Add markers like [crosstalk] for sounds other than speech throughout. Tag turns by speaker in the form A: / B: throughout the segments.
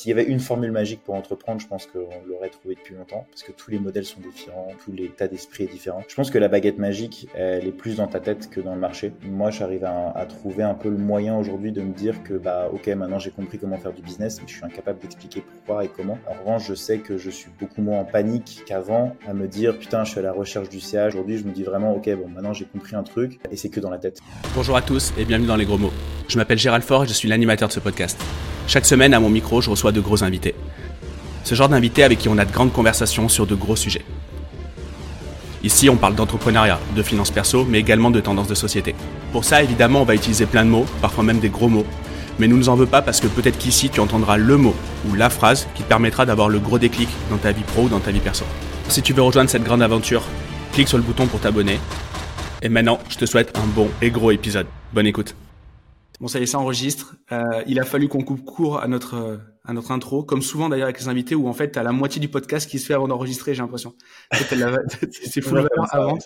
A: s'il y avait une formule magique pour entreprendre, je pense qu'on l'aurait trouvé depuis longtemps, parce que tous les modèles sont différents, tous l'état d'esprit est différent. Je pense que la baguette magique, elle est plus dans ta tête que dans le marché. Moi, j'arrive à, à, trouver un peu le moyen aujourd'hui de me dire que, bah, ok, maintenant j'ai compris comment faire du business, mais je suis incapable d'expliquer pourquoi et comment. En revanche, je sais que je suis beaucoup moins en panique qu'avant à me dire, putain, je suis à la recherche du CA. Aujourd'hui, je me dis vraiment, ok, bon, maintenant j'ai compris un truc et c'est que dans la tête.
B: Bonjour à tous et bienvenue dans les gros mots. Je m'appelle Gérald Faure et je suis l'animateur de ce podcast. Chaque semaine, à mon micro, je reçois de gros invités. Ce genre d'invités avec qui on a de grandes conversations sur de gros sujets. Ici, on parle d'entrepreneuriat, de finances perso, mais également de tendances de société. Pour ça, évidemment, on va utiliser plein de mots, parfois même des gros mots. Mais nous ne nous en veux pas parce que peut-être qu'ici, tu entendras le mot ou la phrase qui te permettra d'avoir le gros déclic dans ta vie pro ou dans ta vie perso. Si tu veux rejoindre cette grande aventure, clique sur le bouton pour t'abonner. Et maintenant, je te souhaite un bon et gros épisode. Bonne écoute. Bon, ça y est, ça enregistre. Euh, il a fallu qu'on coupe court à notre euh, à notre intro, comme souvent d'ailleurs avec les invités, où en fait, t'as la moitié du podcast qui se fait avant d'enregistrer, j'ai l'impression. c'est [laughs] full avant.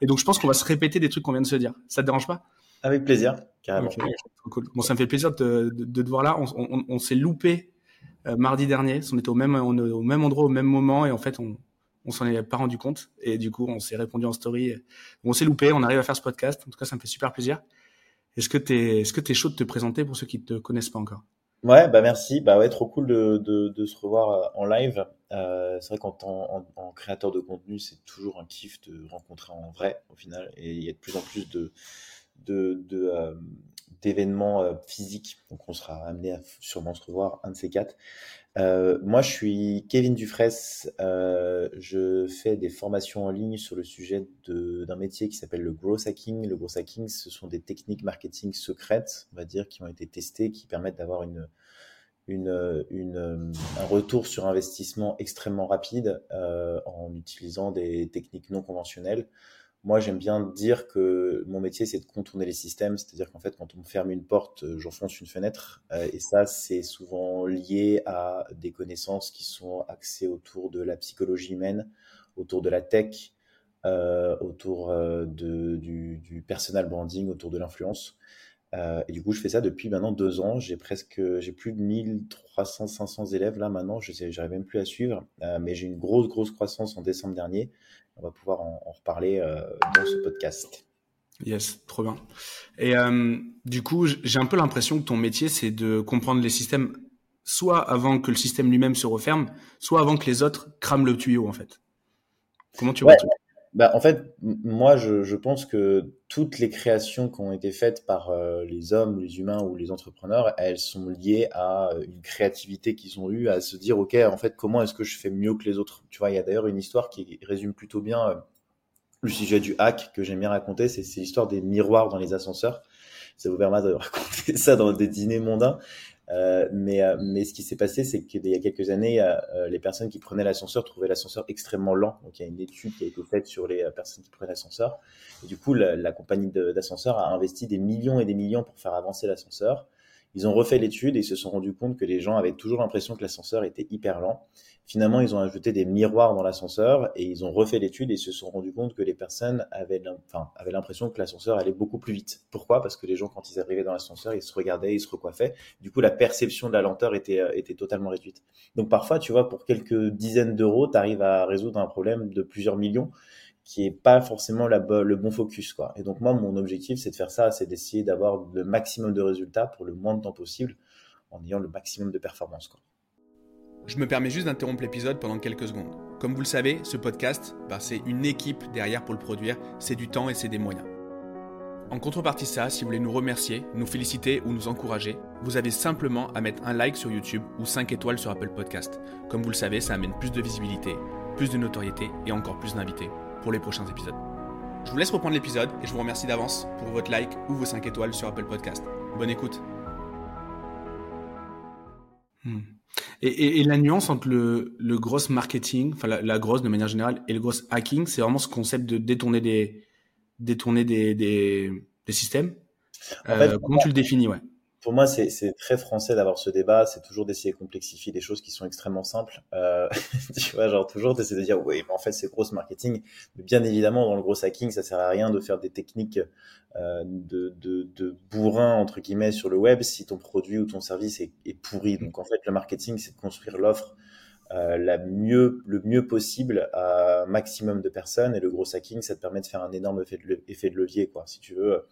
B: Et donc, je pense qu'on va se répéter des trucs qu'on vient de se dire. Ça te dérange pas?
A: Avec plaisir, carrément.
B: Bon, ça me fait plaisir de, de, de te voir là. On, on, on s'est loupé euh, mardi dernier. On était au même, on, au même endroit, au même moment, et en fait, on, on s'en est pas rendu compte. Et du coup, on s'est répondu en story. On s'est loupé. On arrive à faire ce podcast. En tout cas, ça me fait super plaisir. Est-ce que tu es, chaud de te présenter pour ceux qui te connaissent pas encore?
A: Ouais, bah merci. Bah ouais, trop cool de, se revoir euh, en live. Euh, c'est vrai qu'en en, créateur de contenu, c'est toujours un kiff de rencontrer en vrai au final. Et il y a de plus en plus euh, d'événements physiques. Donc on sera amené à sûrement se revoir un de ces quatre. Euh, moi, je suis Kevin Dufresne. Euh, je fais des formations en ligne sur le sujet d'un métier qui s'appelle le growth hacking. Le growth hacking, ce sont des techniques marketing secrètes, on va dire, qui ont été testées, qui permettent d'avoir un retour sur investissement extrêmement rapide euh, en utilisant des techniques non conventionnelles. Moi, j'aime bien dire que mon métier, c'est de contourner les systèmes. C'est-à-dire qu'en fait, quand on me ferme une porte, euh, j'enfonce une fenêtre. Euh, et ça, c'est souvent lié à des connaissances qui sont axées autour de la psychologie humaine, autour de la tech, euh, autour du, personal branding, autour de l'influence. Et du coup, je fais ça depuis maintenant deux ans. J'ai presque, j'ai plus de 1300, 500 élèves là maintenant. Je sais, j'arrive même plus à suivre, mais j'ai une grosse, grosse croissance en décembre dernier on va pouvoir en, en reparler euh, dans ce podcast.
B: Yes, trop bien. Et euh, du coup, j'ai un peu l'impression que ton métier, c'est de comprendre les systèmes soit avant que le système lui-même se referme, soit avant que les autres crament le tuyau, en fait. Comment tu vois.
A: Bah, en fait, moi, je, je, pense que toutes les créations qui ont été faites par euh, les hommes, les humains ou les entrepreneurs, elles sont liées à euh, une créativité qu'ils ont eue, à se dire, OK, en fait, comment est-ce que je fais mieux que les autres? Tu vois, il y a d'ailleurs une histoire qui résume plutôt bien euh, le sujet du hack que j'aime bien raconter, c'est l'histoire des miroirs dans les ascenseurs. Ça vous permet de raconter ça dans des dîners mondains. Euh, mais, euh, mais ce qui s'est passé, c'est qu'il y a quelques années, euh, les personnes qui prenaient l'ascenseur trouvaient l'ascenseur extrêmement lent. Donc il y a une étude qui a été faite sur les personnes qui prenaient l'ascenseur. Et du coup, la, la compagnie d'ascenseur a investi des millions et des millions pour faire avancer l'ascenseur. Ils ont refait l'étude et ils se sont rendus compte que les gens avaient toujours l'impression que l'ascenseur était hyper lent. Finalement, ils ont ajouté des miroirs dans l'ascenseur et ils ont refait l'étude et se sont rendus compte que les personnes avaient, l'impression que l'ascenseur allait beaucoup plus vite. Pourquoi? Parce que les gens, quand ils arrivaient dans l'ascenseur, ils se regardaient, ils se recoiffaient. Du coup, la perception de la lenteur était, euh, était totalement réduite. Donc parfois, tu vois, pour quelques dizaines d'euros, tu arrives à résoudre un problème de plusieurs millions qui est pas forcément le bon focus quoi. Et donc moi mon objectif c'est de faire ça, c'est d'essayer d'avoir le maximum de résultats pour le moins de temps possible en ayant le maximum de performance quoi.
B: Je me permets juste d'interrompre l'épisode pendant quelques secondes. Comme vous le savez, ce podcast, bah, c'est une équipe derrière pour le produire, c'est du temps et c'est des moyens. En contrepartie de ça, si vous voulez nous remercier, nous féliciter ou nous encourager, vous avez simplement à mettre un like sur YouTube ou 5 étoiles sur Apple Podcast. Comme vous le savez, ça amène plus de visibilité, plus de notoriété et encore plus d'invités pour les prochains épisodes. Je vous laisse reprendre l'épisode et je vous remercie d'avance pour votre like ou vos 5 étoiles sur Apple Podcast. Bonne écoute. Hmm. Et, et, et, la nuance entre le, le gros marketing, enfin la, la, grosse de manière générale, et le gros hacking, c'est vraiment ce concept de détourner des, détourner des, des, des systèmes. En fait, euh, comment tu le définis, ouais?
A: Pour moi, c'est très français d'avoir ce débat. C'est toujours d'essayer de complexifier des choses qui sont extrêmement simples. Euh, [laughs] tu vois, genre toujours d'essayer de dire, oui, mais en fait, c'est gros marketing. Mais bien évidemment, dans le gros hacking, ça sert à rien de faire des techniques euh, de, de, de, bourrin, entre guillemets, sur le web si ton produit ou ton service est, est pourri. Donc, en fait, le marketing, c'est de construire l'offre euh, la mieux, le mieux possible à un maximum de personnes. Et le gros hacking, ça te permet de faire un énorme effet de, effet de levier, quoi. Si tu veux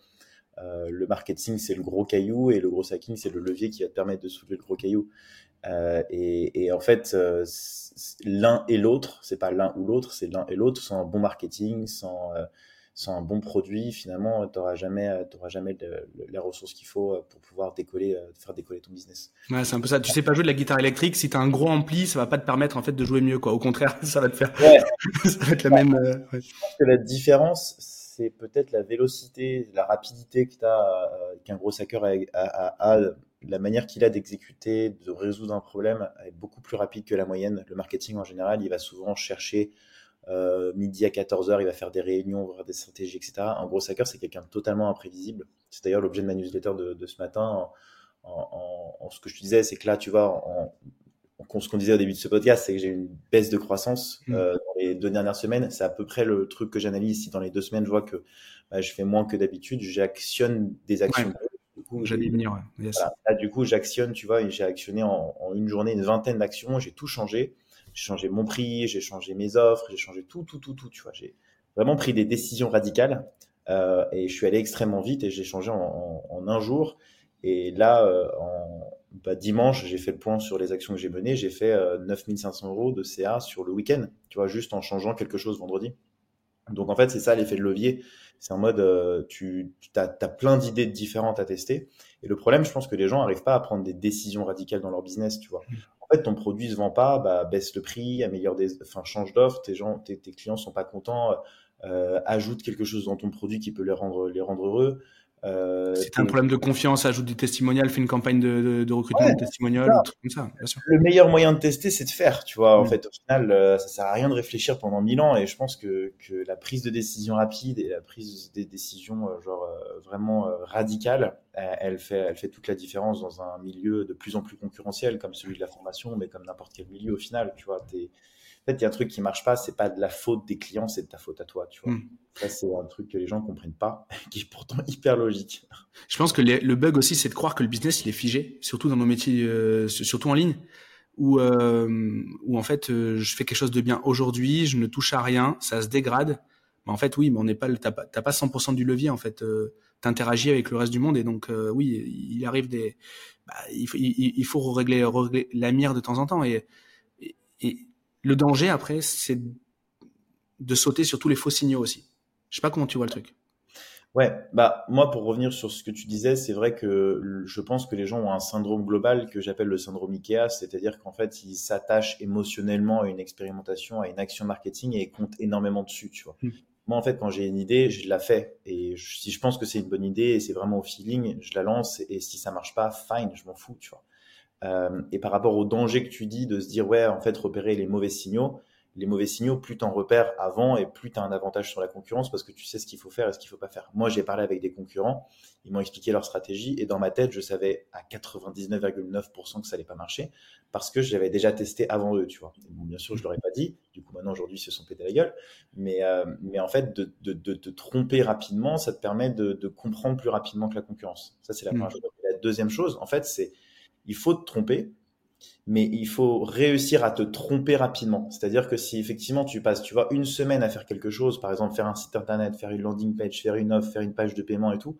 A: euh, le marketing, c'est le gros caillou et le gros hacking, c'est le levier qui va te permettre de soulever le gros caillou. Euh, et, en fait, euh, l'un et l'autre, c'est pas l'un ou l'autre, c'est l'un et l'autre. Sans un bon marketing, sans, sans un bon produit, finalement, tu n'auras jamais, auras jamais les ressources qu'il faut pour pouvoir décoller, faire décoller ton business.
B: Ouais, c'est un peu ça. Tu sais pas jouer de la guitare électrique. Si tu as un gros ampli, ça va pas te permettre en fait de jouer mieux. Quoi. Au contraire, [laughs] ça va te faire. [laughs] ça va être la même.
A: Je pense que la différence, c'est peut-être la vélocité, la rapidité euh, qu'un gros hacker a, la manière qu'il a d'exécuter, de résoudre un problème est beaucoup plus rapide que la moyenne. Le marketing en général, il va souvent chercher euh, midi à 14h, il va faire des réunions, voir des stratégies, etc. Un gros hacker, c'est quelqu'un totalement imprévisible. C'est d'ailleurs l'objet de ma newsletter de, ce matin. En, ce que je te disais, c'est que là, tu vois, ce qu'on disait au début de ce podcast, c'est que j'ai une baisse de croissance mm. euh, dans les deux dernières semaines. C'est à peu près le truc que j'analyse. Si dans les deux semaines, je vois que bah, je fais moins que d'habitude, j'actionne des actions.
B: J'allais venir.
A: Là, du coup, j'actionne, tu vois, j'ai actionné en, une journée une vingtaine d'actions. J'ai tout changé. J'ai changé mon prix, j'ai changé mes offres, j'ai changé tout, tout, tout, tout. Tu vois, j'ai vraiment pris des décisions radicales euh, et je suis allé extrêmement vite et j'ai changé en, en, un jour. Et là, euh, en, bah, dimanche, j'ai fait le point sur les actions que j'ai menées. J'ai fait 9500 euh, euros de CA sur le week-end, tu vois, juste en changeant quelque chose vendredi. Donc en fait, c'est ça l'effet de levier. C'est en mode, euh, tu, as, plein d'idées différentes à tester. Et le problème, je pense que les gens n'arrivent pas à prendre des décisions radicales dans leur business, tu vois. Mmh. En fait, ton produit se vend pas, bah, baisse le prix, améliore des, enfin, change d'offre, tes gens, tes, tes clients sont pas contents, euh, ajoute quelque chose dans ton produit qui peut les rendre, les rendre heureux.
B: Euh, c'est un problème de confiance, ajoute des testimonials, fais une campagne de, de, recrutement de testimonials, comme ça, bien sûr.
A: Le meilleur moyen de tester, c'est de faire, tu vois. En mm. fait, au final, euh, ça sert à rien de réfléchir pendant mille ans, et je pense que, que la prise de décision rapide et la prise des décisions, euh, genre vraiment radicales, elle fait, elle fait toute la différence dans un milieu de plus en plus concurrentiel, comme celui de la formation, mais comme n'importe quel milieu au final, tu vois. T'es fait, il y a un truc qui marche pas, c'est pas de la faute des clients, c'est de ta faute à toi, tu vois. Hmm. Ça, c'est un truc que les gens comprennent pas, [laughs] qui est pourtant hyper logique.
B: Je pense que le bug aussi, c'est de croire que le business, il est figé, surtout dans nos métiers, euh, surtout en ligne, où, euh, où en fait, euh, je fais quelque chose de bien aujourd'hui, je ne touche à rien, ça se dégrade. Mais en fait, oui, mais on n'est pas, t'as pas, pas 100% du levier, en fait. Euh, interagis avec le reste du monde et donc oui, il arrive des, bah, il, faut, il, faut régler, régler la mire de temps en temps et, et le danger, après, c'est de sauter sur tous les faux signaux aussi. Je sais pas comment tu vois le truc.
A: Ouais, bah moi pour revenir sur ce que tu disais, c'est vrai que je pense que les gens ont un syndrome global que j'appelle le syndrome Ikea, c'est-à-dire qu'en fait ils s'attachent émotionnellement à une expérimentation, à une action marketing et ils comptent énormément dessus, tu vois. Hmm. Moi en fait quand j'ai une idée, je la fais et si je pense que c'est une bonne idée et c'est vraiment au feeling, je la lance et si ça marche pas, fine, je m'en fous, tu vois. Euh, et par rapport au danger que tu dis de se dire, ouais, en fait, repérer les mauvais signaux, les mauvais signaux, plus tu en repères avant et plus tu as un avantage sur la concurrence parce que tu sais ce qu'il faut faire et ce qu'il faut pas faire. Moi, j'ai parlé avec des concurrents, ils m'ont expliqué leur stratégie et dans ma tête, je savais à 99,9% que ça allait pas marcher parce que j'avais déjà testé avant eux, tu vois. Bon, bien sûr, je leur ai pas dit. Du coup, maintenant, aujourd'hui, ils se sont pété la gueule. Mais, euh, mais en fait, de, de, de, te tromper rapidement, ça te permet de, de, comprendre plus rapidement que la concurrence. Ça, c'est la mmh. première chose. la deuxième chose, en fait, c'est il faut te tromper, mais il faut réussir à te tromper rapidement. C'est-à-dire que si effectivement tu passes, tu vois, une semaine à faire quelque chose, par exemple faire un site internet, faire une landing page, faire une offre, faire une page de paiement et tout,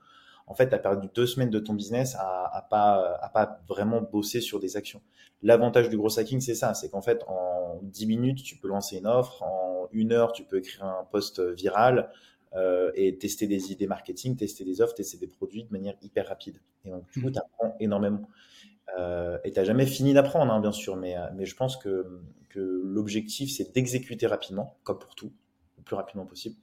A: en fait, tu as perdu deux semaines de ton business à, à pas, à pas vraiment bosser sur des actions. L'avantage du gros hacking, c'est ça, c'est qu'en fait, en 10 minutes, tu peux lancer une offre, en une heure, tu peux écrire un post viral, euh, et tester des idées marketing, tester des offres, tester des produits de manière hyper rapide. Et donc, du coup, mmh. tu apprends énormément. Euh, et jamais fini d'apprendre, hein, bien sûr, mais, euh, je pense que, l'objectif, c'est d'exécuter rapidement, comme pour tout, le plus rapidement possible.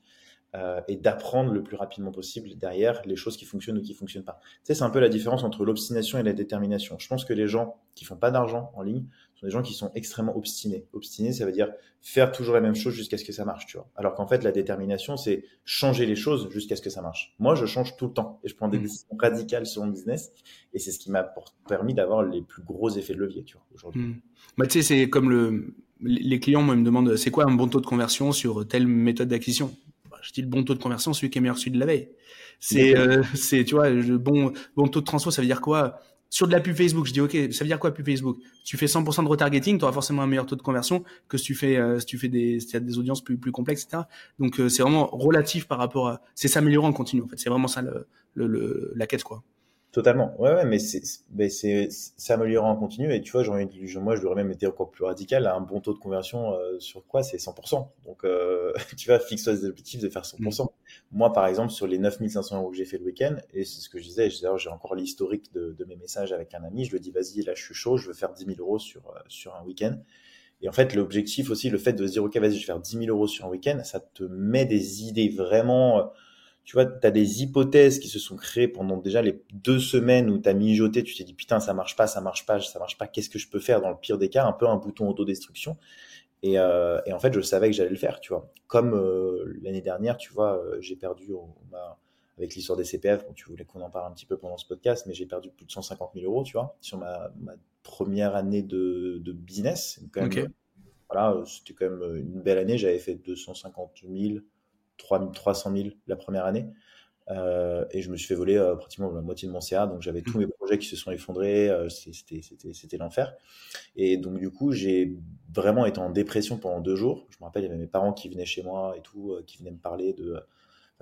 A: euh, et d'apprendre le plus rapidement possible derrière les choses qui fonctionnent ou qui fonctionnent pas. Tu sais, c'est un peu la différence entre l'obstination et la détermination. Je pense que les gens qui font pas d'argent en ligne sont des gens qui sont extrêmement obstinés. Obstinés, ça veut dire faire toujours la même chose jusqu'à ce que ça marche, tu vois. Alors qu'en fait, la détermination, c'est changer les choses jusqu'à ce que ça marche. Moi, je change tout le temps et je prends des mmh. décisions radicales sur mon business et c'est ce qui m'a permis d'avoir les plus gros effets de levier, tu vois, aujourd'hui.
B: Mmh. Bah, tu sais, c'est comme le, les clients, moi, ils me demandent c'est quoi un bon taux de conversion sur telle méthode d'acquisition? Je dis le bon taux de conversion, celui qui est meilleur celui de la veille. C'est, euh, c'est, tu vois, le bon, bon taux de transfo, ça veut dire quoi? Sur de la pub Facebook, je dis ok, ça veut dire quoi pub Facebook? Tu fais 100% de retargeting, tu auras forcément un meilleur taux de conversion que si tu fais, euh, si tu fais des, si as des audiences plus, plus complexes, etc. Donc euh, c'est vraiment relatif par rapport à, c'est s'améliorer en continu en fait. C'est vraiment ça le, le, la quête quoi.
A: Totalement. Ouais, ouais, mais c'est, c'est, s'améliorer en continu. Et tu vois, moi, je l'aurais même été encore plus radical. Un bon taux de conversion euh, sur quoi C'est 100%. Donc, euh, [laughs] tu vois, fixe-toi des objectifs de faire 100%. Mm. Moi, par exemple, sur les 9500 euros que j'ai fait le week-end, et c'est ce que je disais, j'ai encore l'historique de, de, mes messages avec un ami. Je lui dis, vas-y, là, je suis chaud, je veux faire 10 000 euros sur, euh, sur un week-end. Et en fait, l'objectif aussi, le fait de se dire, OK, vas-y, je vais faire 10 000 euros sur un week-end, ça te met des idées vraiment tu vois, tu as des hypothèses qui se sont créées pendant déjà les deux semaines où tu as mijoté, tu t'es dit putain, ça marche pas, ça marche pas, ça marche pas, qu'est-ce que je peux faire dans le pire des cas, un peu un bouton autodestruction. Et, euh, et en fait, je savais que j'allais le faire, tu vois. Comme euh, l'année dernière, tu vois, euh, j'ai perdu, avec l'histoire des CPF, bon, tu voulais qu'on en parle un petit peu pendant ce podcast, mais j'ai perdu plus de 150 000 euros, tu vois, sur ma, ma première année de, de business. Quand même, Voilà, c'était quand même une belle année, j'avais fait 250 000 300 000 la première année. Euh, et je me suis fait voler euh, pratiquement la moitié de mon CA. Donc j'avais tous mmh. mes projets qui se sont effondrés. Euh, c'était l'enfer. Et donc du coup, j'ai vraiment été en dépression pendant deux jours. Je me rappelle, il y avait mes parents qui venaient chez moi et tout, qui venaient me parler de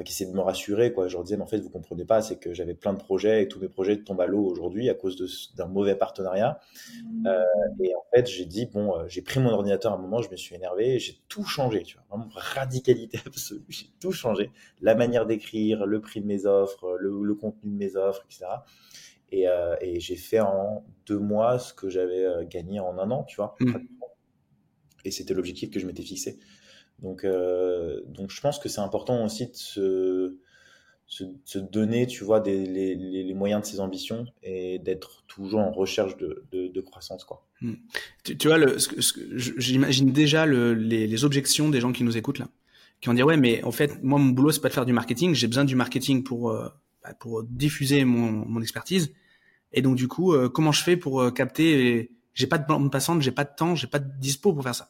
A: qui essaie de me rassurer. Quoi. Je leur disais, mais en fait, vous comprenez pas, c'est que j'avais plein de projets et tous mes projets tombent à l'eau aujourd'hui à cause d'un mauvais partenariat. Mmh. Euh, et en fait, j'ai dit, bon, euh, j'ai pris mon ordinateur à un moment, je me suis énervé, j'ai tout changé, tu vois, vraiment radicalité [laughs] absolue, j'ai tout changé. La manière d'écrire, le prix de mes offres, le, contenu de mes offres, etc. Et, euh, et j'ai fait en deux mois ce que j'avais gagné en un an, tu vois. Mmh. Et c'était l'objectif que je m'étais fixé. Donc, euh, donc je pense que c'est important aussi de se, donner, tu vois, les, moyens de ses ambitions et d'être toujours en recherche de, croissance, quoi.
B: Hmm. Tu, vois, j'imagine déjà le, les, objections des gens qui nous écoutent là, qui vont dire ouais, mais en fait, moi mon boulot c'est pas de faire du marketing, j'ai besoin du marketing pour euh, bah, pour diffuser mon, mon expertise. Et donc du coup, euh, comment je fais pour capter J'ai pas de bande passante, j'ai pas de temps, j'ai pas de dispo pour faire ça?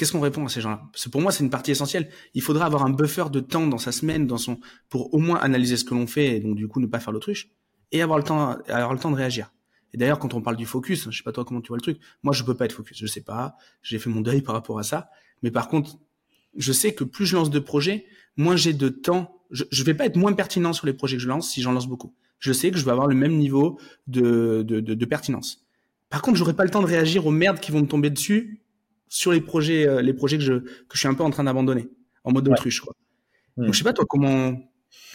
B: Qu'est-ce qu'on répond à ces gens-là? Pour moi, c'est une partie essentielle. Il faudra avoir un buffer de temps dans sa semaine, dans son, pour au moins analyser ce que l'on fait et donc du coup ne pas faire l'autruche et avoir le temps, avoir le temps de réagir. Et d'ailleurs, quand on parle du focus, je sais pas toi comment tu vois le truc. Moi, je peux pas être focus. Je sais pas. J'ai fait mon deuil par rapport à ça. Mais par contre, je sais que plus je lance de projets, moins j'ai de temps. Je, je vais pas être moins pertinent sur les projets que je lance si j'en lance beaucoup. Je sais que je vais avoir le même niveau de, de, de, de pertinence. Par contre, j'aurai pas le temps de réagir aux merdes qui vont me tomber dessus sur les projets, euh, les projets que je, que je suis un peu en train d'abandonner en mode autruche. Quoi. Hmm. Donc, je sais pas, toi, comment,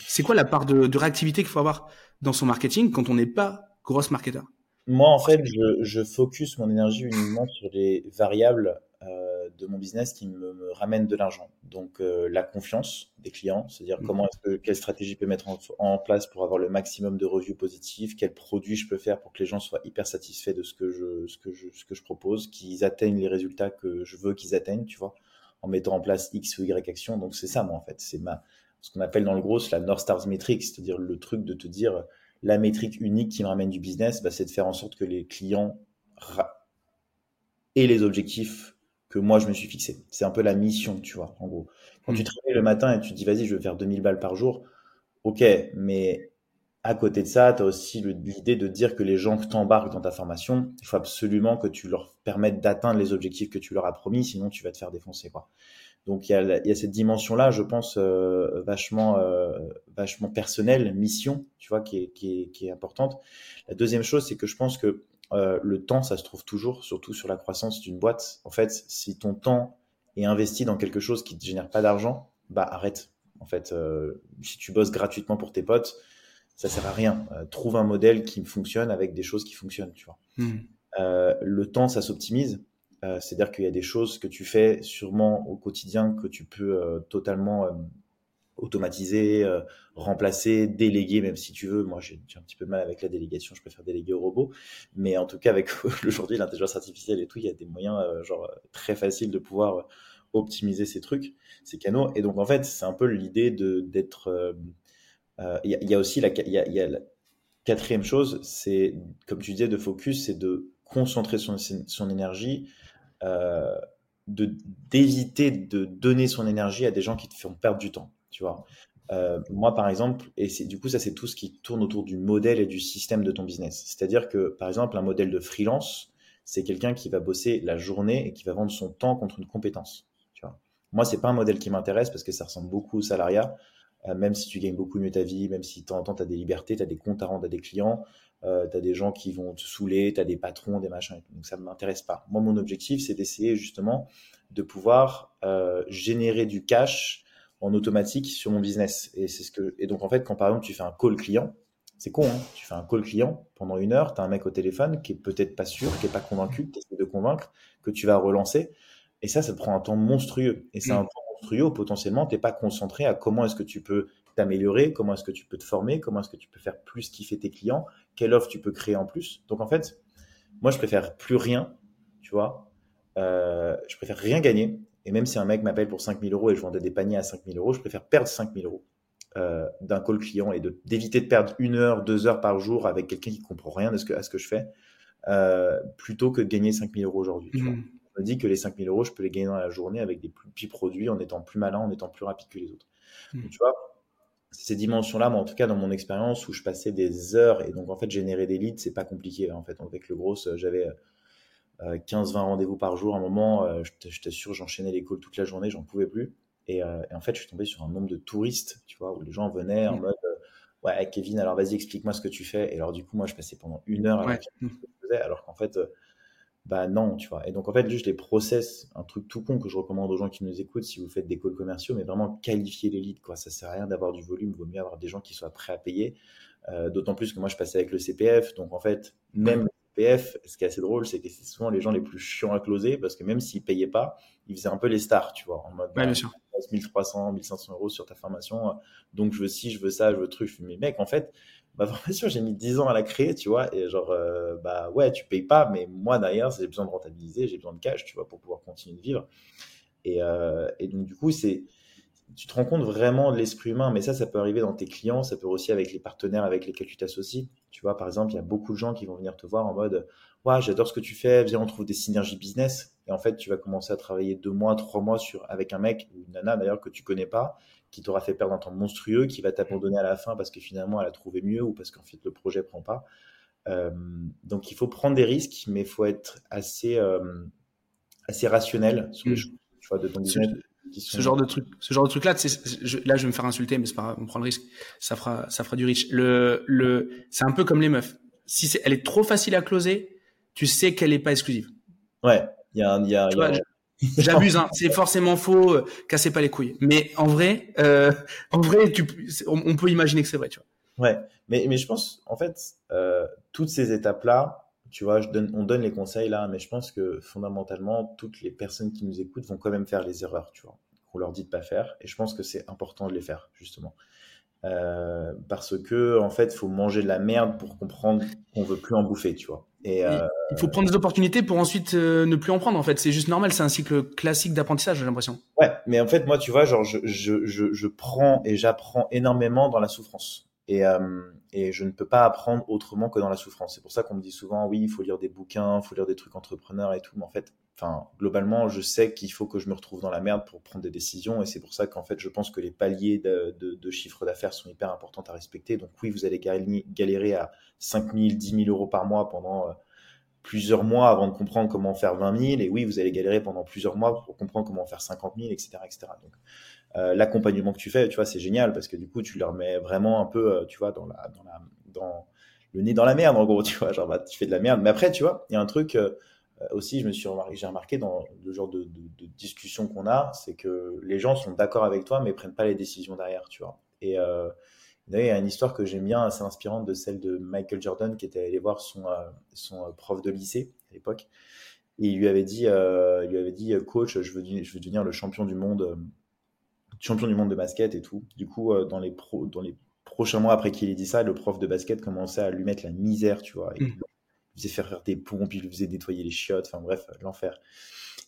B: c'est quoi la part de, de réactivité qu'il faut avoir dans son marketing quand on n'est pas grosse marketeur?
A: Moi, en fait, je, je focus mon énergie uniquement sur les variables euh, de mon business qui me, me ramènent de l'argent. Donc, euh, la confiance des clients, c'est-à-dire mmh. comment est-ce que, quelle stratégie je peux mettre en, en, place pour avoir le maximum de reviews positifs, quels produits je peux faire pour que les gens soient hyper satisfaits de ce que je, ce que je, ce que je propose, qu'ils atteignent les résultats que je veux qu'ils atteignent, tu vois, en mettant en place X ou Y action. Donc, c'est ça, moi, en fait. C'est ma, ce qu'on appelle dans le gros la North Stars Metric, c'est-à-dire le truc de te dire la métrique unique qui me ramène du business, bah, c'est de faire en sorte que les clients aient les objectifs que moi je me suis fixé. C'est un peu la mission, tu vois, en gros. Quand tu hmm. travailles le matin et tu te dis, vas-y, je vais faire 2000 balles par jour, ok, mais à côté de ça, tu as aussi l'idée de dire que les gens que t'embarquent dans ta formation, il faut absolument que tu leur permettes d'atteindre les objectifs que tu leur as promis, sinon tu vas te faire défoncer, quoi. Donc il y a, y a cette dimension-là, je pense, euh, vachement, euh, vachement personnelle, mission, tu vois, qui est, qui est, qui est importante. La deuxième chose, c'est que je pense que euh, le temps, ça se trouve toujours, surtout sur la croissance d'une boîte. En fait, si ton temps est investi dans quelque chose qui ne génère pas d'argent, bah arrête. En fait, euh, si tu bosses gratuitement pour tes potes, ça sert à rien. Euh, trouve un modèle qui fonctionne avec des choses qui fonctionnent, tu vois. Hmm. le temps, ça s'optimise. C'est-à-dire qu'il y a des choses que tu fais sûrement au quotidien que tu peux totalement automatiser, euh, remplacer, déléguer, même si tu veux. Moi, j'ai un petit peu mal avec la délégation, je préfère déléguer au robot. Mais en tout cas, avec [laughs] aujourd'hui l'intelligence artificielle et tout, il y a des moyens euh, genre très faciles de pouvoir optimiser ces trucs, ces canaux. Et donc, en fait, c'est un peu l'idée d'être. Il y, a aussi la, la quatrième chose, c'est comme tu disais, de focus, c'est de concentrer son, son énergie. Euh, d'éviter de donner son énergie à des gens qui te font perdre du temps tu vois. Euh, moi, par exemple, et du coup, ça, c'est tout ce qui tourne autour du modèle et du système de ton business. C'est-à-dire que, par exemple, un modèle de freelance, c'est quelqu'un qui va bosser la journée et qui va vendre son temps contre une compétence. Tu vois. Moi, c'est pas un modèle qui m'intéresse parce que ça ressemble beaucoup au salariat. Euh, même si tu gagnes beaucoup mieux ta vie, même si de temps en temps, tu as des libertés, tu as des comptes à rendre à des clients, euh, tu as des gens qui vont te saouler, tu as des patrons, des machins. Donc, ça ne m'intéresse pas. Moi, mon objectif, c'est d'essayer justement de pouvoir générer du cash en automatique sur mon business. Et c'est ce que et donc en fait quand par exemple tu fais un call client, c'est con, hein tu fais un call client pendant une heure, tu as un mec au téléphone qui est peut-être pas sûr, qui est pas convaincu, tu essaies de convaincre, que tu vas relancer. Et ça, ça te prend un temps monstrueux. Et c'est un mm. temps monstrueux où potentiellement tu n'es pas concentré à comment est-ce que tu peux t'améliorer, comment est-ce que tu peux te former, comment est-ce que tu peux faire plus kiffer tes clients, quelle offre tu peux créer en plus. Donc en fait, moi je préfère plus rien, tu vois. Euh, je préfère rien gagner et même si un mec m'appelle pour 5000 euros et je vendais des paniers à 5000 euros, je préfère perdre 5000 euros euh, d'un call client et d'éviter de, perdre une heure, deux heures par jour avec quelqu'un qui comprend rien à ce que, à ce que je fais, euh, plutôt que de gagner 5000 euros aujourd'hui. Mmh. Je me dis que les 5000 euros, je peux les gagner dans la journée avec des plus petits produits, en étant plus malin, en étant plus rapide que les autres. Mmh. tu vois, ces dimensions-là, moi, en tout cas, dans mon expérience où je passais des heures et donc en fait, générer des leads, c'est pas compliqué. En fait, avec le gros, j'avais 15-20 euh, rendez-vous par jour. À un moment, euh, je t'assure, j'enchaînais les calls toute la journée, j'en pouvais plus. Euh, et, en fait, je suis tombé sur un nombre de touristes, tu vois, où les gens venaient en mmh. mode Ouais, Kevin, alors vas-y, explique-moi ce que tu fais. Et alors, du coup, moi, je passais pendant une heure à ouais. ce que je faisais, alors qu'en fait, bah non, tu vois. Et donc, en fait, juste les process, un truc tout con que je recommande aux gens qui nous écoutent si vous faites des calls commerciaux, mais vraiment qualifier les leads, quoi. Ça sert à rien d'avoir du volume, vaut mieux avoir des gens qui soient prêts à payer. D'autant plus que moi, je passais avec le CPF, donc en fait, même PF, ce qui est assez drôle, c'est que c'est souvent les gens les plus chiants à closer parce que même s'ils payaient pas, ils faisaient un peu les stars, tu vois, en mode
B: ouais, bien sûr.
A: 1300, 1500 euros sur ta formation, donc je veux ci, je veux ça, je veux truc. Mais mec, en fait, [laughs] ma formation, j'ai mis 10 ans à la créer, tu vois, et genre, euh, bah ouais, tu payes pas, mais moi derrière, j'ai besoin de rentabiliser, j'ai besoin de cash, tu vois, pour pouvoir continuer de vivre. Et, euh, et donc, du coup, c'est tu te rends compte vraiment de l'esprit humain, mais ça, ça peut arriver dans tes clients, ça peut aussi avec les partenaires avec lesquels tu t'associes. Tu vois, par exemple, il y a beaucoup de gens qui vont venir te voir en mode Ouais, j'adore ce que tu fais, viens, on trouve des synergies business. Et en fait, tu vas commencer à travailler deux mois, trois mois sur, avec un mec ou une nana d'ailleurs que tu connais pas, qui t'aura fait perdre un temps monstrueux, qui va t'abandonner à la fin parce que finalement elle a trouvé mieux ou parce qu'en fait le projet prend pas. Euh, donc il faut prendre des risques, mais il faut être assez, euh, assez rationnel sur les mmh. choix de ton business
B: ce genre de truc, ce genre de truc là, je, là je vais me faire insulter, mais c'est pas on prend le risque, ça fera, ça fera du riche. Le, le, c'est un peu comme les meufs. Si c'est, elle est trop facile à closer, tu sais qu'elle est pas exclusive.
A: Ouais, il y a, il y a, [laughs]
B: J'abuse, hein. c'est forcément faux, euh, cassez pas les couilles. Mais en vrai, euh, [laughs] en vrai, tu, on, peut imaginer que c'est vrai, tu
A: vois. Ouais, mais, mais je pense, en fait, euh, toutes ces étapes-là, tu vois, je donne, on donne les conseils là, mais je pense que fondamentalement, toutes les personnes qui nous écoutent vont quand même faire les erreurs, tu vois, qu'on leur dit de pas faire. Et je pense que c'est important de les faire, justement. Euh, parce que, en fait, il faut manger de la merde pour comprendre qu'on veut plus en bouffer, tu vois.
B: Et, euh, il faut prendre des opportunités pour ensuite euh, ne plus en prendre, en fait. C'est juste normal, c'est un cycle classique d'apprentissage, j'ai l'impression.
A: Ouais, mais en fait, moi, tu vois, genre, je, je, je, je prends et j'apprends énormément dans la souffrance. Et, et je ne peux pas apprendre autrement que dans la souffrance. C'est pour ça qu'on me dit souvent, oui, il faut lire des bouquins, il faut lire des trucs entrepreneurs et tout. Mais en fait, enfin, globalement, je sais qu'il faut que je me retrouve dans la merde pour prendre des décisions. Et c'est pour ça qu'en fait, je pense que les paliers de, de, chiffre d'affaires sont hyper importants à respecter. Donc oui, vous allez galérer à 5 000, 10 000 euros par mois pendant euh, plusieurs mois avant de comprendre comment faire 20 000. Et oui, vous allez galérer pendant plusieurs mois pour comprendre comment faire 50 000, etc., etc. Donc, euh, l'accompagnement que tu fais, tu vois, c'est génial parce que du coup, tu leur mets vraiment un peu, euh, tu vois, dans la, dans le nez dans la merde, en gros, tu vois, genre, bah, tu fais de la merde. Mais après, tu vois, il y a un truc aussi, je me suis remarqué, j'ai remarqué dans le genre de, de, discussion qu'on a, c'est que les gens sont d'accord avec toi, mais prennent pas les décisions derrière, tu vois. Et D'ailleurs, il y a une histoire que j'aime bien, assez inspirante, de celle de Michael Jordan, qui était allé voir son, son prof de lycée à l'époque. Et il lui avait dit, il lui avait dit, coach, je veux, je veux devenir le champion du monde champion du monde de basket et tout. Du coup, dans les pro, dans les prochains mois après qu'il ait dit ça, le prof de basket commençait à lui mettre la misère, tu vois. Il faisait faire, faire des pompes, il lui faisait nettoyer les chiottes, enfin bref, l'enfer.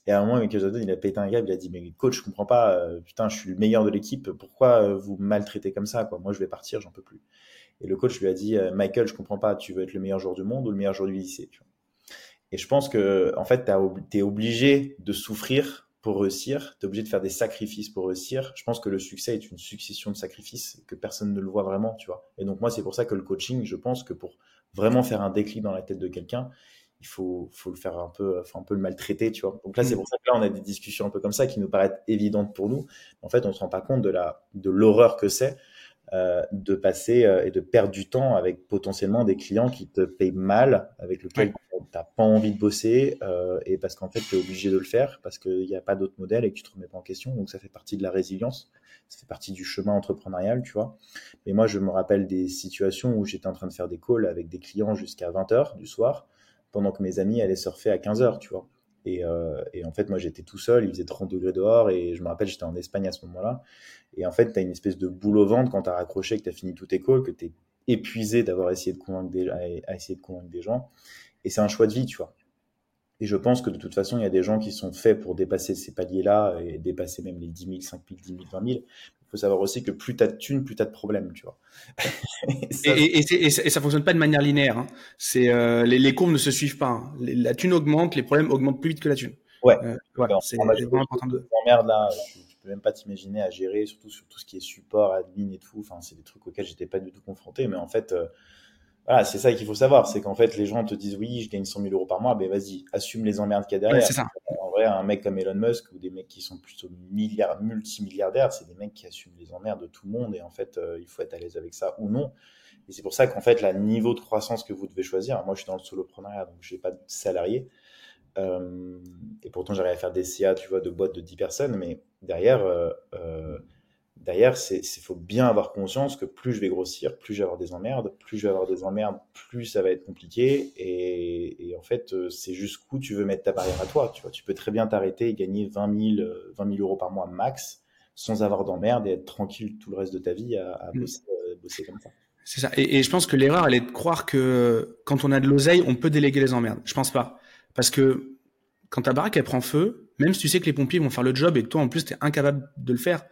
A: Et à un moment, Michael Jordan, il a pété un câble, il a dit, mais coach, je comprends pas, putain, je suis le meilleur de l'équipe, pourquoi vous maltraitez comme ça, quoi? Moi, je vais partir, j'en peux plus. Et le coach lui a dit, Michael, je comprends pas, tu veux être le meilleur joueur du monde ou le meilleur joueur du lycée, tu vois? Et je pense que, en fait, tu es obligé de souffrir pour réussir, tu es obligé de faire des sacrifices pour réussir. Je pense que le succès est une succession de sacrifices que personne ne le voit vraiment, tu vois? Et donc, moi, c'est pour ça que le coaching, je pense que pour vraiment faire un déclic dans la tête de quelqu'un, il faut, faut le faire un peu, enfin, un peu le maltraiter, tu vois. Donc là, c'est mm. pour ça que là, on a des discussions un peu comme ça qui nous paraissent évidentes pour nous. En fait, on se rend pas compte de la, de l'horreur que c'est euh, de passer euh, et de perdre du temps avec potentiellement des clients qui te payent mal, avec lesquels tu n'as pas envie de bosser, euh, et parce qu'en fait, tu es obligé de le faire, parce qu'il n'y a pas d'autre modèle et que tu te remets pas en question. Donc, ça fait partie de la résilience, ça fait partie du chemin entrepreneurial, tu vois. Mais moi, je me rappelle des situations où j'étais en train de faire des calls avec des clients jusqu'à 20h du soir, pendant que mes amis allaient surfer à 15h, tu vois. Et, et, en fait, moi, j'étais tout seul, il faisait 30 degrés dehors, et je me rappelle, j'étais en Espagne à ce moment-là. Et en fait, tu as une espèce de boule au ventre quand tu as raccroché, que tu fini tous tes calls, que tu es épuisé d'avoir essayé de de convaincre des gens. Et c'est un choix de vie, tu vois. Et je pense que de toute façon, il y a des gens qui sont faits pour dépasser ces paliers-là et dépasser même les 10 000, 5 000, 10 000, 20 000. Il faut savoir aussi que plus tu as de thunes, plus tu as de problèmes, tu vois. [laughs]
B: et, ça, et, ça fonctionne pas de manière linéaire. Hein. C'est euh, les, les, courbes ne se suivent pas. Hein. la thune augmente, les problèmes augmentent plus vite que la thune.
A: Ouais. Euh, voilà, c'est vraiment important de. Merde là, même pas t'imaginer à gérer, surtout sur tout ce qui est support, admin et tout. Enfin, c'est des trucs auxquels j'étais pas du tout confronté. Mais en fait, euh, voilà, c'est ça qu'il faut savoir. C'est qu'en fait, les gens te disent oui, je gagne 100 000 euros par mois. Ben vas-y, assume les emmerdes qu'il y a derrière. c'est ça. En vrai, un mec comme Elon Musk ou des mecs qui sont plutôt milliards, multimilliardaires, c'est des mecs qui assument les emmerdes de tout le monde. Et en fait, euh, il faut être à l'aise avec ça ou non. Et c'est pour ça qu'en fait, le niveau de croissance que vous devez choisir, moi je suis dans le soloprenariat, donc je n'ai pas de salarié. Euh, et pourtant, j'arrive à faire des CA, tu vois, de boîtes de 10 personnes, mais derrière, euh, euh, derrière, c'est faut bien avoir conscience que plus je vais grossir, plus je vais avoir des emmerdes, plus je vais avoir des emmerdes, plus ça va être compliqué. Et, en fait, c'est jusqu'où tu veux mettre ta barrière à toi. Tu vois, tu peux très bien t'arrêter et gagner 20 000, 20 000 euros par mois max sans avoir d'emmerdes et être tranquille tout le reste de ta vie à, mm. bosser, comme ça.
B: C'est ça. Et, et, je pense que l'erreur, elle est de croire que quand on a de l'oseille, on peut déléguer les emmerdes. Je pense pas. Parce que quand ta baraque elle prend feu, même si tu sais que les pompiers vont faire le job et que toi en plus tu es incapable de le faire, euh,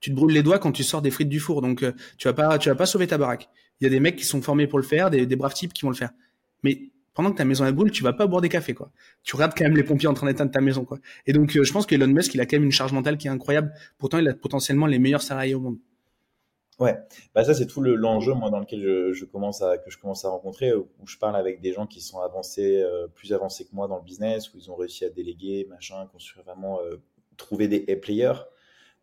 B: tu te brûles les doigts quand tu sors des frites du four, donc euh, tu vas pas tu vas pas sauver ta baraque. Il y a des mecs qui sont formés pour le faire, des, braves types qui vont le faire. Mais pendant que ta maison est brûle, tu vas pas boire des cafés quoi. Tu regardes quand même les pompiers en train d'éteindre ta maison quoi. Et donc euh, je pense qu'Elon Musk il a quand même une charge mentale qui est incroyable. Pourtant il a potentiellement les meilleurs salariés au monde.
A: Ouais, bah ça c'est tout l'enjeu moi dans lequel je, commence à que je commence à rencontrer où je parle avec des gens qui sont avancés euh, plus avancés que moi dans le business où ils ont réussi à déléguer machin construire vraiment euh, trouver des players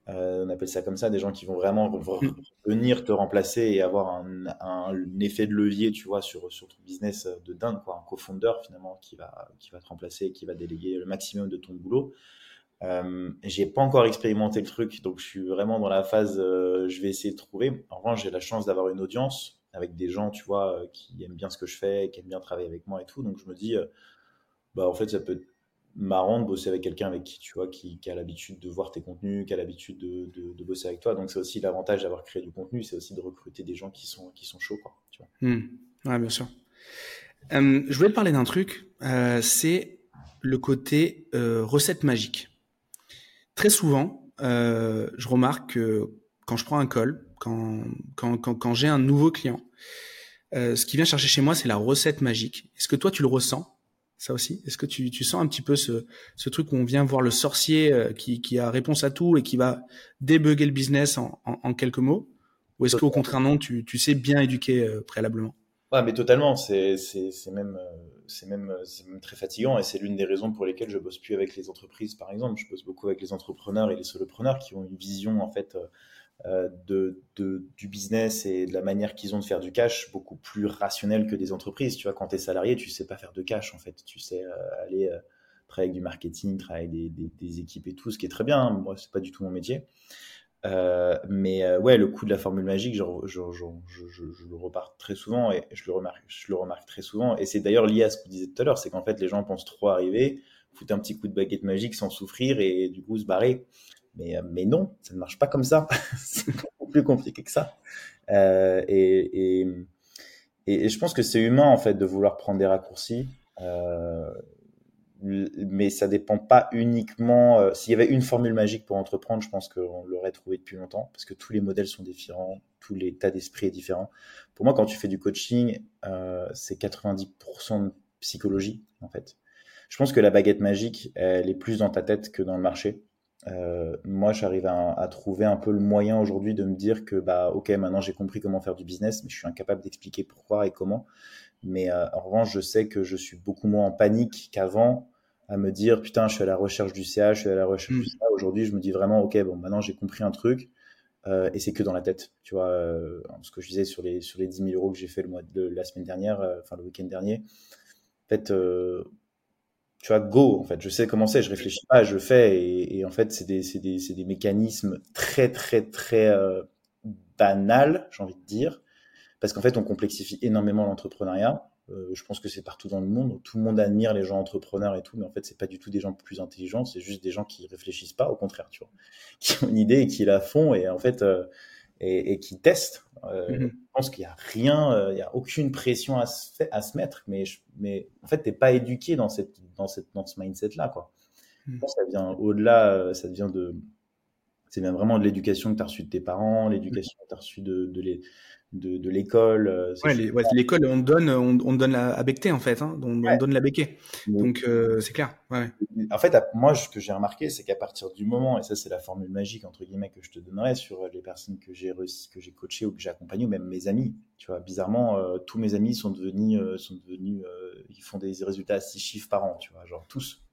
A: euh, on appelle ça comme ça des gens qui vont vraiment mm. venir te remplacer et avoir un, un, effet de levier tu vois sur sur ton business de dingue quoi un co-founder finalement qui va qui va te remplacer et qui va déléguer le maximum de ton boulot euh, j'ai pas encore expérimenté le truc, donc je suis vraiment dans la phase, euh, je vais essayer de trouver. En revanche, j'ai la chance d'avoir une audience avec des gens, tu vois, euh, qui aiment bien ce que je fais, qui aiment bien travailler avec moi et tout. Donc je me dis, euh, bah en fait, ça peut être marrant de bosser avec quelqu'un avec qui, tu vois, qui, a l'habitude de voir tes contenus, qui a l'habitude de, de, bosser avec toi. Donc c'est aussi l'avantage d'avoir créé du contenu, c'est aussi de recruter des gens qui sont, qui sont chauds, quoi. Tu vois.
B: Mmh. Ouais, bien sûr. je voulais te parler d'un truc, c'est le côté recette magique très souvent, euh, je remarque que quand je prends un call, quand, quand, quand, quand j'ai un nouveau client, euh, ce qui vient chercher chez moi, c'est la recette magique. Est-ce que toi, tu le ressens? Ça aussi Est-ce que tu, tu, sens un petit peu ce, ce truc où on vient voir le sorcier euh, qui, qui, a réponse à tout et qui va débugger le business en, en, quelques mots? Ou est-ce qu'au contraire, non, tu, tu sais bien éduquer euh, préalablement?
A: Ouais, mais totalement. C'est même, c'est même, même très fatigant et c'est l'une des raisons pour lesquelles je bosse plus avec les entreprises, par exemple. Je bosse beaucoup avec les entrepreneurs et les solopreneurs qui ont une vision en fait euh, de, de, du business et de la manière qu'ils ont de faire du cash beaucoup plus rationnelle que des entreprises. Tu vois, quand tu es salarié, tu sais pas faire de cash en fait. Tu sais euh, aller euh, travailler avec du marketing, travailler des, des, équipes et tout, ce qui est très bien. Moi, c'est pas du tout mon métier. Euh, mais euh, ouais, le coup de la formule magique, je, je, je, le repars très souvent et je le remarque, je le remarque très souvent. Et c'est d'ailleurs lié à ce que vous disiez tout à l'heure, c'est qu'en fait, les gens pensent trop arriver, foutre un petit coup de baguette magique sans souffrir et du coup se barrer. Mais, mais non, ça ne marche pas comme ça. [laughs] c'est beaucoup plus compliqué que ça. Euh, et, et, et, je pense que c'est humain en fait de vouloir prendre des raccourcis. Euh, mais ça dépend pas uniquement. Euh, s'il y avait une formule magique pour entreprendre, je pense qu'on l'aurait trouvé depuis longtemps, parce que tous les modèles sont différents, tout l'état d'esprit est différent. Pour moi, quand tu fais du coaching, euh, c'est 90% de psychologie, en fait. Je pense que la baguette magique, elle est plus dans ta tête que dans le marché. Euh, moi, j'arrive à, à, trouver un peu le moyen aujourd'hui de me dire que, bah, ok, maintenant j'ai compris comment faire du business, mais je suis incapable d'expliquer pourquoi et comment. Mais euh, en revanche, je sais que je suis beaucoup moins en panique qu'avant à me dire putain, je suis à la recherche du CA, je suis à la recherche du CA. Mm. Aujourd'hui, je me dis vraiment ok, bon, maintenant j'ai compris un truc euh, et c'est que dans la tête. Tu vois, ce que je disais sur les sur les 10 000 euros que j'ai fait le mois de la semaine dernière, enfin le week-end dernier. En fait, tu vois, go. En fait, je sais comment c'est. Je réfléchis pas, je fais et, et en fait, c'est des des des mécanismes très très très euh, banals, j'ai envie de dire parce qu'en fait, on complexifie énormément l'entrepreneuriat. Euh, je pense que c'est partout dans le monde. Tout le monde admire les gens entrepreneurs et tout, mais en fait, c'est pas du tout des gens plus intelligents. C'est juste des gens qui réfléchissent pas, au contraire, tu vois, [laughs] qui ont une idée et qui la font et en fait euh, et, et, qui testent. Euh, mm-hmm. Je pense qu'il y a rien, euh, il y a aucune pression à se, à se mettre, mais mais en fait, t'es pas éduqué dans cette dans cette dans ce mindset là, quoi. Mm. Je pense que ça vient au-delà, euh, ça vient de c'est vraiment de l'éducation que tu as reçue de tes parents, l'éducation que tu as reçue de, de, les, de, de l'école. Euh,
B: ouais, l'école, on donne, on, on donne la, à becter en fait, hein, on, on, donne la becquer. Donc euh, c'est clair. Ouais.
A: En fait, moi, ce que j'ai remarqué, c'est qu'à partir du moment, et ça c'est la formule magique entre guillemets que je te donnerais sur les personnes que j'ai que j'ai coachées ou que j'ai accompagnées, ou même mes amis. Tu vois, bizarrement, euh, tous mes amis sont devenus, euh, sont devenus, euh, ils font des résultats à six chiffres par an. Tu vois, genre tous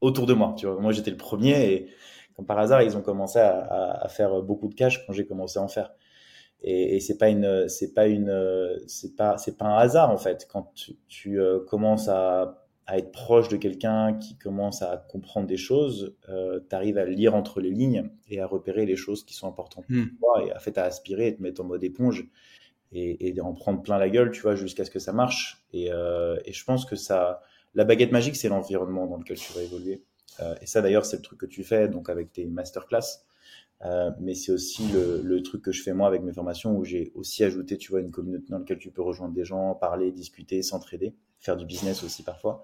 A: autour de moi. Tu vois, moi j'étais le premier et comme par hasard, ils ont commencé à, à, à faire beaucoup de cash quand j'ai commencé à en faire et, et c'est pas une c'est pas une c'est pas c'est pas un hasard en fait. Quand tu, tu euh, commences à, à être proche de quelqu'un qui commence à comprendre des choses euh, tu arrives à lire entre les lignes et à repérer les choses qui sont importantes pour mm. toi et à fait à aspirer et te mettre en mode éponge et, et en prendre plein la gueule tu vois jusqu'à ce que ça marche. Et, euh, et je pense que ça la baguette magique c'est l'environnement dans lequel tu vas évoluer. Euh, et ça d'ailleurs c'est le truc que tu fais donc avec tes masterclass euh, mais c'est aussi le, le, truc que je fais moi avec mes formations où j'ai aussi ajouté, tu vois, une communauté dans laquelle tu peux rejoindre des gens, parler, discuter, s'entraider, faire du business aussi parfois.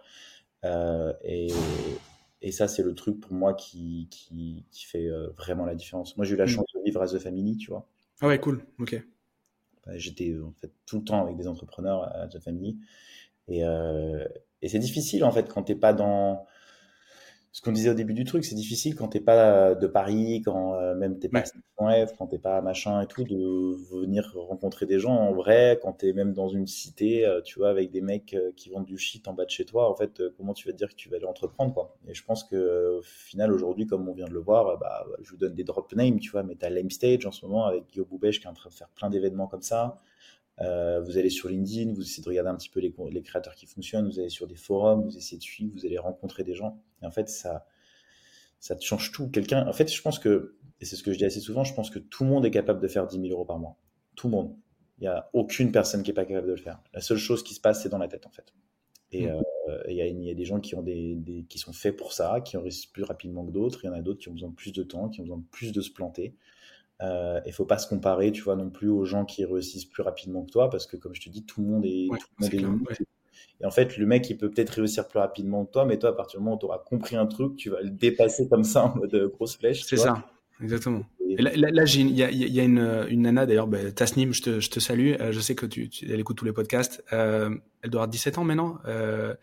A: Euh, et, et, ça, c'est le truc pour moi qui, qui, qui fait euh, vraiment la différence. Moi, j'ai eu la mm. chance de vivre à The Family, tu vois.
B: Ah ouais, cool, ok.
A: J'étais en fait tout le temps avec des entrepreneurs à The Family. Et, euh, et c'est difficile en fait quand t'es pas dans ce qu'on disait au début du truc, c'est difficile quand t'es pas de Paris, quand euh, même t'es pas ouais. F, quand t'es pas machin et tout, de venir rencontrer des gens en vrai, quand t'es même dans une cité, euh, tu vois, avec des mecs euh, qui vendent du shit en bas de chez toi, en fait, comment tu vas te dire que tu vas aller entreprendre, quoi. Et je pense que au final, aujourd'hui, comme on vient de le voir, bah, je vous donne des drop names, tu vois, mais t'as Lame Stage en ce moment avec Guillaume Boubèche qui est en train de faire plein d'événements comme ça. Euh, vous allez sur LinkedIn, vous essayez de regarder un petit peu les, les, créateurs qui fonctionnent, vous allez sur des forums, vous essayez de suivre, vous allez rencontrer des gens. Et en fait, ça, ça te change tout. Quelqu'un, en fait, je pense que, et c'est ce que je dis assez souvent, je pense que tout le monde est capable de faire 10 000 euros par mois. Tout le monde. Il n'y a aucune personne qui est pas capable de le faire. La seule chose qui se passe, c'est dans la tête, en fait. Et mmh. euh, il y, y, a des gens qui ont des, des, qui sont faits pour ça, qui en réussissent plus rapidement que d'autres. Il y en a d'autres qui ont besoin de plus de temps, qui ont besoin de plus de se planter. Euh, il faut pas se comparer, tu vois, non plus aux gens qui réussissent plus rapidement que toi, parce que comme je te dis, tout le monde est,
B: ouais,
A: tout le monde est,
B: clair, ouais.
A: Et en fait, le mec, il peut peut-être réussir plus rapidement que toi, mais toi, à partir du moment où tu auras compris un truc, tu vas le dépasser comme ça en mode euh, grosse flèche.
B: C'est ça, exactement. Et, là, là, là il y a, y a, une, une nana, d'ailleurs, bah, Tasnim, je te, je te salue. Euh, je sais que tu, tu, elle écoute tous les podcasts. Euh, elle doit avoir 17 ans maintenant. Euh,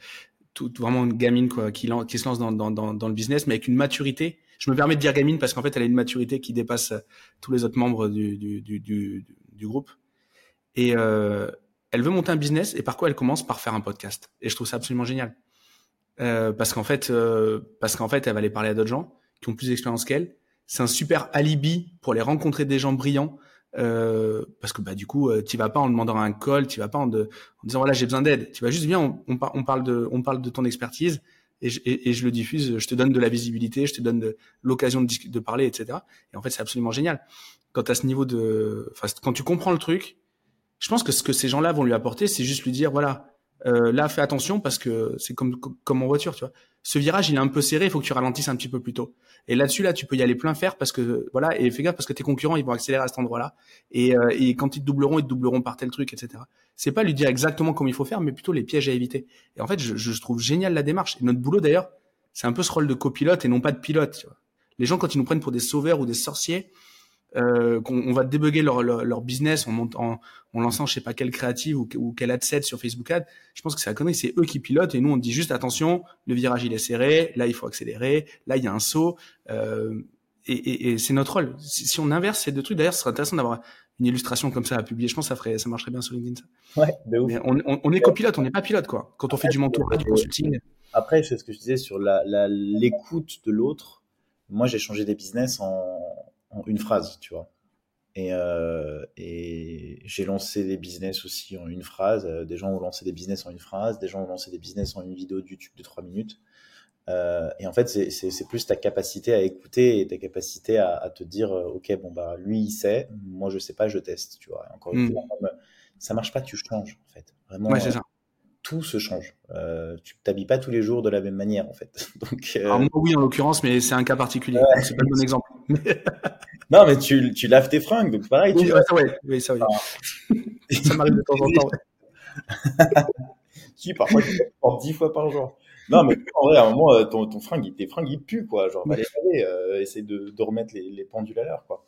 B: tout, vraiment une gamine quoi, qui, qui se lance dans, dans, dans, dans le business, mais avec une maturité je me permets de dire gamine parce qu'en fait, elle a une maturité qui dépasse euh, tous les autres membres du, du, du, du, du groupe. Et euh, elle veut monter un business et par quoi elle commence Par faire un podcast. Et je trouve ça absolument génial. Euh, parce qu'en fait, euh, parce qu'en fait, elle va aller parler à d'autres gens qui ont plus d'expérience qu'elle. C'est un super alibi pour aller rencontrer des gens brillants. Euh, parce que bah du coup, euh, tu vas pas en demandant un call, tu vas pas en disant voilà j'ai besoin d'aide. Tu vas juste bien, on, on, on, parle de, on parle de ton expertise et je, et, et je, le diffuse, je te donne de la visibilité, je te donne l'occasion de, de, parler, etc. Et en fait, c'est absolument génial. Quand à ce niveau de, quand tu comprends le truc, je pense que ce que ces gens-là vont lui apporter, c'est juste lui dire, voilà, euh, là, fais attention parce que c'est comme, comme en voiture, tu vois. Ce virage, il est un peu serré, il faut que tu ralentisses un petit peu plus tôt. Et là-dessus, là, tu peux y aller plein fer parce que, voilà, et fais gaffe parce que tes concurrents, ils vont accélérer à cet endroit-là. Et, euh, et quand ils te doubleront, ils te doubleront par tel truc, etc. C'est pas lui dire exactement comment il faut faire, mais plutôt les pièges à éviter. Et en fait, je, je trouve génial la démarche. Et notre boulot, d'ailleurs, c'est un peu ce rôle de copilote et non pas de pilote, tu vois. Les gens, quand ils nous prennent pour des sauveurs ou des sorciers, euh, qu'on va débugger leur, leur, business en, en, en, lançant je sais pas quelle créative ou, ou quel ad set sur Facebook Ad, je pense que c'est la connerie, c'est eux qui pilotent et nous on dit juste attention, le virage il est serré, là il faut accélérer, là il y a un saut euh, et, et, et c'est notre rôle. Si, si, on inverse ces deux trucs, d'ailleurs ce serait intéressant d'avoir une illustration comme ça à publier. Je pense que ça ferait, ça marcherait bien sur LinkedIn.
A: Ça. Ouais, de ouf.
B: on, on, on, est copilote, on n'est pas pilote quoi. Quand on fait du mentorat, du consulting.
A: Après, c'est ce que je disais sur l'écoute la, de l'autre. Moi, j'ai changé des business en, en une phrase, tu vois. Et, euh, et j'ai lancé des business aussi en une phrase. Euh, des gens ont lancé des business en une phrase, des gens ont lancé des business en une vidéo de YouTube de 3 minutes. Euh, et en fait, c'est plus ta capacité à écouter et ta capacité à, à, te dire, ok, bon bah lui il sait, moi je sais pas, je teste, tu vois. Encore une mm. fois, ça marche pas, tu changes en fait. Vraiment.
B: Ouais, c'est ça
A: tout se change. Euh, tu t'habilles pas tous les jours de la même manière, en fait. [laughs] Donc,
B: euh... Alors moi, oui, en l'occurrence, mais c'est un cas particulier. Ouais. C'est pas le bon exemple. [laughs]
A: non, mais tu, tu laves tes fringues, donc pareil.
B: Oui,
A: tu
B: ouais, ça, ouais. oui, ça, oui. Ah. [laughs] ça m'arrive de temps en temps.
A: si, parfois, tu portes dix fois par jour. Non, mais en vrai, à un moment, euh, ton, ton fringue, tes fringues, ils puent, quoi. Genre, euh, essaye de, de remettre les, les, pendules à l'heure, quoi.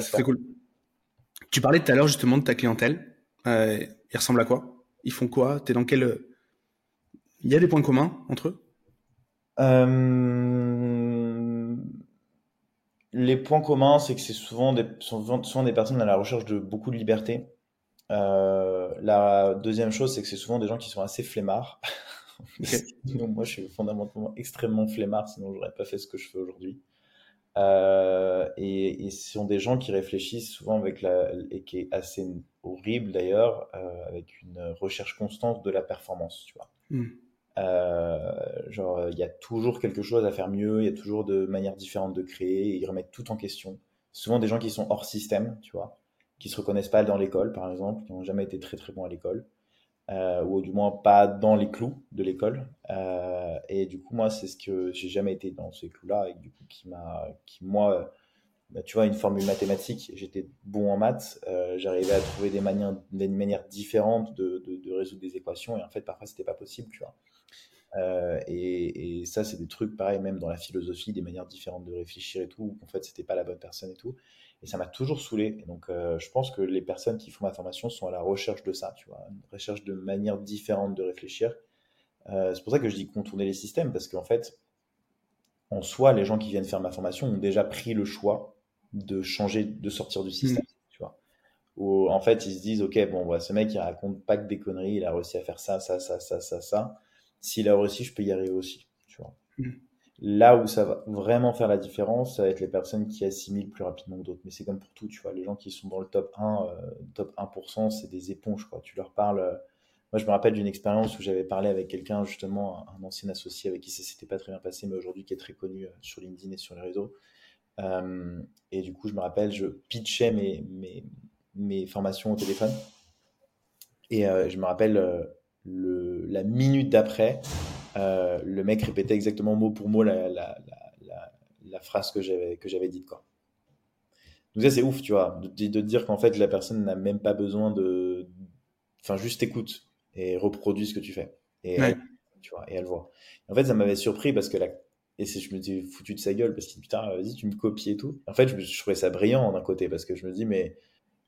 B: C'est cool. Tu parlais tout à l'heure, justement, de ta clientèle. Euh, ils ressemblent à quoi? Ils font quoi? T'es dans quel Il y a des points communs entre eux?
A: Euh... Les points communs, c'est que c'est souvent des, souvent, souvent des personnes à la recherche de beaucoup de liberté. Euh, la deuxième chose, c'est que c'est souvent des gens qui sont assez flemmards. Okay. [laughs] Donc moi, je suis fondamentalement extrêmement flemmard, sinon j'aurais pas fait ce que je fais aujourd'hui. Euh, et, et, ce sont des gens qui réfléchissent souvent avec la et qui est assez horrible d'ailleurs, euh, avec une recherche constante de la performance, tu vois. Mm. Euh, genre, il y a toujours quelque chose à faire mieux, il y a toujours de manières différentes de créer, et ils remettent tout en question. Souvent des gens qui sont hors système, tu vois, qui se reconnaissent pas dans l'école, par exemple, qui n'ont jamais été très très bons à l'école, euh, ou du moins pas dans les clous de l'école. Euh, et du coup, moi, c'est ce que j'ai jamais été dans ces clous-là, et du coup, qui m'a, qui moi, tu vois, une formule mathématique, j'étais bon en maths, euh, j'arrivais à trouver des manières, des manières différentes de, résoudre des équations, et en fait, parfois, c'était pas possible, tu vois. Euh, et, ça, c'est des trucs pareil, même dans la philosophie, des manières différentes de réfléchir et tout, en fait, c'était pas la bonne personne et tout. Et ça m'a toujours saoulé. Donc, euh, je pense que les personnes qui font ma formation sont à la recherche de ça, tu vois, une recherche de manières différentes de réfléchir. C'est pour ça que je dis contourner les systèmes, parce qu'en fait, en soi, les gens qui viennent faire ma formation ont déjà pris le choix de changer, de sortir du système, mmh. tu vois. Où en fait, ils se disent, ok, bon, bah, ce mec, il raconte pas que des conneries, il a réussi à faire ça, ça, ça, ça, ça, ça. S'il a réussi, je peux y arriver aussi, tu vois. Mmh. Là où ça va vraiment faire la différence, ça va être les personnes qui assimilent plus rapidement que d'autres. Mais c'est comme pour tout, tu vois. Les gens qui sont dans le top 1, euh, top 1%, c'est des éponges, quoi. Tu leur parles. Euh... Moi, je me rappelle d'une expérience où j'avais parlé avec quelqu'un, justement, un, un, ancien associé avec qui ça s'était pas très bien passé, mais aujourd'hui qui est très connu euh, sur LinkedIn et sur les réseaux. Euh, et du coup, je me rappelle, je pitchais mes, mes, mes formations au téléphone. Et euh, je me rappelle euh, le, la minute d'après, le mec répétait exactement mot pour mot la, la, la, la phrase que j'avais dite quoi. Donc ça c'est ouf, tu vois, de, de dire qu'en fait la personne n'a même pas besoin de, enfin juste écoute et reproduit ce que tu fais et ouais. elle, tu vois et elle voit. En fait ça m'avait surpris parce que la et je me dis foutu de sa gueule parce que putain, vas-y, tu me copies et tout. En fait, je, je trouvais ça brillant d'un côté parce que je me dis, mais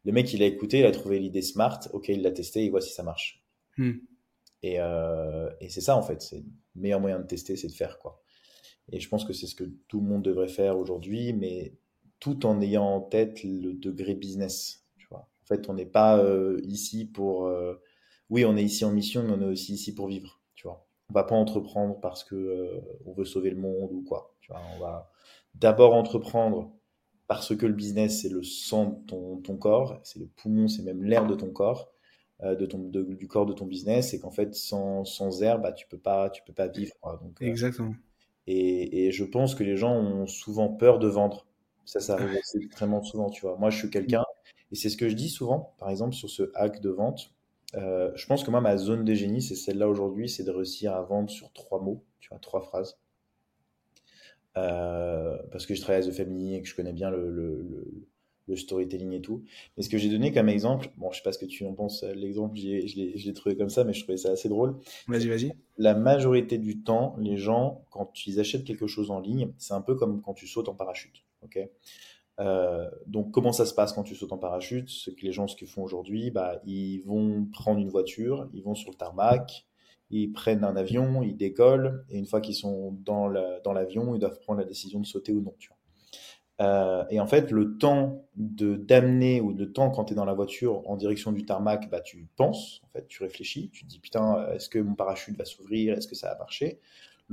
A: le mec, il a écouté, il a trouvé l'idée smart, ok, il l'a testé, il voit si ça marche. Hmm. Et, euh, et c'est ça, en fait, c'est le meilleur moyen de tester, c'est de faire, quoi. Et je pense que c'est ce que tout le monde devrait faire aujourd'hui, mais tout en ayant en tête le degré business. Tu vois. En fait, on n'est pas euh, ici pour. Euh... Oui, on est ici en mission, mais on est aussi ici pour vivre. On va pas entreprendre parce que euh, on veut sauver le monde ou quoi. Tu vois, on va d'abord entreprendre parce que le business c'est le sang de ton, ton corps, c'est le poumon, c'est même l'air de ton corps, euh, de ton de, du corps de ton business, et qu'en fait sans, sans air, bah tu peux pas tu peux pas vivre. Donc,
B: euh, Exactement.
A: Et, et, je pense que les gens ont souvent peur de vendre. Ça, ça arrive extrêmement souvent, tu vois. Moi, je suis quelqu'un, et c'est ce que je dis souvent, par exemple, sur ce hack de vente. Je pense que moi, ma zone de génie, c'est celle-là aujourd'hui, c'est de réussir à vendre sur trois mots, tu vois, trois phrases. parce que je travaille à The Family et que je connais bien le, le storytelling et tout. Mais ce que j'ai donné comme exemple, bon, je sais pas ce que tu en penses, euh, l'exemple, je l'ai trouvé comme ça, mais je trouvais ça assez drôle.
B: Vas-y, vas-y.
A: La majorité du temps, les gens, quand ils achètent quelque chose en ligne, c'est un peu comme quand tu sautes en parachute. ok? Euh, donc, comment ça se passe quand tu sautes en parachute? Ce que les gens ce qu'ils font aujourd'hui, bah, ils vont prendre une voiture, ils vont sur le tarmac, ils prennent un avion, ils décollent, et une fois qu'ils sont dans l'avion, la, ils doivent prendre la décision de sauter ou non. Euh, et en fait, le temps de d'amener ou le temps quand tu es dans la voiture en direction du tarmac, bah, tu penses, en fait, tu réfléchis, tu te dis putain, euh, est-ce que mon parachute va s'ouvrir, est-ce que ça va marcher?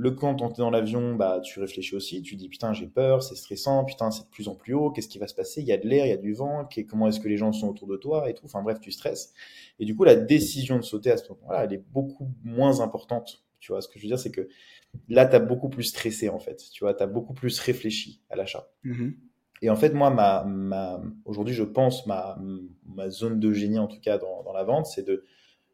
A: Le quand tu es dans l'avion, bah, tu réfléchis aussi, tu dis putain, j'ai peur, c'est stressant, putain, c'est de plus en plus haut, qu'est-ce qui va se passer? Il y a de l'air, il y a du vent, comment est-ce que les gens sont autour de toi et tout? Enfin bref, tu stresses. Et du coup, la décision de sauter à ce moment-là, elle est beaucoup moins importante. Tu vois, ce que je veux dire, c'est que là, tu as beaucoup plus stressé, en fait. Tu vois, tu as beaucoup plus réfléchi à l'achat. Mm-hmm. Et en fait, moi, ma, ma, aujourd'hui, je pense, ma, ma zone de génie, en tout cas, dans, dans la vente, c'est de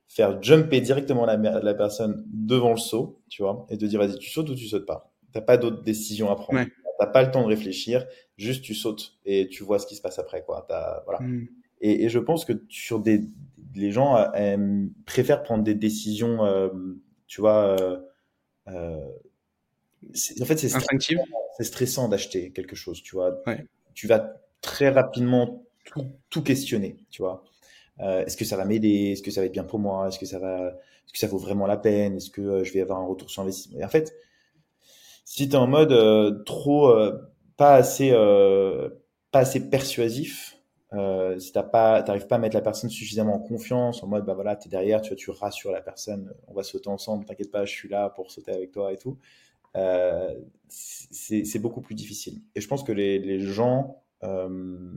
A: faire jumper directement la, la, personne devant le saut, tu vois, et de dire, vas-y, tu sautes ou tu sautes pas? T'as pas d'autres décisions à prendre. Tu T'as pas le temps de réfléchir, juste tu sautes et tu vois ce qui se passe après, quoi. As, voilà. Mm. Et, et, je pense que sur des, les gens euh, préfèrent prendre des décisions, euh, tu vois, euh, euh en fait, c'est stressant, stressant d'acheter quelque chose, tu vois. Tu vas très rapidement tout, questionner, tu vois. Euh, est-ce que ça va m'aider? Est-ce que ça va être bien pour moi? Est-ce que ça va Est-ce que ça vaut vraiment la peine? Est-ce que euh, je vais avoir un retour sur investissement? Et en fait, si tu es en mode euh, trop pas assez pas assez persuasif, si t'as pas t'arrives pas à mettre la personne suffisamment en confiance, en mode bah voilà, tu es derrière, tu vois, tu rassures la personne, on va sauter ensemble, t'inquiète pas, je suis là pour sauter avec toi et tout. Euh, c'est beaucoup plus difficile. Et je pense que les, les gens euh,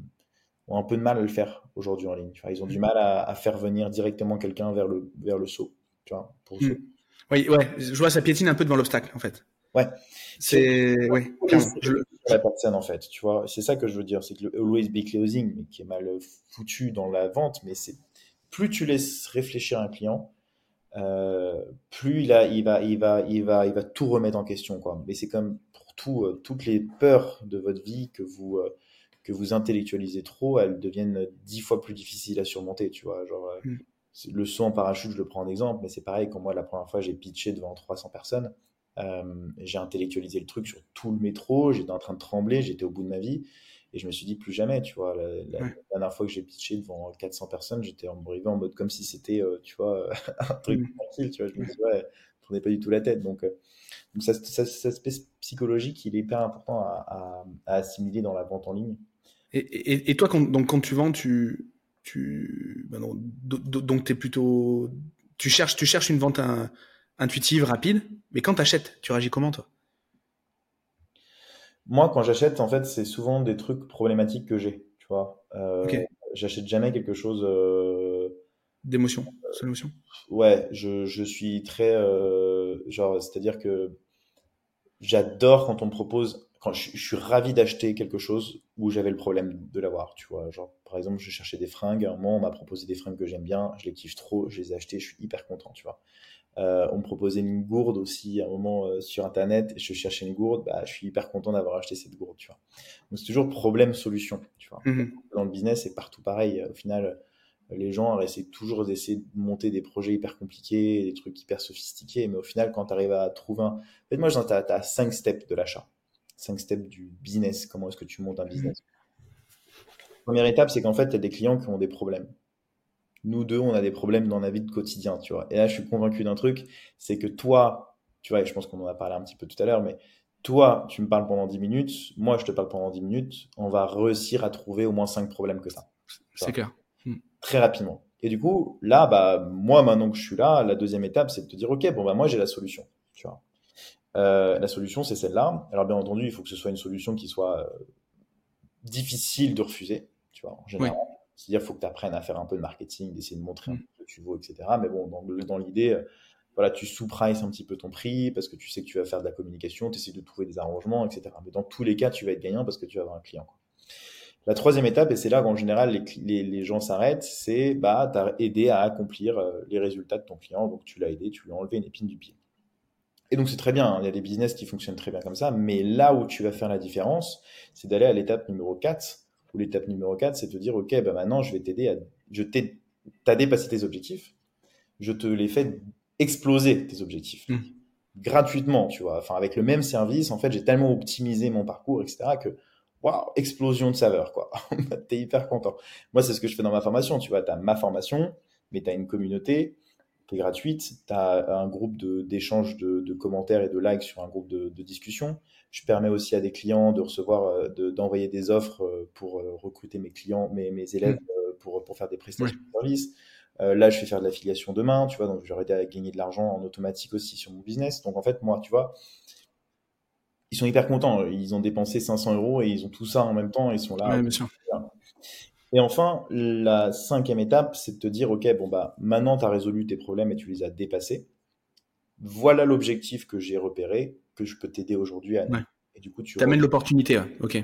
A: ont un peu de mal à le faire aujourd'hui en ligne. ils ont du mm. mal à, faire venir directement quelqu'un vers le, vers le saut. Tu vois, pour mm.
B: Oui, ouais, je vois, ça piétine un peu devant l'obstacle, en fait.
A: Ouais.
B: C'est, ouais,
A: je... la personne, en fait, tu vois. C'est ça que je veux dire, c'est que le always be closing, qui est mal foutu dans la vente, mais c'est plus tu laisses réfléchir un client, euh, plus il, a, il, va, il, va, il, va, il va tout remettre en question. Quoi. Mais c'est comme pour tout, euh, toutes les peurs de votre vie que vous, euh, que vous intellectualisez trop, elles deviennent dix fois plus difficiles à surmonter. Tu vois, genre, mm. Le saut en parachute, je le prends en exemple, mais c'est pareil, quand moi, la première fois, j'ai pitché devant 300 personnes, j'ai intellectualisé le truc sur tout le métro, j'étais en train de trembler, j'étais au bout de ma vie. Et je me suis dit plus jamais, tu vois. La, dernière fois que j'ai pitché devant 400 personnes, j'étais en en mode comme si c'était, euh, tu vois, [laughs] un truc mm. tranquille, tu vois. Je me dis, ouais, tournais pas du tout la tête. Donc, euh, donc ça, ça, cet aspect psychologique, il est hyper important à, à, assimiler dans la vente en ligne.
B: Et, et, et toi, quand, donc, quand tu vends, tu. tu ben non, donc, es plutôt. Tu cherches, tu cherches une vente intuitive, rapide, mais quand tu achètes, tu réagis comment, toi?
A: Moi, quand j'achète, en fait, c'est souvent des trucs problématiques que j'ai, tu vois. Euh, J'achète jamais quelque chose. Euh...
B: D'émotion, c'est l'émotion
A: Ouais, je, je, suis très. Euh, genre, c'est-à-dire que j'adore quand on me propose. Je, je suis ravi d'acheter quelque chose où j'avais le problème de l'avoir, tu vois. Genre, par exemple, je cherchais des fringues. À un moment, on m'a proposé des fringues que j'aime bien. Je les kiffe trop. Je les ai achetées. Je suis hyper content, tu vois. Euh, on me proposait une gourde aussi à un moment euh, sur internet et je cherchais une gourde, bah, je suis hyper content d'avoir acheté cette gourde, tu vois. Donc c'est toujours problème solution, tu vois. Mhm. Dans le business, c'est partout pareil. Au final, les gens essaient toujours d'essayer de monter des projets hyper compliqués, des trucs hyper sophistiqués, mais au final, quand tu arrives à trouver un. En fait, moi, tu as, cinq steps de l'achat, cinq steps du business. Comment est-ce que tu montes un business? Première étape, c'est qu'en fait, tu as des clients qui ont des problèmes nous deux, on a des problèmes dans la vie de quotidien, tu vois. Et là, je suis convaincu d'un truc, c'est que toi, tu vois, et je pense qu'on en a parlé un petit peu tout à l'heure, mais toi, tu me parles pendant 10 minutes, moi, je te parle pendant 10 minutes, on va réussir à trouver au moins 5 problèmes que ça.
B: C'est clair.
A: Hmm. Très rapidement. Et du coup, là, bah, moi, maintenant que je suis là, la deuxième étape, c'est de te dire, OK, bon, bah, moi, j'ai la solution, tu vois. Euh, la solution, c'est celle-là. Alors, bien entendu, il faut que ce soit une solution qui soit euh, difficile de refuser, tu vois, en général. C'est-à-dire qu'il faut que tu apprennes à faire un peu de marketing, d'essayer de montrer un mm. peu ce que tu vaux, etc. Mais bon, dans, dans l'idée, euh, voilà, tu sous-prices un petit peu ton prix parce que tu sais que tu vas faire de la communication, tu essaies de trouver des arrangements, etc. Mais dans tous les cas, tu vas être gagnant parce que tu vas avoir un client. La troisième étape, et c'est là qu'en général les, les, gens s'arrêtent, c'est bah, tu as aidé à accomplir les résultats de ton client, donc tu l'as aidé, tu lui as enlevé une épine du pied. Et donc c'est très bien, hein. il y a des business qui fonctionnent très bien comme ça, mais là où tu vas faire la différence, c'est d'aller à l'étape numéro 4, où l'étape numéro 4, c'est de dire, OK, bah maintenant je vais t'aider à... Je t'ai dépassé tes objectifs, je te les fais exploser tes objectifs. Mmh. Gratuitement, tu vois. Enfin, avec le même service, en fait, j'ai tellement optimisé mon parcours, etc., que, waouh, explosion de saveur, quoi. [laughs] T'es hyper content. Moi, c'est ce que je fais dans ma formation, tu vois. T'as ma formation, mais t'as une communauté, qui est gratuite. Tu as un groupe d'échange de, de, commentaires et de likes sur un groupe de, de, discussion. Je permets aussi à des clients de recevoir, euh, d'envoyer des offres euh, pour euh, recruter mes clients, mes, mes élèves mmh. pour, pour faire des prestations de services. là, je vais faire de l'affiliation demain, tu vois, donc j'aurais à gagner de l'argent en automatique aussi sur mon business. Donc en fait, moi, tu vois, ils sont hyper contents. Ils ont dépensé 500 euros et ils ont tout ça en même temps. Ils sont là.
B: bien sûr.
A: Et enfin, la cinquième étape, c'est de te dire, OK, bon, bah, maintenant, tu as résolu tes problèmes et tu les as dépassés. Voilà l'objectif que j'ai repéré, que je peux t'aider aujourd'hui à.
B: Et du coup, tu amènes l'opportunité, OK.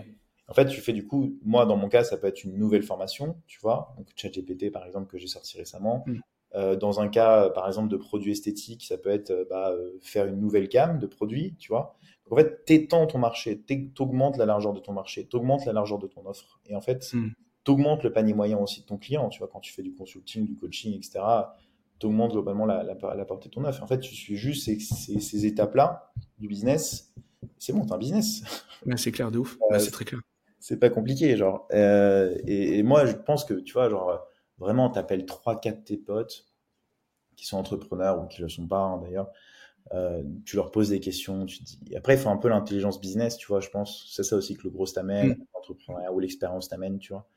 A: En fait, tu fais du coup, moi, dans mon cas, ça peut être une nouvelle formation, tu vois. Donc, ChatGPT, par exemple, que j'ai sorti récemment. Mm. Euh, dans un cas, par exemple, de produits esthétiques, ça peut être euh, bah, euh, faire une nouvelle gamme de produits, tu vois. en fait, t'étends ton marché, t'augmentes la largeur de ton marché, t'augmentes la largeur de ton offre. Et en fait, mm t'augmentes le panier moyen aussi de ton client. Tu vois, quand tu fais du consulting, du coaching, etc., t'augmentes globalement la, la, portée de ton offre. En fait, tu suis juste ces, ces, étapes-là du business. C'est bon, t'as un business. [laughs]
B: c'est clair, de ouf. c'est très clair.
A: C'est pas compliqué, genre. Euh, et, moi, je pense que, tu vois, genre, vraiment, t'appelles 3-4 tes potes qui sont entrepreneurs ou qui le sont pas, hein, d'ailleurs. Euh, tu leur poses des questions, tu dis. Après, il faut un peu l'intelligence business, tu vois, je pense. C'est ça aussi que le gros t'amène, mm. l'entrepreneuriat ou l'expérience t'amène, tu vois.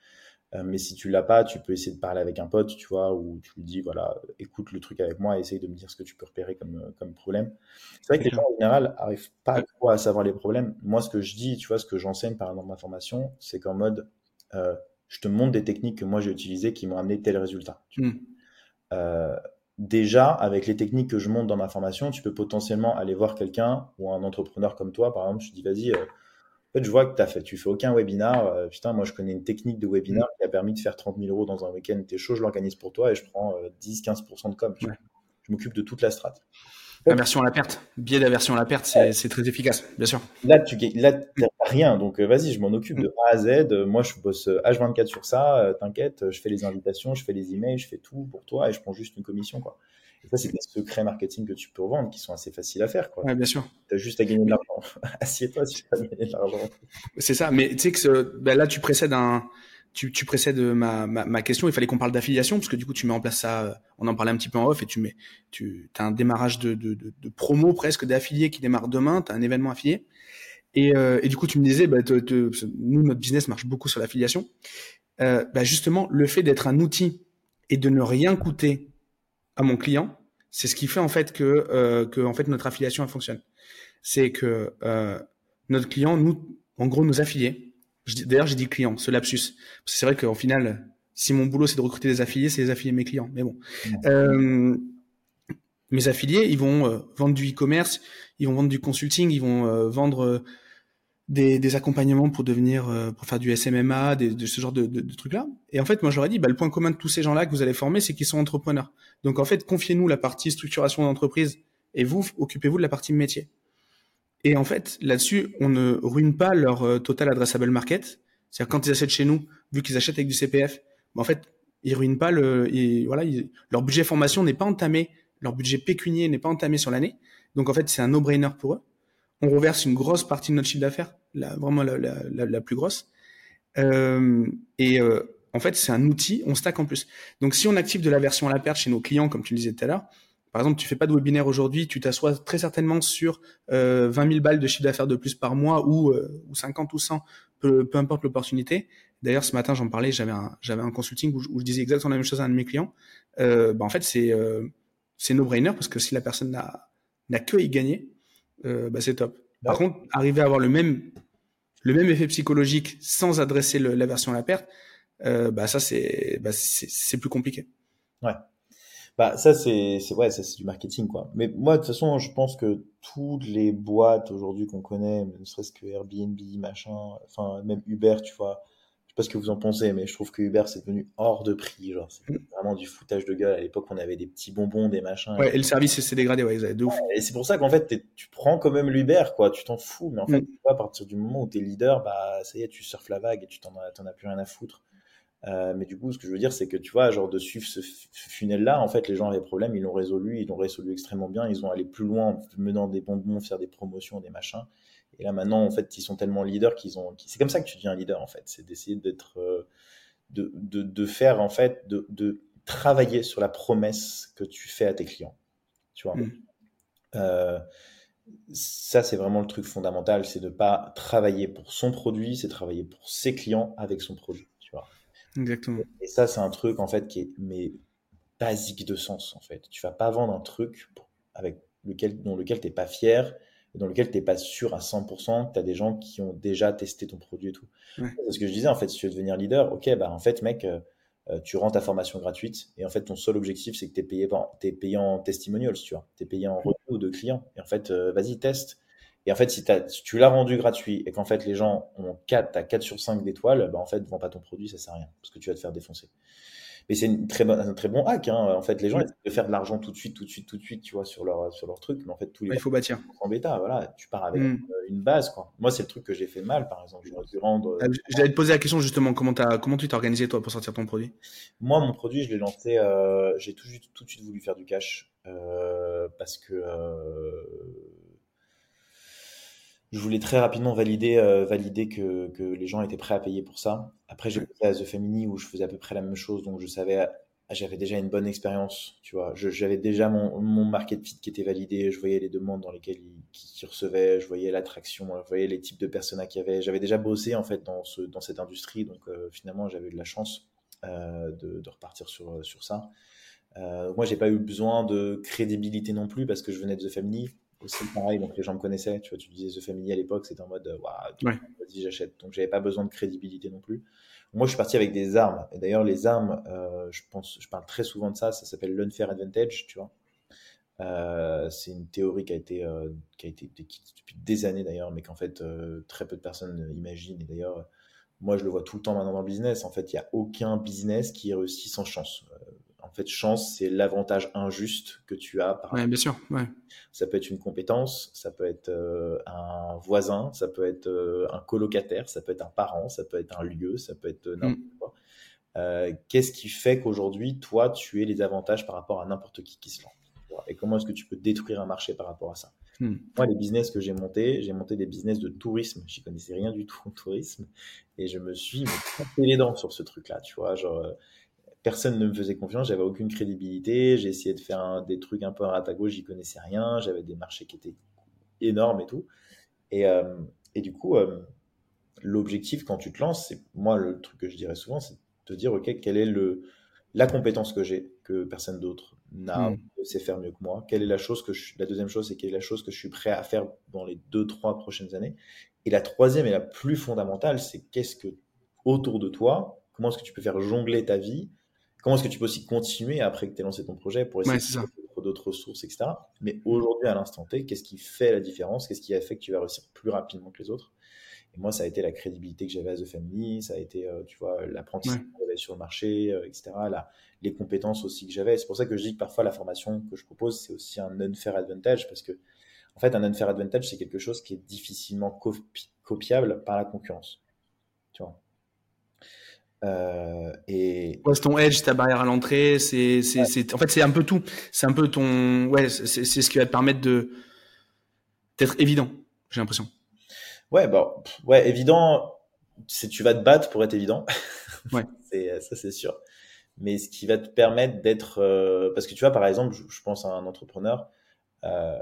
A: Euh, mais si tu l'as pas, tu peux essayer de parler avec un pote, tu vois, ou tu lui dis, voilà, écoute le truc avec moi, essaye de me dire ce que tu peux repérer comme, euh, comme problème. C'est vrai que les gens, en général, arrivent pas trop à savoir les problèmes. Moi, ce que je dis, tu vois, ce que j'enseigne par exemple dans ma formation, c'est qu'en mode, euh, je te montre des techniques que moi j'ai utilisées qui m'ont amené tel résultat. Hmm. déjà, avec les techniques que je montre dans ma formation, tu peux potentiellement aller voir quelqu'un ou un entrepreneur comme toi, par exemple, je te dis, vas-y, fait, je vois que as fait, tu fais aucun webinar. Euh, putain, moi, je connais une technique de webinar mm. qui a permis de faire 30 000 euros dans un week-end. T'es chaud, je l'organise pour toi et je prends 10-15% euh, de com. Je m'occupe de toute la strate.
B: Aversion à la perte, biais d'aversion à la perte, c'est très efficace, bien sûr.
A: Là, tu là, rien, donc euh, vas-y, je m'en occupe de A à Z. Moi, je bosse H24 sur ça, t'inquiète, je fais les invitations, je fais les emails, je fais tout pour toi et je prends juste une commission. Quoi. Et ça, c'est des secrets marketing que tu peux vendre qui sont assez faciles à faire.
B: Quoi. bien sûr.
A: Tu as juste à gagner de l'argent. [laughs] Assieds-toi si tu as gagner de l'argent.
B: C'est ça. Mais tu sais que ben là, tu précèdes un. Tu, tu précèdes ma, ma, ma, question. Il fallait qu'on parle d'affiliation parce que du coup, tu mets en place ça. Euh, on en parlait un petit peu en off et tu mets, tu as un démarrage de, de, de, de promo presque d'affiliés qui démarre demain. Tu as un événement affilié. Et, euh, et, du coup, tu me disais, bah, nous, notre business marche beaucoup sur l'affiliation. Euh, bah, justement, le fait d'être un outil et de ne rien coûter à mon client, c'est ce qui fait en fait que, euh, que en fait notre affiliation elle fonctionne. C'est que euh, notre client, nous, en gros, nos affiliés. D'ailleurs, j'ai dit client, ce lapsus. C'est vrai qu'au final, si mon boulot c'est de recruter des affiliés, c'est les affiliés mes clients. Mais bon, euh, mes affiliés, ils vont euh, vendre du e-commerce, ils vont vendre du consulting, ils vont euh, vendre des, des, accompagnements pour devenir, euh, pour faire du SMMA, des, de ce genre de, de, de trucs-là. Et en fait, moi, j'aurais dit, bah, le point commun de tous ces gens-là que vous allez former, c'est qu'ils sont entrepreneurs. Donc, en fait, confiez-nous la partie structuration d'entreprise et vous, occupez-vous de la partie métier. Et en fait, là-dessus, on ne ruine pas leur euh, total addressable market. C'est-à-dire, quand ils achètent chez nous, vu qu'ils achètent avec du CPF, bah, en fait, ils ruinent pas le, voilà, leur budget formation n'est pas entamé, leur budget pécunier n'est pas entamé sur l'année. Donc, en fait, c'est un no-brainer pour eux on reverse une grosse partie de notre chiffre d'affaires, vraiment la, la, la, plus grosse. Euh, et euh, en fait, c'est un outil, on stack en plus. Donc, si on active de la version à la perte chez nos clients, comme tu le disais tout à l'heure, par exemple, tu fais pas de webinaire aujourd'hui, tu t'assois très certainement sur euh, 20 000 balles de chiffre d'affaires de plus par mois ou, euh, ou 50 ou 100, peu, peu importe l'opportunité. D'ailleurs, ce matin, j'en parlais, j'avais un, j'avais un consulting où je, disais exactement la même chose à un de mes clients. Euh, bah, en fait, c'est euh, c'est no-brainer parce que si la personne n'a n'a que y gagner, euh, bah, c'est top. Par contre, arriver à avoir le même, le même effet psychologique sans adresser le, la version à la perte, euh, bah ça c'est bah, c'est plus compliqué.
A: Ouais. Bah ça c'est c'est ouais ça c'est du marketing quoi. Mais moi de toute façon je pense que toutes les boîtes aujourd'hui qu'on connaît, ne serait-ce que Airbnb machin, enfin même Uber tu vois, pas ce que vous en pensez, mais je trouve que Uber c'est devenu hors de prix. Genre, c'est
B: Mm.
A: vraiment du foutage de gueule. À l'époque, on avait des petits bonbons, des machins.
B: Ouais, et le service s'est dégradé, ouais, ils avaient de ouf.
A: Et c'est pour ça qu'en fait, tu prends quand même l'Uber, quoi. Tu t'en fous. Mais en fait,
B: Mm.
A: tu vois, à partir du moment où t'es leader, bah, ça y est, tu surfes la vague et tu t'en as, plus rien à foutre. Euh, mais du coup, ce que je veux dire, c'est que tu vois, genre de suivre ce funnel-là, en fait, les gens avaient problème, ils l'ont résolu, ils l'ont résolu extrêmement bien, ils ont allé plus loin en menant des bonbons, faire des promotions, des machins. Et là, maintenant, en fait, ils sont tellement leaders qu'ils ont. C'est comme ça que tu deviens leader, en fait. C'est d'essayer d'être. euh, de, de, de faire, en fait, de, de travailler sur la promesse que tu fais à tes clients. Tu vois?
B: Mm.
A: Euh, ça, c'est vraiment le truc fondamental, c'est de pas travailler pour son produit, c'est travailler pour ses clients avec son produit. Tu vois?
B: Exactement.
A: Et ça, c'est un truc en fait qui est mais basique de sens en fait. Tu vas pas vendre un truc pour- avec lequel, dont lequel t'es pas fier, dans lequel t'es pas sûr à 100% que tu as des gens qui ont déjà testé ton produit et tout.
B: Ouais.
A: C'est ce que je disais en fait, si tu veux devenir leader, ok, bah en fait mec, euh, euh, tu rends ta formation gratuite et en fait ton seul objectif c'est que tu es payé, par- payé en testimonials, tu vois, tu es payé en retour de clients. Et en fait, euh, vas-y, teste. Et en fait, si, tu l'as rendu gratuit et qu'en fait les gens ont 4, t'as 4 sur 5 d'étoiles, bah en fait, vends pas ton produit, ça sert à rien parce que tu vas te faire défoncer. Mais c'est une très bonne- un très bon hack. Hein. En fait, les gens
B: Ouais.
A: essaient de faire de l'argent tout de suite, tout de suite, tout de suite, tu vois, sur leur, sur leur truc. Mais en fait, tous les
B: Ouais, il faut bâtir.
A: en bêta, voilà, tu pars avec
B: Mm.
A: euh, une base, quoi. Moi, c'est le truc que j'ai fait mal, par exemple. J'aurais dû rendre. euh,
B: Euh, J'allais te poser la question justement, comment, t'as- comment tu t'es organisé toi pour sortir ton produit?
A: Moi, mon produit, je l'ai lancé, euh, j'ai tout, tout de suite voulu faire du cash euh, parce que euh, je voulais très rapidement valider, euh, valider que, que les gens étaient prêts à payer pour ça. Après, j'ai passé à The Family où je faisais à peu près la même chose, donc je savais, j'avais déjà une bonne expérience, tu vois. J'avais déjà mon, mon market fit qui était validé, je voyais les demandes dans lesquelles ils, qui, recevaient, je voyais l'attraction, je voyais les types de personas qu'il y avait. J'avais déjà bossé en fait dans, ce, dans cette industrie, donc euh, finalement, j'avais eu de la chance euh, de, de repartir sur, sur ça. Euh, moi, j'ai pas eu besoin de crédibilité non plus parce que je venais de The Family. Aussi pareil, donc les gens me connaissaient. Tu vois, tu disais The Family à l'époque, c'était en mode, euh, Waouh,
B: Ouais.
A: vas-y, j'achète. Donc, j'avais pas besoin de crédibilité non plus. Moi, je suis parti avec des armes. Et d'ailleurs, les armes, euh, je pense, je parle très souvent de ça. Ça s'appelle l'unfair advantage, tu vois. Euh, c'est une théorie qui a été, euh, qui a été décrite depuis des années d'ailleurs, mais qu'en fait très peu de personnes imaginent. Et d'ailleurs, moi je le vois tout le temps maintenant dans le business. En fait, il n'y a aucun business qui réussit sans chance. En fait, chance, c'est l'avantage injuste que tu as par
B: Ouais, bien sûr. Ouais.
A: ça peut être une compétence, ça peut être euh, un voisin, ça peut être euh, un colocataire, ça peut être un parent, ça peut être un lieu, ça peut être euh, n'importe quoi. Euh, Qu'est-ce qui fait qu'aujourd'hui, toi, tu aies les avantages par rapport à n'importe qui qui se lance Et comment est-ce que tu peux détruire un marché par rapport à ça?
B: Hmm.
A: Moi, les business que j'ai montés, j'ai monté des business de tourisme. J'y connaissais rien du tout en tourisme. Et je me suis tapé les dents sur ce truc-là, tu vois? Genre, personne ne me faisait confiance, j'avais aucune crédibilité. J'ai essayé de faire un- des trucs un peu à droite à gauche, j'y connaissais rien. J'avais des marchés qui étaient énormes et tout. Et, euh, et du coup, euh, l'objectif quand tu te lances, c'est moi le truc que je dirais souvent, c'est de te dire ok, quelle est le la compétence que j'ai que personne d'autre n'a,
B: Mm.
A: ne sait faire mieux que moi. Quelle est la chose que je, la deuxième chose, c'est quelle est la chose que je suis prêt à faire dans les deux trois prochaines années. Et la troisième et la plus fondamentale, c'est qu'est-ce que autour de toi, comment est-ce que tu peux faire jongler ta vie, comment est-ce que tu peux aussi continuer après que tu aies lancé ton projet pour essayer
B: Ouais,
A: d'autres ressources, etc. Mais aujourd'hui, à l'instant T, qu'est-ce qui fait la différence? Qu'est-ce qui a fait que tu vas réussir plus rapidement que les autres? Et moi, ça a été la crédibilité que j'avais à The Family, ça a été, euh, tu vois, l'apprentissage
B: Ouais.
A: que j'avais sur le marché, euh, etc. La- les compétences aussi que j'avais. C'est pour ça que je dis que parfois la formation que je propose, c'est aussi un unfair advantage parce que, en fait, un unfair advantage, c'est quelque chose qui est difficilement copi- copiable par la concurrence. Tu vois? Euh, et
B: Ouais, c'est ton edge, ta barrière à l'entrée, c'est, c'est, c'est, en fait, c'est un peu tout. C'est un peu ton, ouais, c'est, ce qui va te permettre de, d'être évident, j'ai l'impression.
A: Ouais, bah, ouais, évident, c'est tu vas te battre pour être évident. [laughs]
B: Ouais.
A: ça, c'est sûr. Mais ce qui va te permettre d'être, euh, parce que tu vois, par exemple, je, je pense à un entrepreneur, euh,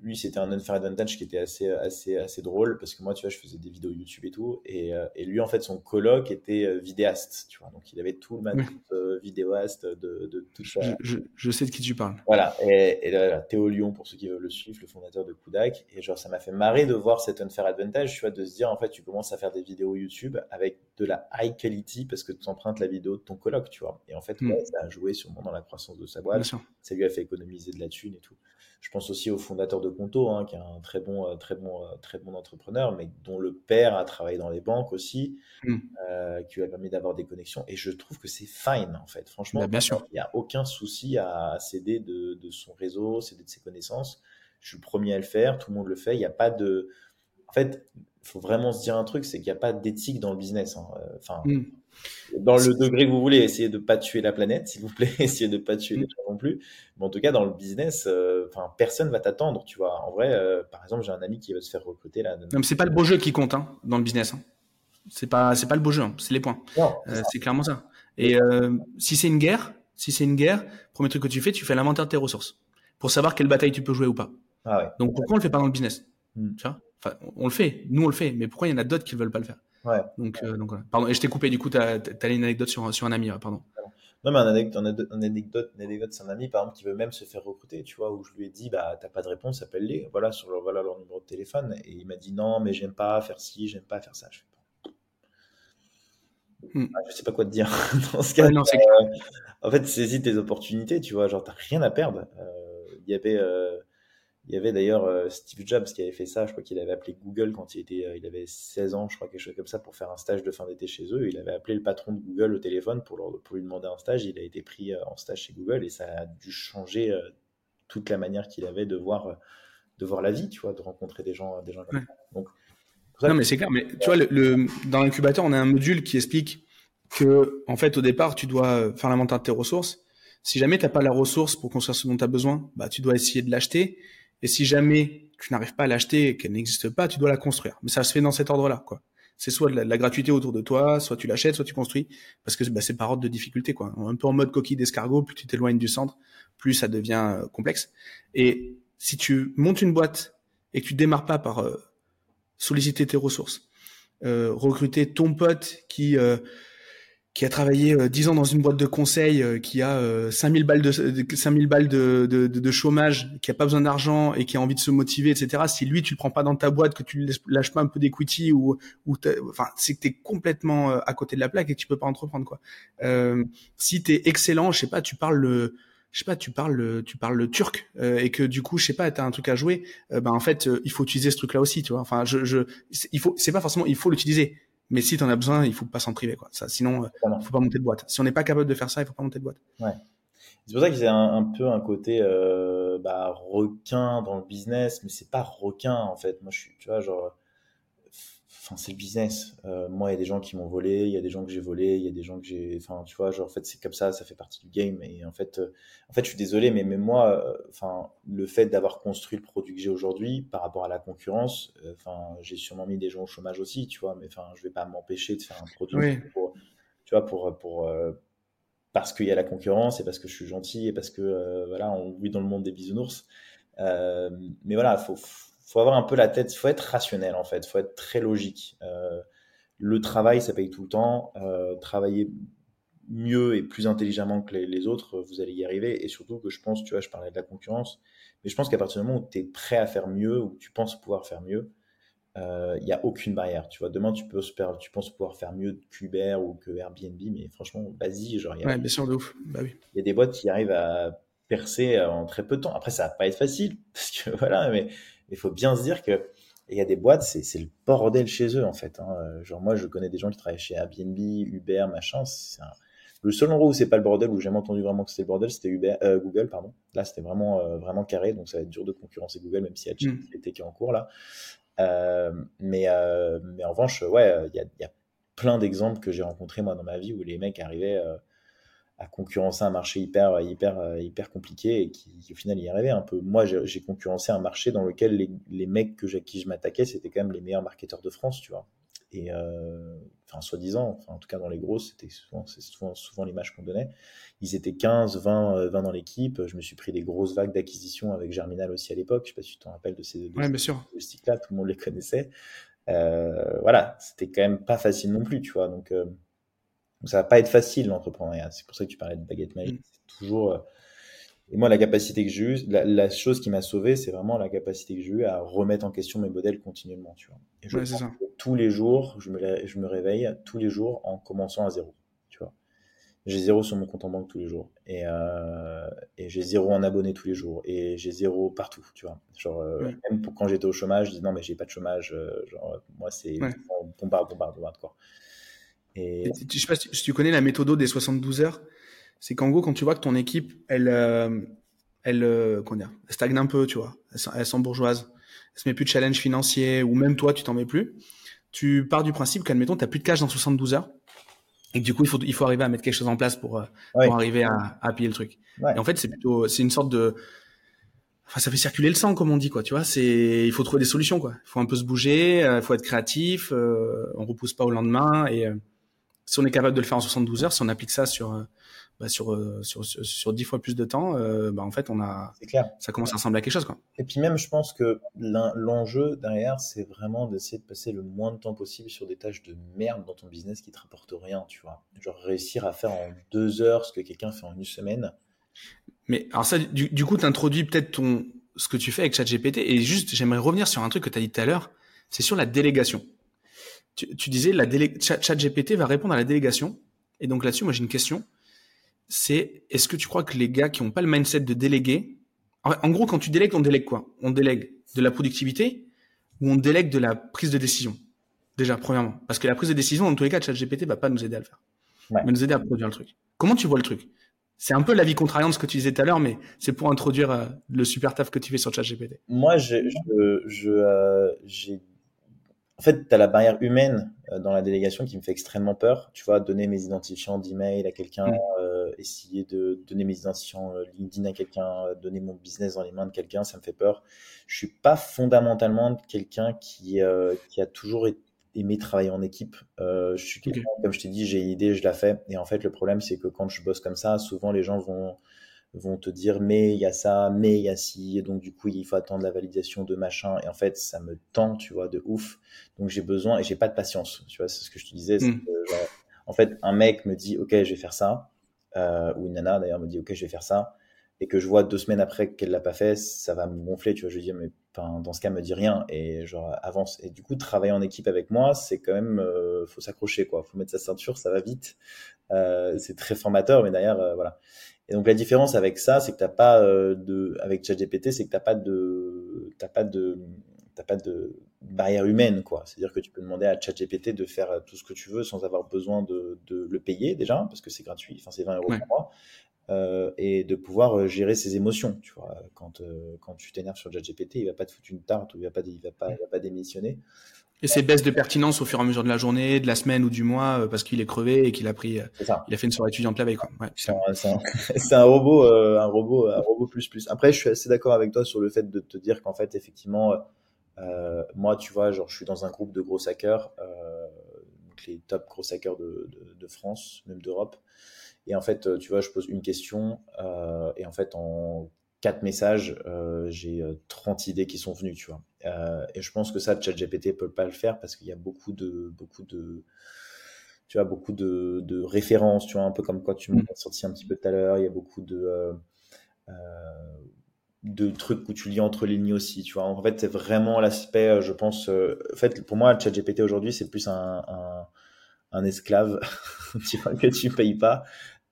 A: lui, c'était un unfair advantage qui était assez, assez, assez drôle parce que moi, tu vois, je faisais des vidéos YouTube et tout. Et, euh, et lui, en fait, son coloc était euh, vidéaste, tu vois. Donc, il avait tout le matos euh, vidéaste de, de tout ça.
B: Je, je, je sais de qui tu parles.
A: Voilà, et, et là, là, Théo Lyon, pour ceux qui veulent le suivre, le fondateur de Kudak, et genre ça m'a fait marrer de voir cet unfair advantage, tu vois, de se dire en fait tu commences à faire des vidéos YouTube avec de la high quality parce que tu empruntes la vidéo de ton coloc, tu vois. Et en fait,
B: Mm.
A: ouais, ça a joué sûrement dans la croissance de sa boîte, ça lui a fait économiser de la thune et tout. Je pense aussi au fondateur de Conto, hein, qui est un très bon, euh, très bon, euh, très bon entrepreneur, mais dont le père a travaillé dans les banques aussi, mm. euh, qui lui a permis d'avoir des connexions. Et je trouve que c'est fine, en fait. Franchement,
B: bah, bien sûr.
A: il n'y a aucun souci à, céder de, de, son réseau, céder de ses connaissances. Je suis le premier à le faire, tout le monde le fait. Il n'y a pas de. En fait, faut vraiment se dire un truc, c'est qu'il n'y a pas d'éthique dans le business. Hein. Enfin, mm dans le degré que vous voulez, essayez de pas tuer la planète, s'il vous plaît, [laughs] essayez de pas tuer les mm. gens non plus. Mais en tout cas, dans le business, euh, enfin, personne va t'attendre, tu vois. En vrai, euh, par exemple, j'ai un ami qui veut se faire recruter là.
B: Non, mais c'est pas le beau jeu qui compte hein, dans le business. Hein. C'est pas, c'est pas le beau jeu, hein, c'est les points. Euh, c'est clairement ça. Et si c'est une guerre, si c'est une guerre, premier truc que tu fais, tu fais l'inventaire de tes ressources pour savoir quelle bataille tu peux jouer ou pas.
A: Ah ouais.
B: Donc pourquoi on le fait pas dans le business mm. Tu vois? Enfin, on le fait, nous on le fait, mais pourquoi il y en a d'autres qui ne veulent pas le faire?
A: Ouais.
B: Donc, euh, donc Pardon, et je t'ai coupé, du coup, tu as, une anecdote sur, sur un ami, pardon.
A: Non, mais un anecdote, une anecdote, anecdote c'est un ami, par exemple, qui veut même se faire recruter, tu vois, où je lui ai dit, bah, t'as pas de réponse, appelle-les, voilà, sur leur, voilà leur numéro de téléphone. Et il m'a dit, non, mais j'aime pas faire ci, j'aime pas faire ça. Je, fais, hmm. ah, je sais pas quoi te dire. [laughs] Dans ce cas, euh, en fait, saisis tes opportunités, tu vois, genre, t'as rien à perdre. Euh, il y avait, il y avait d'ailleurs euh, Steve Jobs qui avait fait ça. Je crois qu'il avait appelé Google quand il, était, euh, il avait 16 ans, je crois, quelque chose comme ça, pour faire un stage de fin d'été chez eux. Il avait appelé le patron de Google au téléphone pour, pour lui demander un stage. Il a été pris euh, en stage chez Google et ça a dû changer toute la manière qu'il avait de voir, de voir la vie, tu vois, de rencontrer des gens, des gens comme ça. Donc,
B: non, mais c'est clair. Mais tu vois, le, dans l'incubateur, on a un module qui explique que, en fait, au départ, tu dois faire l'inventaire de tes ressources. Si jamais tu n'as pas la ressource pour construire ce dont tu as besoin, bah, tu dois essayer de l'acheter. Et si jamais tu n'arrives pas à l'acheter et qu'elle n'existe pas, tu dois la construire. Mais ça se fait dans cet ordre-là, quoi. C'est soit de la, gratuité autour de toi, soit tu l'achètes, soit tu construis, parce que bah, c'est par ordre de difficulté, quoi. Un peu en mode coquille d'escargot, plus tu t'éloignes du centre, plus ça devient euh, complexe. Et si tu montes une boîte et que tu démarres pas par euh, solliciter tes ressources, euh, recruter ton pote qui qui a travaillé euh, 10 ans dans une boîte de conseil, euh, qui a euh, 5000 balles de 5000 balles de, de, de, chômage, qui a pas besoin d'argent et qui a envie de se motiver, etc. Si lui tu le prends pas dans ta boîte, que tu lâches pas un peu d'equity ou ou enfin c'est que t'es complètement euh, à côté de la plaque et que tu peux pas entreprendre quoi. Euh, si t'es excellent, je sais pas, tu parles le je sais pas, tu parles tu parles le turc et que du coup, je sais pas, tu as un truc à jouer, ben en fait, il faut utiliser ce truc-là aussi, tu vois. Enfin, je, je il faut, c'est pas forcément, il faut l'utiliser. Mais si tu en as besoin, il faut pas s'en priver. Quoi. Ça, sinon, euh, il faut pas monter de boîte. Si on n'est pas capable de faire ça, il faut pas monter de boîte.
A: Ouais. C'est pour ça qu'il y a un, peu un côté euh, bah, requin dans le business, mais c'est pas requin en fait. Moi, je suis, tu vois, genre, enfin, c'est le business. Euh, moi, il y a des gens qui m'ont volé, il y a des gens que j'ai volé, il y a des gens que j'ai, enfin, tu vois, genre, en fait, c'est comme ça, ça fait partie du game. Et en fait, euh, en fait, je suis désolé, mais même moi, euh, enfin, le fait d'avoir construit le produit que j'ai aujourd'hui par rapport à la concurrence, enfin, j'ai sûrement mis des gens au chômage aussi, tu vois, mais enfin, je vais pas m'empêcher de faire un produit pour, tu vois, pour, pour, parce qu'il y a la concurrence et parce que je suis gentil et parce que, voilà, on vit dans le monde des bisounours. mais voilà, faut faut avoir un peu la tête, il faut être rationnel en fait, il faut être très logique. Euh, le travail, ça paye tout le temps. Euh, travailler mieux et plus intelligemment que les, autres, vous allez y arriver. Et surtout que je pense, tu vois, je parlais de la concurrence, mais je pense qu'à partir du moment où tu es prêt à faire mieux, ou tu penses pouvoir faire mieux, euh, il n'y a aucune barrière. Tu vois, demain, tu, peux, tu penses pouvoir faire mieux que Uber ou que Airbnb, mais franchement, vas-y. Genre,
B: ouais, bien sûr, de ouf. Bah oui.
A: Il y a des boîtes qui arrivent à percer en très peu de temps. Après, ça va pas être facile, [laughs] parce que voilà, mais il faut bien se dire que il y a des boîtes, c'est le bordel chez eux en fait. Hein. Euh, genre moi, je connais des gens qui travaillent chez Airbnb, Uber, machin. Le seul endroit où c'est pas le bordel, où j'ai jamais entendu vraiment que c'était le bordel, c'était euh, Google, pardon. Là, c'était vraiment euh, vraiment carré, donc ça va être dur de concurrencer Google, même s'il y a ChatGPT mm. qui est en cours là. mais mais en revanche, ouais, il y a, y a, plein d'exemples que j'ai rencontrés moi dans ma vie où les mecs arrivaient à concurrencer un marché hyper, hyper, hyper compliqué et qui, au final y arrivait un peu. Moi, j'ai concurrencé un marché dans lequel les, les mecs que à qui je m'attaquais, c'était quand même les meilleurs marketeurs de France, tu vois. Et euh, enfin, soi-disant, enfin, en tout cas dans les grosses, c'était souvent, souvent, souvent l'image qu'on donnait. Ils étaient 15, 20, 20 dans l'équipe. Je me suis pris des grosses vagues d'acquisition avec Germinal aussi à l'époque. Je sais pas si tu t'en rappelles de ces deux
B: ouais, bien sûr.
A: là tout le monde les connaissait. Euh, voilà, c'était quand même pas facile non plus, tu vois. Donc, euh, donc ça va pas être facile l'entrepreneuriat. C'est pour ça que tu parlais de baguette magique. Mm. C'est toujours. Euh, et moi, la capacité que j'ai eue, la, chose qui m'a sauvé, c'est vraiment la capacité que j'ai eue à remettre en question mes modèles continuellement. Tu vois. Et je tous les jours, je me, je me réveille tous les jours en commençant à zéro. Tu vois. j'ai zéro sur mon compte en banque tous les jours. Et, et j'ai zéro en abonné tous les jours. Et j'ai zéro partout, tu vois. Genre, même pour quand j'étais au chômage, je dis non, mais j'ai pas de chômage. genre, moi, c'est ouais. bombarde, bombarde, bombarde, quoi.
B: Et... Je sais pas si tu connais la méthode des 72 heures. C'est qu'en gros, quand tu vois que ton équipe, elle, elle, comment dire, elle stagne un peu, tu vois. Elle, elle bourgeoise elle se met plus de challenge financier, ou même toi, tu t'en mets plus, tu pars du principe qu'admettons, tu n'as plus de cash dans 72 heures. Et du coup, il faut, il faut arriver à mettre quelque chose en place pour, euh, pour arriver à, à piller le truc. Et en fait, c'est plutôt, c'est une sorte de, enfin, ça fait circuler le sang, comme on dit, quoi. Tu vois, c'est, il faut trouver des solutions, quoi. Il faut un peu se bouger, il euh, faut être créatif, euh, on repousse pas au lendemain. Et si on est capable de le faire en 72 heures, si on applique ça sur, bah, sur, euh, sur, sur, 10 fois plus de temps, euh, bah, en fait, on a, clair. ça commence à ressembler à quelque chose. Quoi.
A: Et puis même, je pense que l'enjeu derrière, c'est vraiment d'essayer de passer le moins de temps possible sur des tâches de merde dans ton business qui te rapportent rien, tu vois. Genre réussir à faire en deux heures ce que quelqu'un fait en une semaine.
B: Mais alors ça, du, du coup, tu introduis peut-être ton ce que tu fais avec ChatGPT. Et juste, j'aimerais revenir sur un truc que tu as dit tout à l'heure, c'est sur la délégation. Tu, tu disais, la délé... ChatGPT va répondre à la délégation. Et donc là-dessus, moi j'ai une question c'est est-ce que tu crois que les gars qui n'ont pas le mindset de déléguer, en, gros, quand tu délègues, on délègue quoi? On délègue de la productivité ou on délègue de la prise de décision? Déjà, premièrement. Parce que la prise de décision, dans tous les cas, ChatGPT va pas nous aider à le faire. Ouais. Va nous aider à produire le truc. Comment tu vois le truc? C'est un peu l'avis contrariant de ce que tu disais tout à l'heure, mais c'est pour introduire euh, le super taf que tu fais sur ChatGPT.
A: Moi, je, je, je euh, j'ai en fait, tu as la barrière humaine euh, dans la délégation qui me fait extrêmement peur. Tu vois, donner mes identifiants d'email à quelqu'un, mm. euh, essayer de donner mes identifiants euh, LinkedIn à quelqu'un, donner mon business dans les mains de quelqu'un, ça me fait peur. Je suis pas fondamentalement quelqu'un qui, qui a toujours aimé travailler en équipe. je suis quelqu'un, comme je t'ai dit, j'ai une idée, je la fais. Et en fait, le problème, c'est que quand je bosse comme ça, souvent les gens vont vont te dire mais il y a ça, mais il y a ci, et donc du coup il faut attendre la validation de machin, et en fait ça me tend, tu vois, de ouf. Donc j'ai besoin et j'ai pas de patience, tu vois, c'est ce que je te disais. Hmm. en fait, un mec me dit ok, je vais faire ça, euh, ou une nana d'ailleurs me dit ok, je vais faire ça, et que je vois deux semaines après qu'elle l'a pas fait, ça va me gonfler, tu vois. Je dis mais dans ce cas me dis rien et genre avance. Et du coup travailler en équipe avec moi, c'est quand même euh, faut s'accrocher quoi, faut mettre sa ceinture, ça va vite. Euh, c'est très formateur, mais d'ailleurs voilà. Et donc la différence avec ça, c'est que t'as pas euh, de, avec ChatGPT, c'est que t'as pas de, t'as pas de, t'as pas de barrière humaine, quoi. C'est-à-dire que tu peux demander à ChatGPT de faire tout ce que tu veux sans avoir besoin de, de le payer déjà, parce que c'est gratuit, enfin c'est 20 euros par mois, euh, et de pouvoir euh, gérer ses émotions, tu vois. Quand, euh, quand tu t'énerves sur ChatGPT, il va pas te foutre une tarte ou il va pas, il va pas, il va pas démissionner.
B: Et ces baisses de pertinence au fur et à mesure de la journée, de la semaine ou du mois, euh, parce qu'il est crevé et qu'il a pris, euh, il a fait une soirée étudiante la veille, quoi. Ouais,
A: c'est un, [laughs] un, robot, euh, un robot, un robot plus plus. Après, je suis assez d'accord avec toi sur le fait de te dire qu'en fait, effectivement, euh, moi, tu vois, genre, je suis dans un groupe de gros hackers, euh, donc les top gros hackers de, de, de France, même d'Europe. Et en fait, tu vois, je pose une question, et en fait, en quatre messages, j'ai 30 idées qui sont venues, tu vois. Euh, et je pense que ça, ChatGPT peut pas le faire parce qu'il y a beaucoup de, beaucoup de, tu vois, beaucoup de, de références, tu vois, un peu comme quoi tu m'as mm. sorti un petit peu tout à l'heure. Il y a beaucoup de, euh, euh, de trucs où tu lis entre les lignes aussi, tu vois. En fait, c'est vraiment l'aspect, je pense, en fait, pour moi, ChatGPT aujourd'hui, c'est plus un, un, un esclave, [laughs] tu vois, que tu payes pas.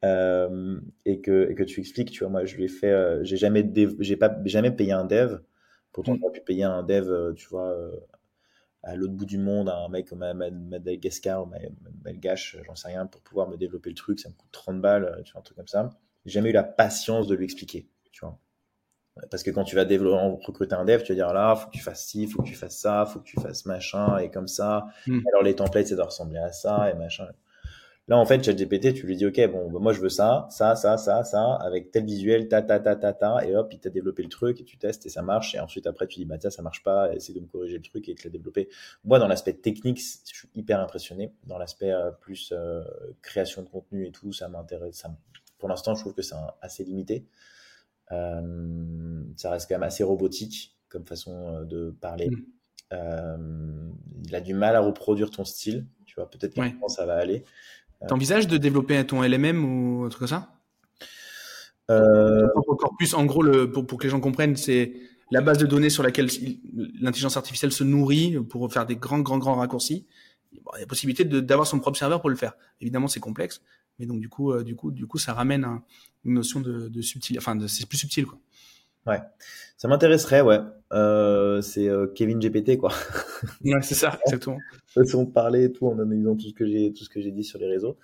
A: Euh, et, que, et que tu expliques, tu vois, moi, je l'ai fait, euh, j'ai jamais, j'ai pas jamais payé un dev. Pourtant, j'aurais pu payer un dev, euh, tu vois, euh, à l'autre bout du monde, un mec comme Madagascar ou Malgache, j'en sais rien, pour pouvoir me développer le truc. Ça me coûte 30 balles, tu vois, un truc comme ça. J'ai jamais eu la patience de lui expliquer, tu vois. Parce que quand tu vas développer, recruter un dev, tu vas dire là, faut que tu fasses ci, faut que tu fasses ça, faut que tu fasses machin et comme ça. Hmm. Alors les templates, ça doit ressembler à ça et machin. Là, en fait, ChatGPT, tu lui dis, OK, bon, bah, moi, je veux ça, ça, ça, ça, ça, avec tel visuel, ta, ta, ta, ta, ta, et hop, il t'a développé le truc, et tu testes, et ça marche, et ensuite, après, tu dis, bah, tiens, ça marche pas, essaie de me corriger le truc, et il te l'a développé. Moi, dans l'aspect technique, je suis hyper impressionné. Dans l'aspect euh, plus euh, création de contenu et tout, ça m'intéresse. Ça, pour l'instant, je trouve que c'est assez limité. Euh, ça reste quand même assez robotique comme façon de parler. Mm. Euh, il a du mal à reproduire ton style. Tu vois, peut-être que ça va aller.
B: T'envisages de développer ton LMM ou un truc comme ça? Euh... Encore plus, en gros, le, pour, pour, que les gens comprennent, c'est la base de données sur laquelle l'intelligence artificielle se nourrit pour faire des grands, grands, grands raccourcis. Bon, il y a possibilité d'avoir son propre serveur pour le faire. Évidemment, c'est complexe, Mais donc du coup, euh, du coup, du coup, ça ramène une notion de, de subtil, enfin, c'est plus subtil quoi.
A: Ouais, ça m'intéresserait, ouais. Euh, c'est Kevin GPT, quoi.
B: ouais, c'est ça, exactement.
A: Façon de parler et tout en analysant tout ce que j'ai, tout ce que j'ai dit sur les réseaux.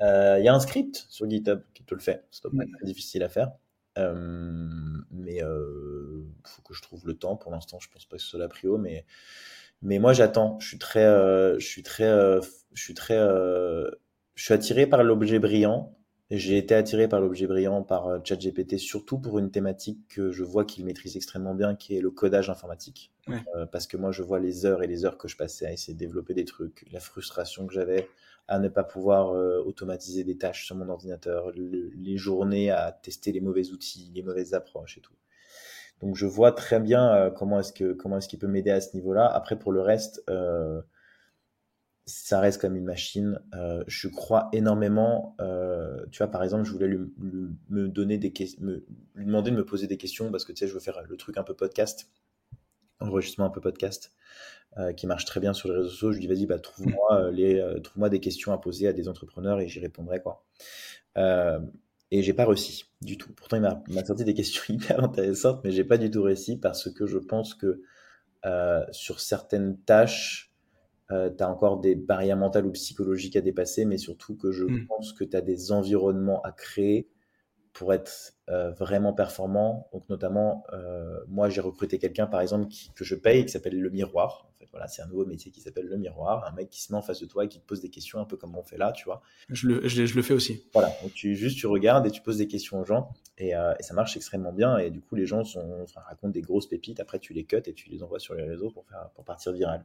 A: Il y a un script sur GitHub qui te le fait. C'est pas très difficile à faire. mais il faut que je trouve le temps. Pour l'instant, je pense pas que ce soit la prio, mais mais moi j'attends. Je suis très, je suis très, je suis très je suis attiré par l'objet brillant. J'ai été attiré par l'objet brillant par euh, ChatGPT, surtout pour une thématique que je vois qu'il maîtrise extrêmement bien, qui est le codage informatique. Euh, parce que moi, je vois les heures et les heures que je passais à essayer de développer des trucs, la frustration que j'avais à ne pas pouvoir euh, automatiser des tâches sur mon ordinateur, les journées à tester les mauvais outils, les mauvaises approches et tout. Donc, je vois très bien comment est-ce que comment est-ce qu'il peut m'aider à ce niveau-là. Après, pour le reste, ça reste comme une machine. Euh, je crois énormément. Euh, tu vois, par exemple, je voulais lui, me donner des me, lui demander de me poser des questions parce que tu sais, je veux faire le truc un peu podcast, enregistrement un peu podcast, euh, qui marche très bien sur les réseaux sociaux. Je lui dis vas-y, bah, trouve-moi les, trouve-moi des questions à poser à des entrepreneurs et j'y répondrai quoi. et j'ai pas réussi du tout. Pourtant, il m'a sorti des questions [laughs] hyper intéressantes, mais j'ai pas du tout réussi parce que je pense que sur certaines tâches euh, tu as encore des barrières mentales ou psychologiques à dépasser, mais surtout que je hmm. pense que tu as des environnements à créer pour être euh, vraiment performant. Donc notamment, euh, moi j'ai recruté quelqu'un par exemple que je paye, qui s'appelle le miroir. En fait, voilà, c'est un nouveau métier qui s'appelle le miroir, un mec qui se met en face de toi et qui te pose des questions un peu comme on fait là, tu vois.
B: Je le, je, le fais aussi.
A: Voilà, donc tu juste tu regardes et tu poses des questions aux gens et, et ça marche extrêmement bien et du coup les gens sont, racontent des grosses pépites. Après tu les cuts et tu les envoies sur les réseaux pour faire pour partir viral.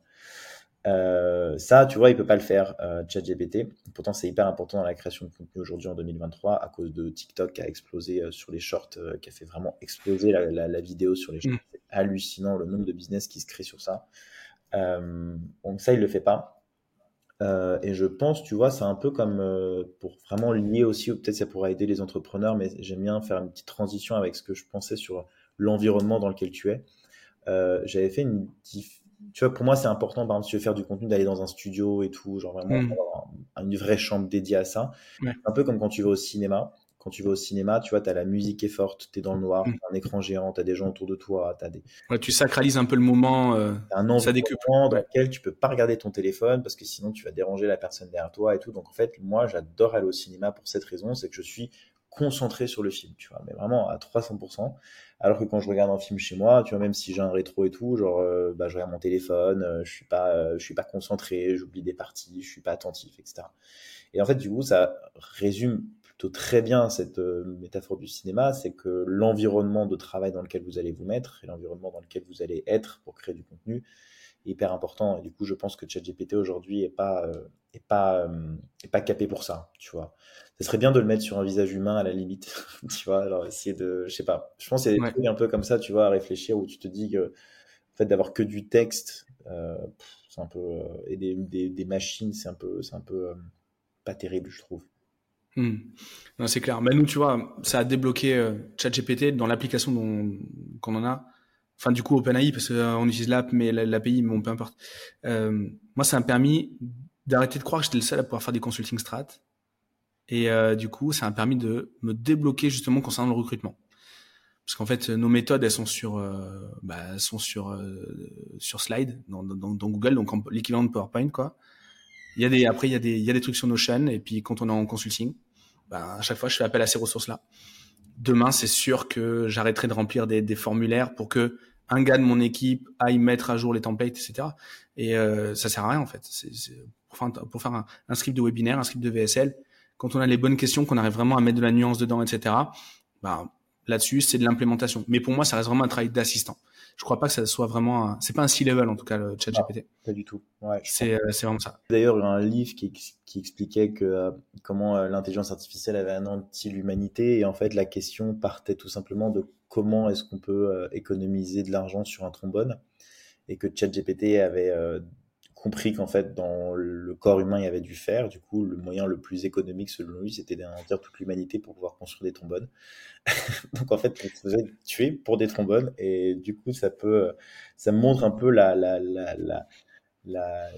A: Euh, ça, tu vois, il peut pas le faire, euh, ChatGPT. Pourtant, c'est hyper important dans la création de contenu aujourd'hui en 2023 à cause de TikTok qui a explosé euh, sur les shorts, euh, qui a fait vraiment exploser la, la, la vidéo sur les shorts. Mm. C'est hallucinant le nombre de business qui se crée sur ça. donc ça, il le fait pas. et je pense, tu vois, c'est un peu comme pour vraiment lier aussi, ou peut-être ça pourrait aider les entrepreneurs, mais j'aime bien faire une petite transition avec ce que je pensais sur l'environnement dans lequel tu es. J'avais fait une tu vois, pour moi, c'est important, par exemple, si tu veux faire du contenu, d'aller dans un studio et tout, genre vraiment hmm. une vraie chambre dédiée à ça. Un peu comme quand tu vas au cinéma. Quand tu vas au cinéma, tu vois, tu as la musique est forte, tu es dans le noir, hmm. un écran géant, tu as des gens autour de toi, as des...
B: Ouais, tu sacralises un peu le moment. Euh,
A: un environnement dans lequel tu peux pas regarder ton téléphone parce que sinon tu vas déranger la personne derrière toi et tout. Donc en fait, moi, j'adore aller au cinéma pour cette raison, c'est que je suis concentré sur le film, tu vois, mais vraiment à 300%. Alors que quand je regarde un film chez moi, tu vois, même si j'ai un rétro et tout, genre, euh, bah, je regarde mon téléphone, euh, je suis pas, euh, je suis pas concentré, j'oublie des parties, je suis pas attentif, etc. Et en fait, du coup, ça résume plutôt très bien cette métaphore du cinéma, c'est que l'environnement de travail dans lequel vous allez vous mettre et l'environnement dans lequel vous allez être pour créer du contenu est hyper important. Et du coup, je pense que ChatGPT aujourd'hui est pas, est pas, est pas capé pour ça, tu vois ça serait bien de le mettre sur un visage humain à la limite, [laughs] tu vois, alors essayer de, je sais pas, je pense qu'il y a des trucs un peu comme ça, tu vois, à réfléchir où tu te dis que, en fait, d'avoir que du texte, euh, c'est un peu, euh, et des, des, des machines, c'est un peu, c'est un peu euh, pas terrible, je trouve.
B: Hmm. Non, c'est clair. Mais nous, tu vois, ça a débloqué ChatGPT dans l'application qu'on en a. Enfin, du coup, OpenAI, parce qu'on utilise l'app, mais l'API, bon, peu importe. moi, ça m'a permis d'arrêter de croire que j'étais le seul à pouvoir faire des consulting strat et euh, du coup, ça m'a permis de me débloquer justement concernant le recrutement. Parce qu'en fait, nos méthodes, elles sont sur, euh, bah, sont sur euh, sur Slide dans, dans, Google, donc l'équivalent de PowerPoint, quoi. Il y a des, après, il y a des, il y a des trucs sur Notion, et puis quand on est en consulting, bah, à chaque fois, je fais appel à ces ressources-là. Demain, c'est sûr que j'arrêterai de remplir des, des formulaires pour que un gars de mon équipe aille mettre à jour les templates, etc. Et euh, ça sert à rien en fait. C'est, pour faire, pour faire un, script de webinaire, un script de VSL, quand on a les bonnes questions, qu'on arrive vraiment à mettre de la nuance dedans, etc. Bah, là-dessus, c'est de l'implémentation. Mais pour moi, ça reste vraiment un travail d'assistant. Je crois pas que ça soit vraiment, c'est pas un C-level en tout cas le chat GPT.
A: Pas du tout. Ouais,
B: c'est, euh, c'est vraiment ça.
A: D'ailleurs, il y a un livre qui, qui expliquait que euh, comment euh, l'intelligence artificielle avait anéanti l'humanité et en fait la question partait tout simplement de comment est-ce qu'on peut économiser de l'argent sur un trombone et que ChatGPT avait compris qu'en fait, dans le corps humain, il y avait du fer. Du coup, le moyen le plus économique, selon lui, c'était d'inventer toute l'humanité pour pouvoir construire des trombones. [laughs] Donc, en fait, on se faisait tuer pour des trombones. Et du coup, ça peut, ça montre un peu la, la, la, la,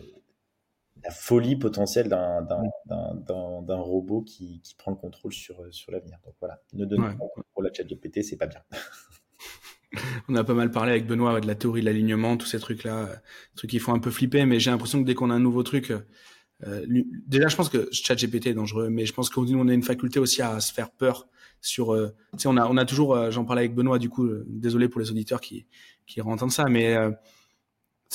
A: la folie potentielle d'un robot qui, qui, prend le contrôle sur, sur l'avenir. Donc voilà, ne donnez pas le contrôle à ChatGPT, c'est pas bien. [laughs]
B: On a pas mal parlé avec Benoît de la théorie de l'alignement, tous ces trucs-là, trucs qui font un peu flipper, mais j'ai l'impression que dès qu'on a un nouveau truc, euh, déjà, je pense que ChatGPT est dangereux, mais je pense qu'on a une faculté aussi à se faire peur sur. Euh, on a, on a toujours. Euh, j'en parlais avec Benoît, du coup, euh, désolé pour les auditeurs qui qui entendre ça, mais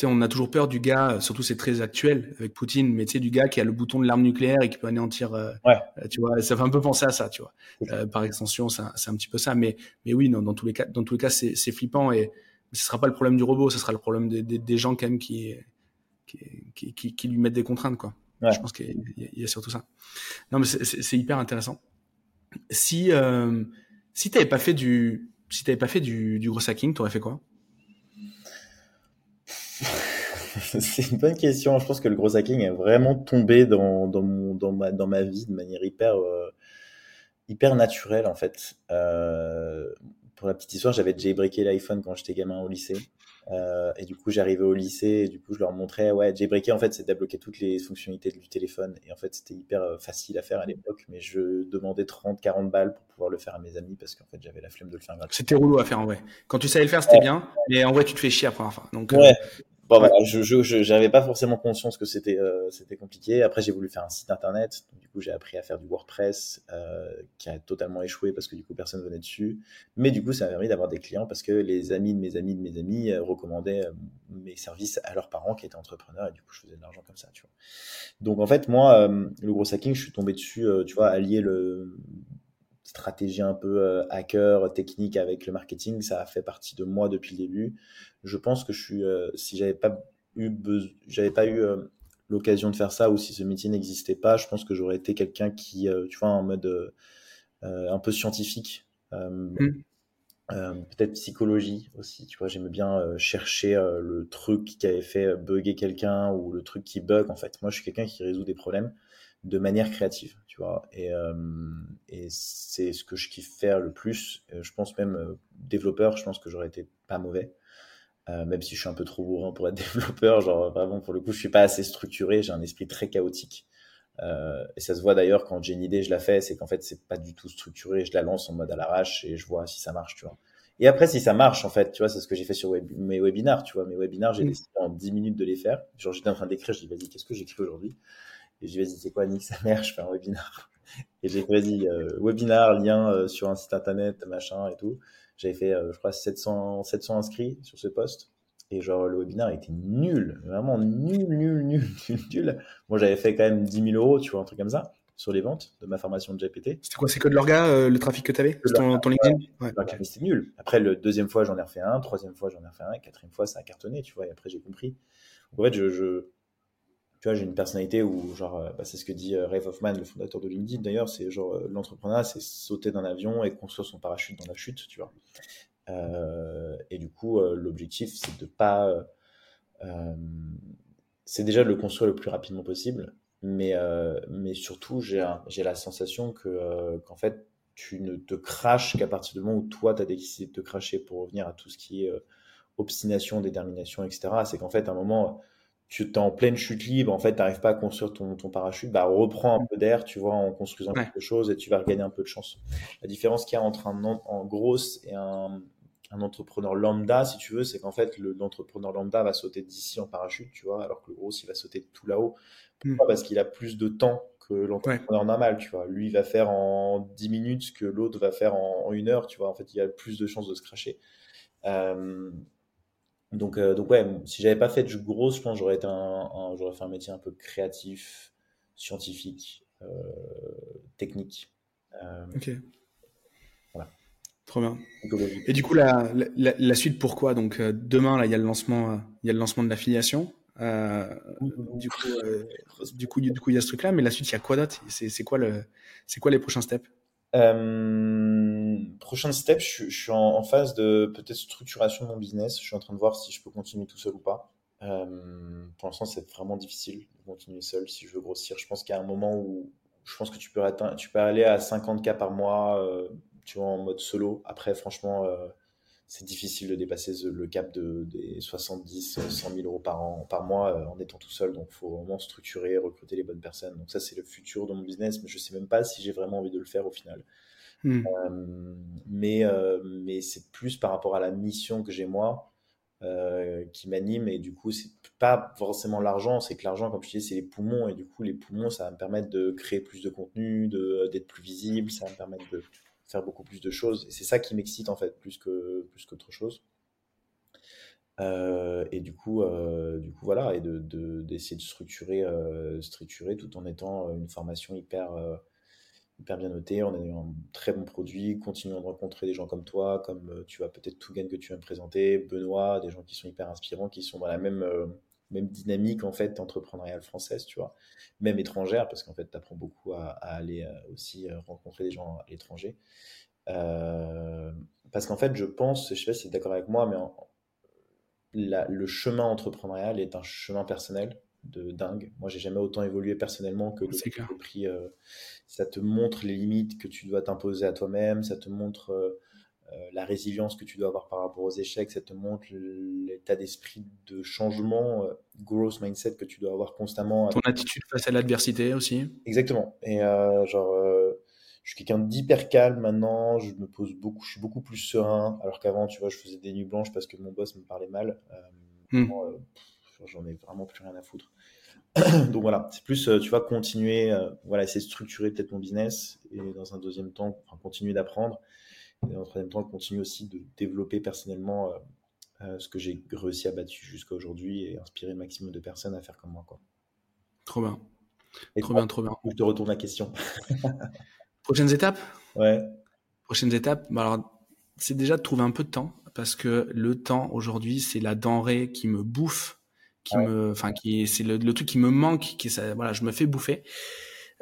B: sais, on a toujours peur du gars, surtout c'est très actuel avec Poutine, mais tu sais, du gars qui a le bouton de l'arme nucléaire et qui peut anéantir. ouais. tu vois, ça fait un peu penser à ça, tu vois. par extension, c'est un, petit peu ça, mais mais oui, non, dans tous les cas, dans tous les cas, c'est flippant et ce sera pas le problème du robot, ce sera le problème des, des, des gens quand même qui qui, qui, qui lui mettent des contraintes, quoi. Je pense qu'il y, a surtout ça. Non, mais c'est hyper intéressant. Si euh, si t'avais pas fait du si t'avais pas fait du, du gros hacking, t'aurais fait quoi? [laughs]
A: C'est une bonne question. Je pense que le gros hacking est vraiment tombé dans, dans, mon, dans, ma, dans ma vie de manière hyper, euh, hyper naturelle, en fait. Euh, pour la petite histoire, j'avais jailbreaké l'iPhone quand j'étais gamin au lycée. Euh, et du coup, j'arrivais au lycée et du coup, je leur montrais, ouais, jailbreaker, en fait, c'est débloquer toutes les fonctionnalités du téléphone. Et en fait, c'était hyper facile à faire à l'époque, mais je demandais 30, 40 balles pour pouvoir le faire à mes amis parce qu'en fait, j'avais la flemme de le faire gratuitement.
B: C'était rouleau à faire en vrai. Quand tu savais le faire, c'était bien, mais en vrai, tu te fais chier donc,
A: euh, ouais. Bon, voilà, je n'avais pas forcément conscience que c'était euh, c'était compliqué. Après, j'ai voulu faire un site internet. du coup, j'ai appris à faire du WordPress euh, qui a totalement échoué parce que du coup, personne venait dessus. Mais du coup, ça m'a permis d'avoir des clients parce que les amis de mes amis de mes amis euh, recommandaient euh, mes services à leurs parents qui étaient entrepreneurs et du coup, je faisais de l'argent comme ça, tu vois. Donc, en fait, moi, le gros hacking, je suis tombé dessus, tu vois, allier le stratégie un peu euh, hacker, technique avec le marketing, ça a fait partie de moi depuis le début. Je pense que je suis, euh, si j'avais pas eu, j'avais pas eu euh, l'occasion de faire ça ou si ce métier n'existait pas, je pense que j'aurais été quelqu'un qui, tu vois, en mode un peu scientifique. Mmh. peut-être psychologie aussi, tu vois, j'aimais bien chercher le truc qui avait fait bugger quelqu'un ou le truc qui bug en fait. Moi, je suis quelqu'un qui résout des problèmes de manière créative, tu vois. Et, euh, et c'est ce que je kiffe faire le plus. Euh, je pense même euh, développeur, je pense que j'aurais été pas mauvais, même si je suis un peu trop bourrin pour être [laughs] développeur. Genre vraiment pour le coup, je suis pas assez structuré. J'ai un esprit très chaotique. et ça se voit d'ailleurs quand j'ai une idée, je la fais. C'est qu'en fait, c'est pas du tout structuré. Je la lance en mode à l'arrache et je vois si ça marche, tu vois. Et après, si ça marche, en fait, tu vois, c'est ce que j'ai fait sur mes webinars, tu vois. Mes webinars, j'ai décidé en 10 minutes de les faire. Genre, j'étais en train d'écrire, je dis, vas-y, qu'est-ce que j'écris aujourd'hui? Et je vais dit, c'est quoi, nique sa mère, [laughs] je fais un webinar. Et j'ai choisi euh, webinar, lien euh, sur un site internet, machin et tout. J'avais fait, euh, je crois, 700, 700 inscrits sur ce poste. Et genre, le webinar était nul, vraiment nul, nul, [laughs] nul, nul, nul. Moi, j'avais fait quand même 10 000 euros, tu vois, un truc comme ça, sur les ventes de ma formation de GPT.
B: C'était quoi C'est que de l'orga, le trafic que tu avais ton, ton, LinkedIn?
A: Ouais, c'était nul. Après, le deuxième fois, j'en ai refait un, troisième fois, j'en ai refait un, quatrième fois, ça a cartonné, tu vois, et après, j'ai compris. en fait, je, je tu vois, j'ai une personnalité où, genre, euh, bah, c'est ce que dit euh, Ray Hoffman, le fondateur de LinkedIn d'ailleurs, c'est genre, euh, l'entrepreneuriat, c'est sauter d'un avion et construire son parachute dans la chute, tu vois. et du coup, l'objectif, c'est de pas. c'est déjà de le construire le plus rapidement possible, mais, mais surtout, j'ai la sensation que, qu'en fait, tu ne te craches qu'à partir du moment où toi, tu as décidé de te cracher pour revenir à tout ce qui est obstination, détermination, etc. C'est qu'en fait, à un moment tu es en pleine chute libre, en fait, tu n'arrives pas à construire ton, ton parachute, bah, reprends un peu d'air, tu vois, en construisant quelque chose et tu vas regagner un peu de chance. La différence qu'il y a entre un en grosse et un, un, entrepreneur lambda, si tu veux, c'est qu'en fait, l'entrepreneur lambda va sauter d'ici en parachute, tu vois, alors que le gros, il va sauter tout là-haut. Pourquoi? Hmm. Parce qu'il a plus de temps que l'entrepreneur normal, tu vois. Lui, il va faire en 10 minutes ce que l'autre va faire en, en, une heure, tu vois. En fait, il a plus de chances de se cracher. Euh, donc, euh, donc ouais, si j'avais pas fait du gros, je pense j'aurais été un, j'aurais fait un métier un peu créatif, scientifique, euh, technique.
B: Euh, ok. Voilà. Trop bien. Et du coup, la, la, la suite, pourquoi? Donc demain, là, il y a le lancement, il y a le lancement de l'affiliation. du coup, du coup, du coup, il y a ce truc-là, mais la suite, il y a quoi d'autre? C'est quoi le, c'est quoi les prochains steps?
A: Euh, prochain step, je, suis en, phase de peut-être structuration de mon business. Je suis en train de voir si je peux continuer tout seul ou pas. Euh, pour l'instant, c'est vraiment difficile de continuer seul si je veux grossir. Je pense qu'il y a un moment où je pense que tu peux atteindre, tu peux aller à 50 k par mois, euh, tu vois, en mode solo. Après, franchement, euh, c'est difficile de dépasser le cap de, des 70, 100 000 euros par an, par mois en étant tout seul. Donc, il faut vraiment structurer, recruter les bonnes personnes. Donc, ça, c'est le futur de mon business, mais je sais même pas si j'ai vraiment envie de le faire au final. Hmm. Euh, mais euh, mais c'est plus par rapport à la mission que j'ai moi qui m'anime et du coup c'est pas forcément l'argent c'est que l'argent comme je disais c'est les poumons et du coup les poumons ça va me permettre de créer plus de contenu d'être plus visible ça va me permettre de faire beaucoup plus de choses. Et c'est ça qui m'excite en fait, plus que plus qu'autre chose. Euh, et du coup, euh, du coup, voilà, et de, d'essayer de, structurer, euh, structurer tout en étant une formation hyper, hyper bien notée, en ayant un très bon produit, continuant de rencontrer des gens comme toi, comme tu as peut-être tout gain que tu vas me présenter, Benoît, des gens qui sont hyper inspirants, qui sont dans la même, même dynamique en fait entrepreneuriale française, tu vois, même étrangère, parce qu'en fait, tu apprends beaucoup à, aller euh, aussi euh, rencontrer des gens à l'étranger. Euh, parce qu'en fait, je pense, je sais pas si tu es d'accord avec moi, mais le chemin entrepreneurial est un chemin personnel de dingue. Moi, j'ai jamais autant évolué personnellement que le prix. ça te montre les limites que tu dois t'imposer à toi-même, ça te montre euh, la résilience que tu dois avoir par rapport aux échecs, ça te montre l'état d'esprit de changement, euh, growth mindset que tu dois avoir constamment.
B: Ton attitude face à l'adversité aussi.
A: Exactement. Et euh, genre, je suis quelqu'un d'hyper calme maintenant. Je me pose beaucoup, je suis beaucoup plus serein. Alors qu'avant, tu vois, je faisais des nuits blanches parce que mon boss me parlait mal. Hmm. J'en ai vraiment plus rien à foutre. [clears throat] Donc voilà, c'est plus, tu vois, continuer, voilà, essayer de structurer peut-être mon business et dans un deuxième temps, continuer d'apprendre et en troisième temps, continuer aussi de développer personnellement euh, euh, ce que j'ai réussi à battre jusqu'à aujourd'hui et inspirer le maximum de personnes à faire comme moi. Quoi.
B: Trop bien. trop bien, trop bien.
A: Je te retourne la question. [laughs]
B: Prochaines étapes?
A: Ouais.
B: Prochaines étapes? Bah alors, c'est déjà de trouver un peu de temps parce que le temps aujourd'hui, c'est la denrée qui me bouffe, qui me, enfin, qui c'est le, le, truc qui me manque, qui ça, voilà, je me fais bouffer.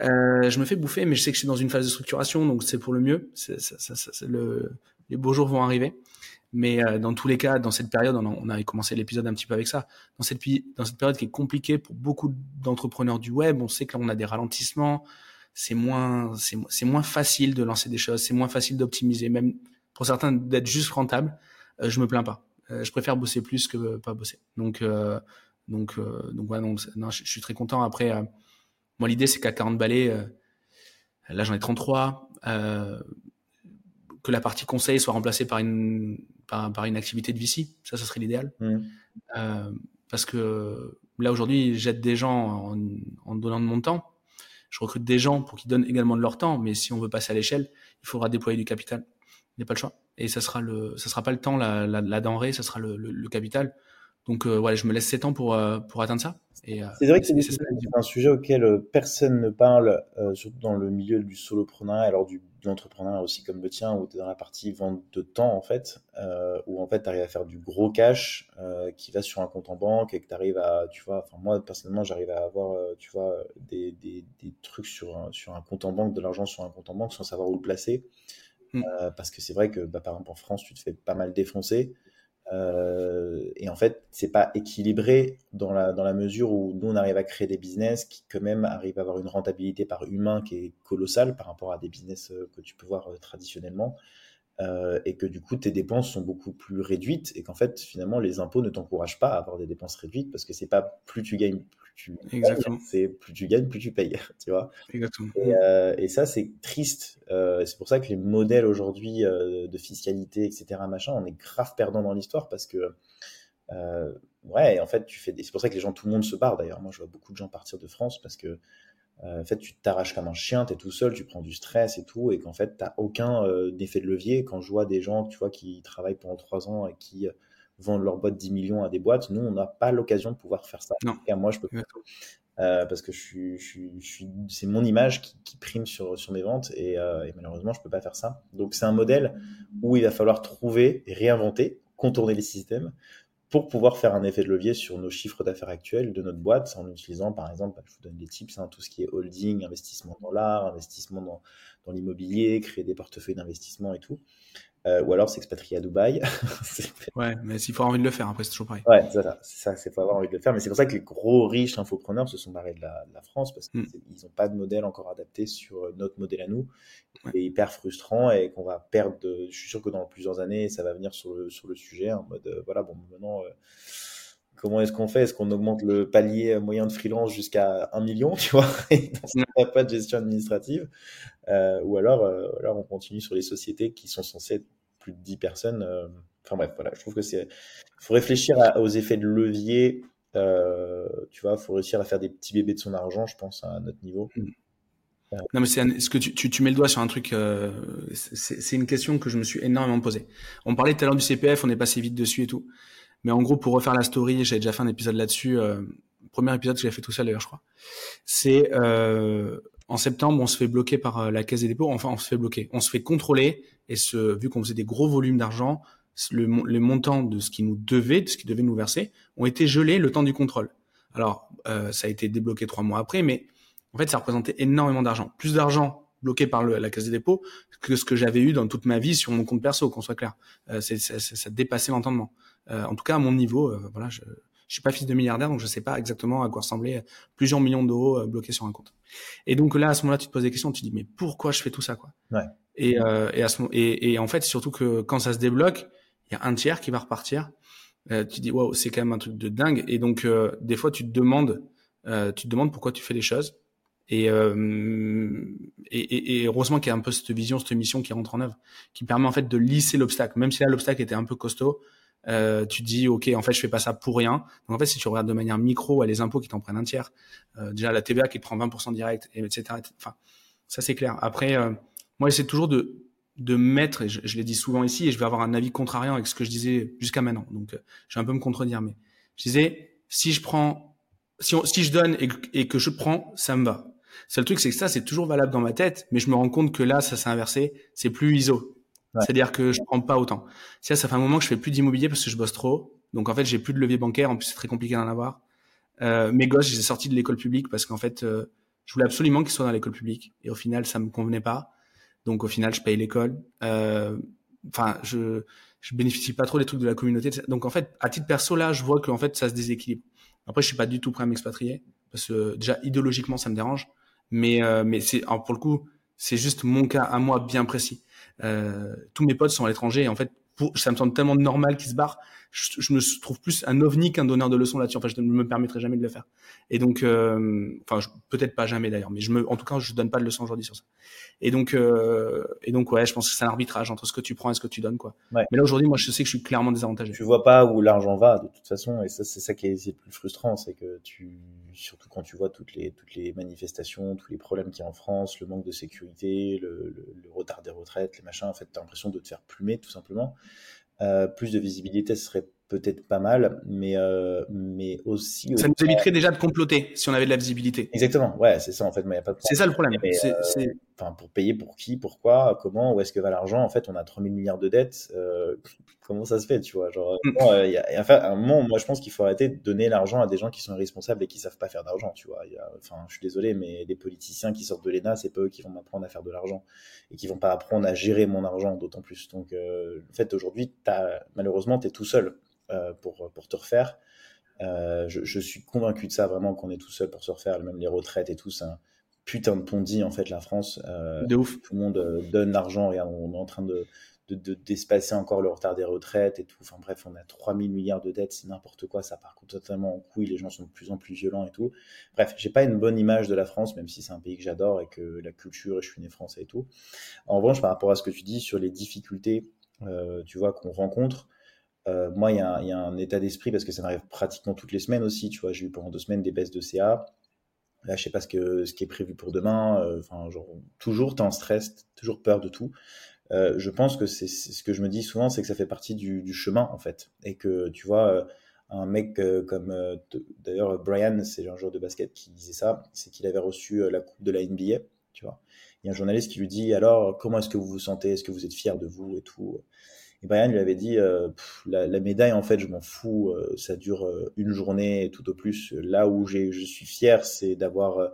B: Euh, je me fais bouffer, mais je sais que je suis dans une phase de structuration, donc c'est pour le mieux. C'est, ça, ça, ça, le, les beaux jours vont arriver. Mais euh, dans tous les cas, dans cette période, on, on avait commencé l'épisode un petit peu avec ça. Dans cette, dans cette période qui est compliquée pour beaucoup d'entrepreneurs du web, on sait que là, on a des ralentissements. C'est moins, c'est, c'est moins facile de lancer des choses. C'est moins facile d'optimiser, même pour certains d'être juste rentable. Euh, je me plains pas. Euh, je préfère bosser plus que pas bosser. Donc, euh, donc, donc, ouais, non, non je, je, suis très content. Après moi, l'idée, c'est qu'à 40 balais, euh, là, j'en ai 33, euh, que la partie conseil soit remplacée par une, par, une activité de VC. Ça, ça serait l'idéal. Mmh. Euh, parce que là, aujourd'hui, j'aide des gens en, en, donnant de mon temps. Je recrute des gens pour qu'ils donnent également de leur temps. Mais si on veut passer à l'échelle, il faudra déployer du capital. Il n'y a pas le choix. Et ça sera le, ça sera pas le temps, la, la, denrée, ça sera le, le capital. Donc euh, voilà, je me laisse 7 ans pour, euh, pour atteindre ça.
A: Euh, c'est vrai que c'est un sujet auquel personne ne parle, surtout dans le milieu du solopreneur, alors du, de l'entrepreneur aussi comme le tien, où tu es dans la partie vente de temps en fait, où en fait tu arrives à faire du gros cash qui va sur un compte en banque et que tu arrives à, tu vois, enfin moi personnellement j'arrive à avoir, tu vois, des, des, des, trucs sur un, sur un compte en banque, de l'argent sur un compte en banque sans savoir où le placer. Hmm. parce que c'est vrai que bah, par exemple en France tu te fais pas mal défoncer. Euh, et en fait, c'est pas équilibré dans la, dans la mesure où nous, on arrive à créer des business qui, quand même, arrivent à avoir une rentabilité par humain qui est colossale par rapport à des business euh, que tu peux voir euh, traditionnellement. Et que du coup, tes dépenses sont beaucoup plus réduites et qu'en fait, finalement, les impôts ne t'encouragent pas à avoir des dépenses réduites parce que c'est pas plus tu gagnes, Exactement. C'est plus tu gagnes, plus tu payes, [laughs] tu vois.
B: Exactement.
A: Et, euh, et ça, c'est triste. Euh, c'est pour ça que les modèles aujourd'hui euh, de fiscalité, etc., machin, on est grave perdant dans l'histoire parce que, ouais, en fait, tu fais des... C'est pour ça que les gens, tout le monde se barre d'ailleurs. Moi, je vois beaucoup de gens partir de France parce que, en fait, tu t'arraches comme un chien, tu es tout seul, tu prends du stress et tout, et qu'en fait, tu aucun effet de levier. Quand je vois des gens, tu vois, qui travaillent pendant trois ans et qui vendent leur boîte 10 millions à des boîtes. Nous, on n'a pas l'occasion de pouvoir faire ça.
B: Non.
A: moi, je peux pas. Euh, parce que je suis, je suis, c'est mon image qui, prime sur, sur mes ventes et, euh, et, malheureusement, je peux pas faire ça. Donc, c'est un modèle où il va falloir trouver et réinventer, contourner les systèmes pour pouvoir faire un effet de levier sur nos chiffres d'affaires actuels de notre boîte en utilisant, par exemple, je vous donne des tips, hein, tout ce qui est holding, investissement dans l'art, investissement dans, dans l'immobilier, créer des portefeuilles d'investissement et tout. Euh, ou alors s'expatrier à Dubaï. [laughs]
B: ouais, mais s'il faut avoir envie de le faire, après c'est toujours pareil.
A: Ouais, c'est ça, c'est ça, c'est faut avoir envie de le faire. Mais c'est pour ça que les gros riches infopreneurs se sont barrés de la, de la France parce qu'ils mm. n'ont pas de modèle encore adapté sur notre modèle à nous. C'est hyper frustrant et qu'on va perdre. De... Je suis sûr que dans plusieurs années, ça va venir sur le, sur le sujet en mode euh, voilà, bon, maintenant. Euh, comment est-ce qu'on fait? Est-ce qu'on augmente le palier moyen de freelance jusqu'à 1 million, tu vois? [laughs] Et dans pas de gestion administrative. Euh, ou alors, euh, alors, on continue sur les sociétés qui sont censées être plus de 10 personnes. Euh. Enfin bref, voilà, je trouve que c'est. Il faut réfléchir aux effets de levier. tu vois, il faut réussir à faire des petits bébés de son argent, je pense, à notre niveau.
B: Mm. Non, mais c'est ce que tu, tu, tu, mets le doigt sur un truc. c'est une question que je me suis énormément posée. On parlait tout à l'heure du CPF, on est passé vite dessus et tout. Mais en gros, pour refaire la story, j'avais déjà fait un épisode là-dessus. Euh, premier épisode que j'ai fait tout seul d'ailleurs, je crois. C'est euh, en septembre, on se fait bloquer par euh, la caisse des dépôts. Enfin, on se fait bloquer. On se fait contrôler. Et ce, vu qu'on faisait des gros volumes d'argent, le, les montants de ce qui nous devait, de ce qui devait nous verser, ont été gelés le temps du contrôle. Alors, euh, ça a été débloqué trois mois après, mais en fait, ça représentait énormément d'argent. Plus d'argent bloqué par le, la caisse des dépôts que ce que j'avais eu dans toute ma vie sur mon compte perso, qu'on soit clair. Euh, c'est, ça, ça, dépassait l'entendement. Euh, en tout cas, à mon niveau, euh, voilà, je, je suis pas fils de milliardaire, donc je sais pas exactement à quoi ressembler plusieurs millions d'euros euh, bloqués sur un compte. Et donc là, à ce moment-là, tu te poses des questions, tu te dis mais pourquoi je fais tout ça, quoi?
A: Ouais.
B: Et, euh, et, à ce, et, et en fait, surtout que quand ça se débloque, il y a un tiers qui va repartir. Euh, tu te dis waouh, c'est quand même un truc de dingue. Et donc des fois, tu te demandes, tu te demandes pourquoi tu fais les choses. Et, euh, et, et, heureusement qu'il y a un peu cette vision, cette mission qui rentre en œuvre, qui permet en fait de lisser l'obstacle. Même si là l'obstacle était un peu costaud, euh, tu dis ok, en fait je fais pas ça pour rien. Donc en fait si tu regardes de manière micro, à les impôts qui t'en prennent un tiers, euh, déjà la TVA qui te prend 20% direct, et etc., Enfin, ça c'est clair. Après, euh, moi j'essaie toujours de de mettre, et je, je l'ai dit souvent ici, et je vais avoir un avis contrariant avec ce que je disais jusqu'à maintenant. Donc euh, je vais un peu me contredire, mais je disais si je prends, si, si je donne et, et que je prends, ça me va. Seul truc, c'est que ça, c'est toujours valable dans ma tête, mais je me rends compte que là, ça s'est inversé. C'est plus ISO. C'est-à-dire que je prends pas autant. Ça, ça fait un moment que je fais plus d'immobilier parce que je bosse trop. Donc en fait, j'ai plus de levier bancaire. En plus, c'est très compliqué d'en avoir. Euh, mes gosses, je les sortis de l'école publique parce qu'en fait, euh, je voulais absolument qu'ils soient dans l'école publique. Et au final, ça me convenait pas. Donc au final, je paye l'école. Euh, enfin, je je bénéficie pas trop des trucs de la communauté. Donc en fait, à titre perso, là, je vois qu'en fait, ça se déséquilibre. Après, je suis pas du tout prêt à m'expatrier parce que déjà idéologiquement, ça me dérange. Mais, euh, mais c'est, pour le coup, c'est juste mon cas à moi bien précis. Euh, tous mes potes sont à l'étranger et en fait, pour, ça me semble tellement normal qu'ils se barrent. Je, je, me trouve plus un ovni qu'un donneur de leçons là-dessus. Enfin, je ne me permettrai jamais de le faire. Et donc, euh, enfin, peut-être pas jamais d'ailleurs, mais je me, en tout cas, je donne pas de leçons aujourd'hui sur ça. Et donc, euh, et donc, ouais, je pense que c'est un arbitrage entre ce que tu prends et ce que tu donnes, quoi.
A: Ouais.
B: Mais là aujourd'hui, moi, je sais que je suis clairement désavantagé.
A: Tu vois pas où l'argent va de toute façon, et ça, c'est ça qui est, le plus frustrant, c'est que tu, surtout quand tu vois toutes les toutes les manifestations, tous les problèmes qu'il y a en France, le manque de sécurité, le, le, le retard des retraites, les machins, en fait, t'as l'impression de te faire plumer tout simplement. Euh, plus de visibilité, ce serait peut-être pas mal, mais, euh, mais aussi.
B: Ça nous éviterait déjà de comploter si on avait de la visibilité.
A: Exactement, ouais, c'est ça en fait, mais il a pas de
B: C'est ça le problème.
A: Euh, enfin, pour payer pour qui, pourquoi, comment, où est-ce que va l'argent En fait, on a 3000 milliards de dettes. Euh, [laughs] comment ça se fait, tu vois Genre, mm. bon, y a, enfin, à un moment, moi, je pense qu'il faut arrêter de donner l'argent à des gens qui sont irresponsables et qui savent pas faire d'argent, tu vois. Y a, enfin, je suis désolé, mais les politiciens qui sortent de l'ENA, c'est pas eux qui vont m'apprendre à faire de l'argent et qui vont pas apprendre à gérer mon argent, d'autant plus. Donc, en fait, aujourd'hui, malheureusement, tu es tout seul. Euh, pour, pour te refaire. Euh, je, je, suis convaincu de ça vraiment qu'on est tout seul pour se refaire, même les retraites et tout, un putain de pondi en fait la France.
B: Euh, de ouf.
A: Tout le monde donne l'argent, regarde, on est en train de d'espacer de, encore le retard des retraites et tout. Enfin bref, on a 3000 milliards de dettes, c'est n'importe quoi, ça part totalement en couille, les gens sont de plus en plus violents et tout. Bref, j'ai pas une bonne image de la France, même si c'est un pays que j'adore et que la culture, et je suis né français et tout. En revanche, par rapport à ce que tu dis sur les difficultés, euh, tu vois, qu'on rencontre, euh, moi, il y, y, a un état d'esprit parce que ça m'arrive pratiquement toutes les semaines aussi. Tu vois, j'ai eu pendant deux semaines des baisses de CA. Là, je sais pas ce, que, ce qui est prévu pour demain. Euh, enfin, genre, toujours, t'es en stress, toujours peur de tout. Euh, je pense que c'est ce que je me dis souvent, c'est que ça fait partie du, du, chemin, en fait. Et que, tu vois, euh, un mec euh, comme, d'ailleurs, Brian, c'est un joueur de basket qui disait ça, c'est qu'il avait reçu la coupe de la NBA, tu vois. Il y a un journaliste qui lui dit, alors, comment est-ce que vous vous sentez? Est-ce que vous êtes fier de vous et tout? Et Brian lui avait dit euh, la, la, médaille, en fait, je m'en fous, euh, ça dure euh, une journée tout au plus. Là où je suis fier, c'est d'avoir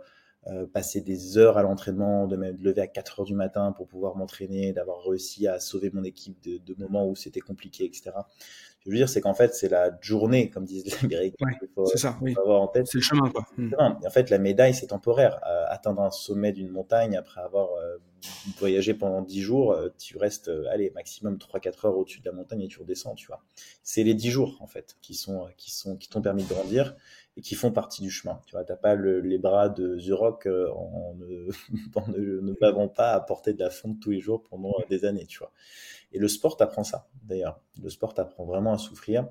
A: euh, passer des heures à l'entraînement, de me lever à 4 heures du matin pour pouvoir m'entraîner, d'avoir réussi à sauver mon équipe de, de moments où c'était compliqué, etc. Ce que je veux dire, c'est qu'en fait, c'est la journée, comme disent les Américains.
B: c'est ça, oui.
A: avoir en tête.
B: C'est le chemin, quoi.
A: Hmm. En fait, la médaille, c'est temporaire. Euh, atteindre un sommet d'une montagne après avoir euh, voyagé pendant 10 jours, euh, tu restes, allez, maximum 3-4 heures au-dessus de la montagne et tu redescends, tu vois. C'est les 10 jours, en fait, qui sont, qui sont, qui t'ont permis de grandir et qui font partie du chemin. Tu vois, t'as pas les bras de The Rock euh, en, [laughs] ne, en ne, pas à porter de la fonte tous les jours pendant des années, tu vois. Et le sport t'apprend ça, d'ailleurs. Le sport t'apprend vraiment à souffrir,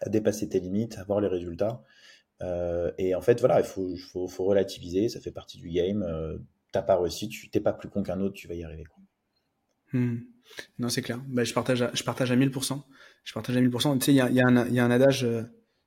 A: à dépasser tes limites, à voir les résultats. Euh, et en fait, voilà, il faut, faut, faut, relativiser, ça fait partie du game. Euh, t'as pas réussi, tu t'es pas plus con qu'un autre, tu vas y arriver. Quoi.
B: Hmm. Non, c'est clair. Bah, je, partage à, je partage à 1000%. Je partage à 1000%. Tu sais, il y a, y, a y a, un adage euh,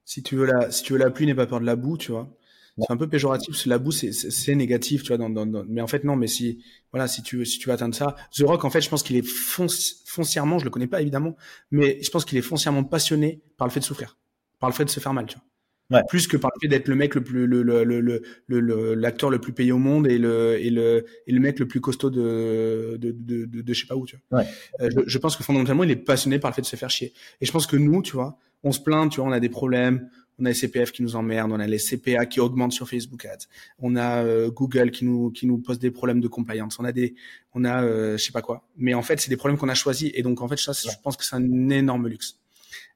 B: si tu veux la, si tu veux la pluie, n'aie pas peur de la boue, tu vois. C'est un peu péjoratif parce que la boue c'est c'est négatif, tu vois. Dans, dans, dans, mais en fait non, mais si voilà, si tu veux si tu veux atteindre ça, The Rock en fait, je pense qu'il est foncièrement, je le connais pas évidemment, mais je pense qu'il est foncièrement passionné par le fait de souffrir, par le fait de se faire mal, tu vois. Ouais. Plus que par le fait d'être le mec le plus le le le le l'acteur le, plus payé au monde et le et le et le mec le plus costaud de de de, de, de je sais pas où, tu vois. Ouais. Euh, je, je pense que fondamentalement, il est passionné par le fait de se faire chier. Et je pense que nous, tu vois, on se plaint, tu vois, on a des problèmes, on a les CPF qui nous emmerdent, on a les CPA qui augmentent sur Facebook Ads, on a euh, Google qui nous qui nous pose des problèmes de compliance, on a des on a euh, je sais pas quoi. Mais en fait, c'est des problèmes qu'on a choisis et donc en fait ça, je pense que c'est un énorme luxe.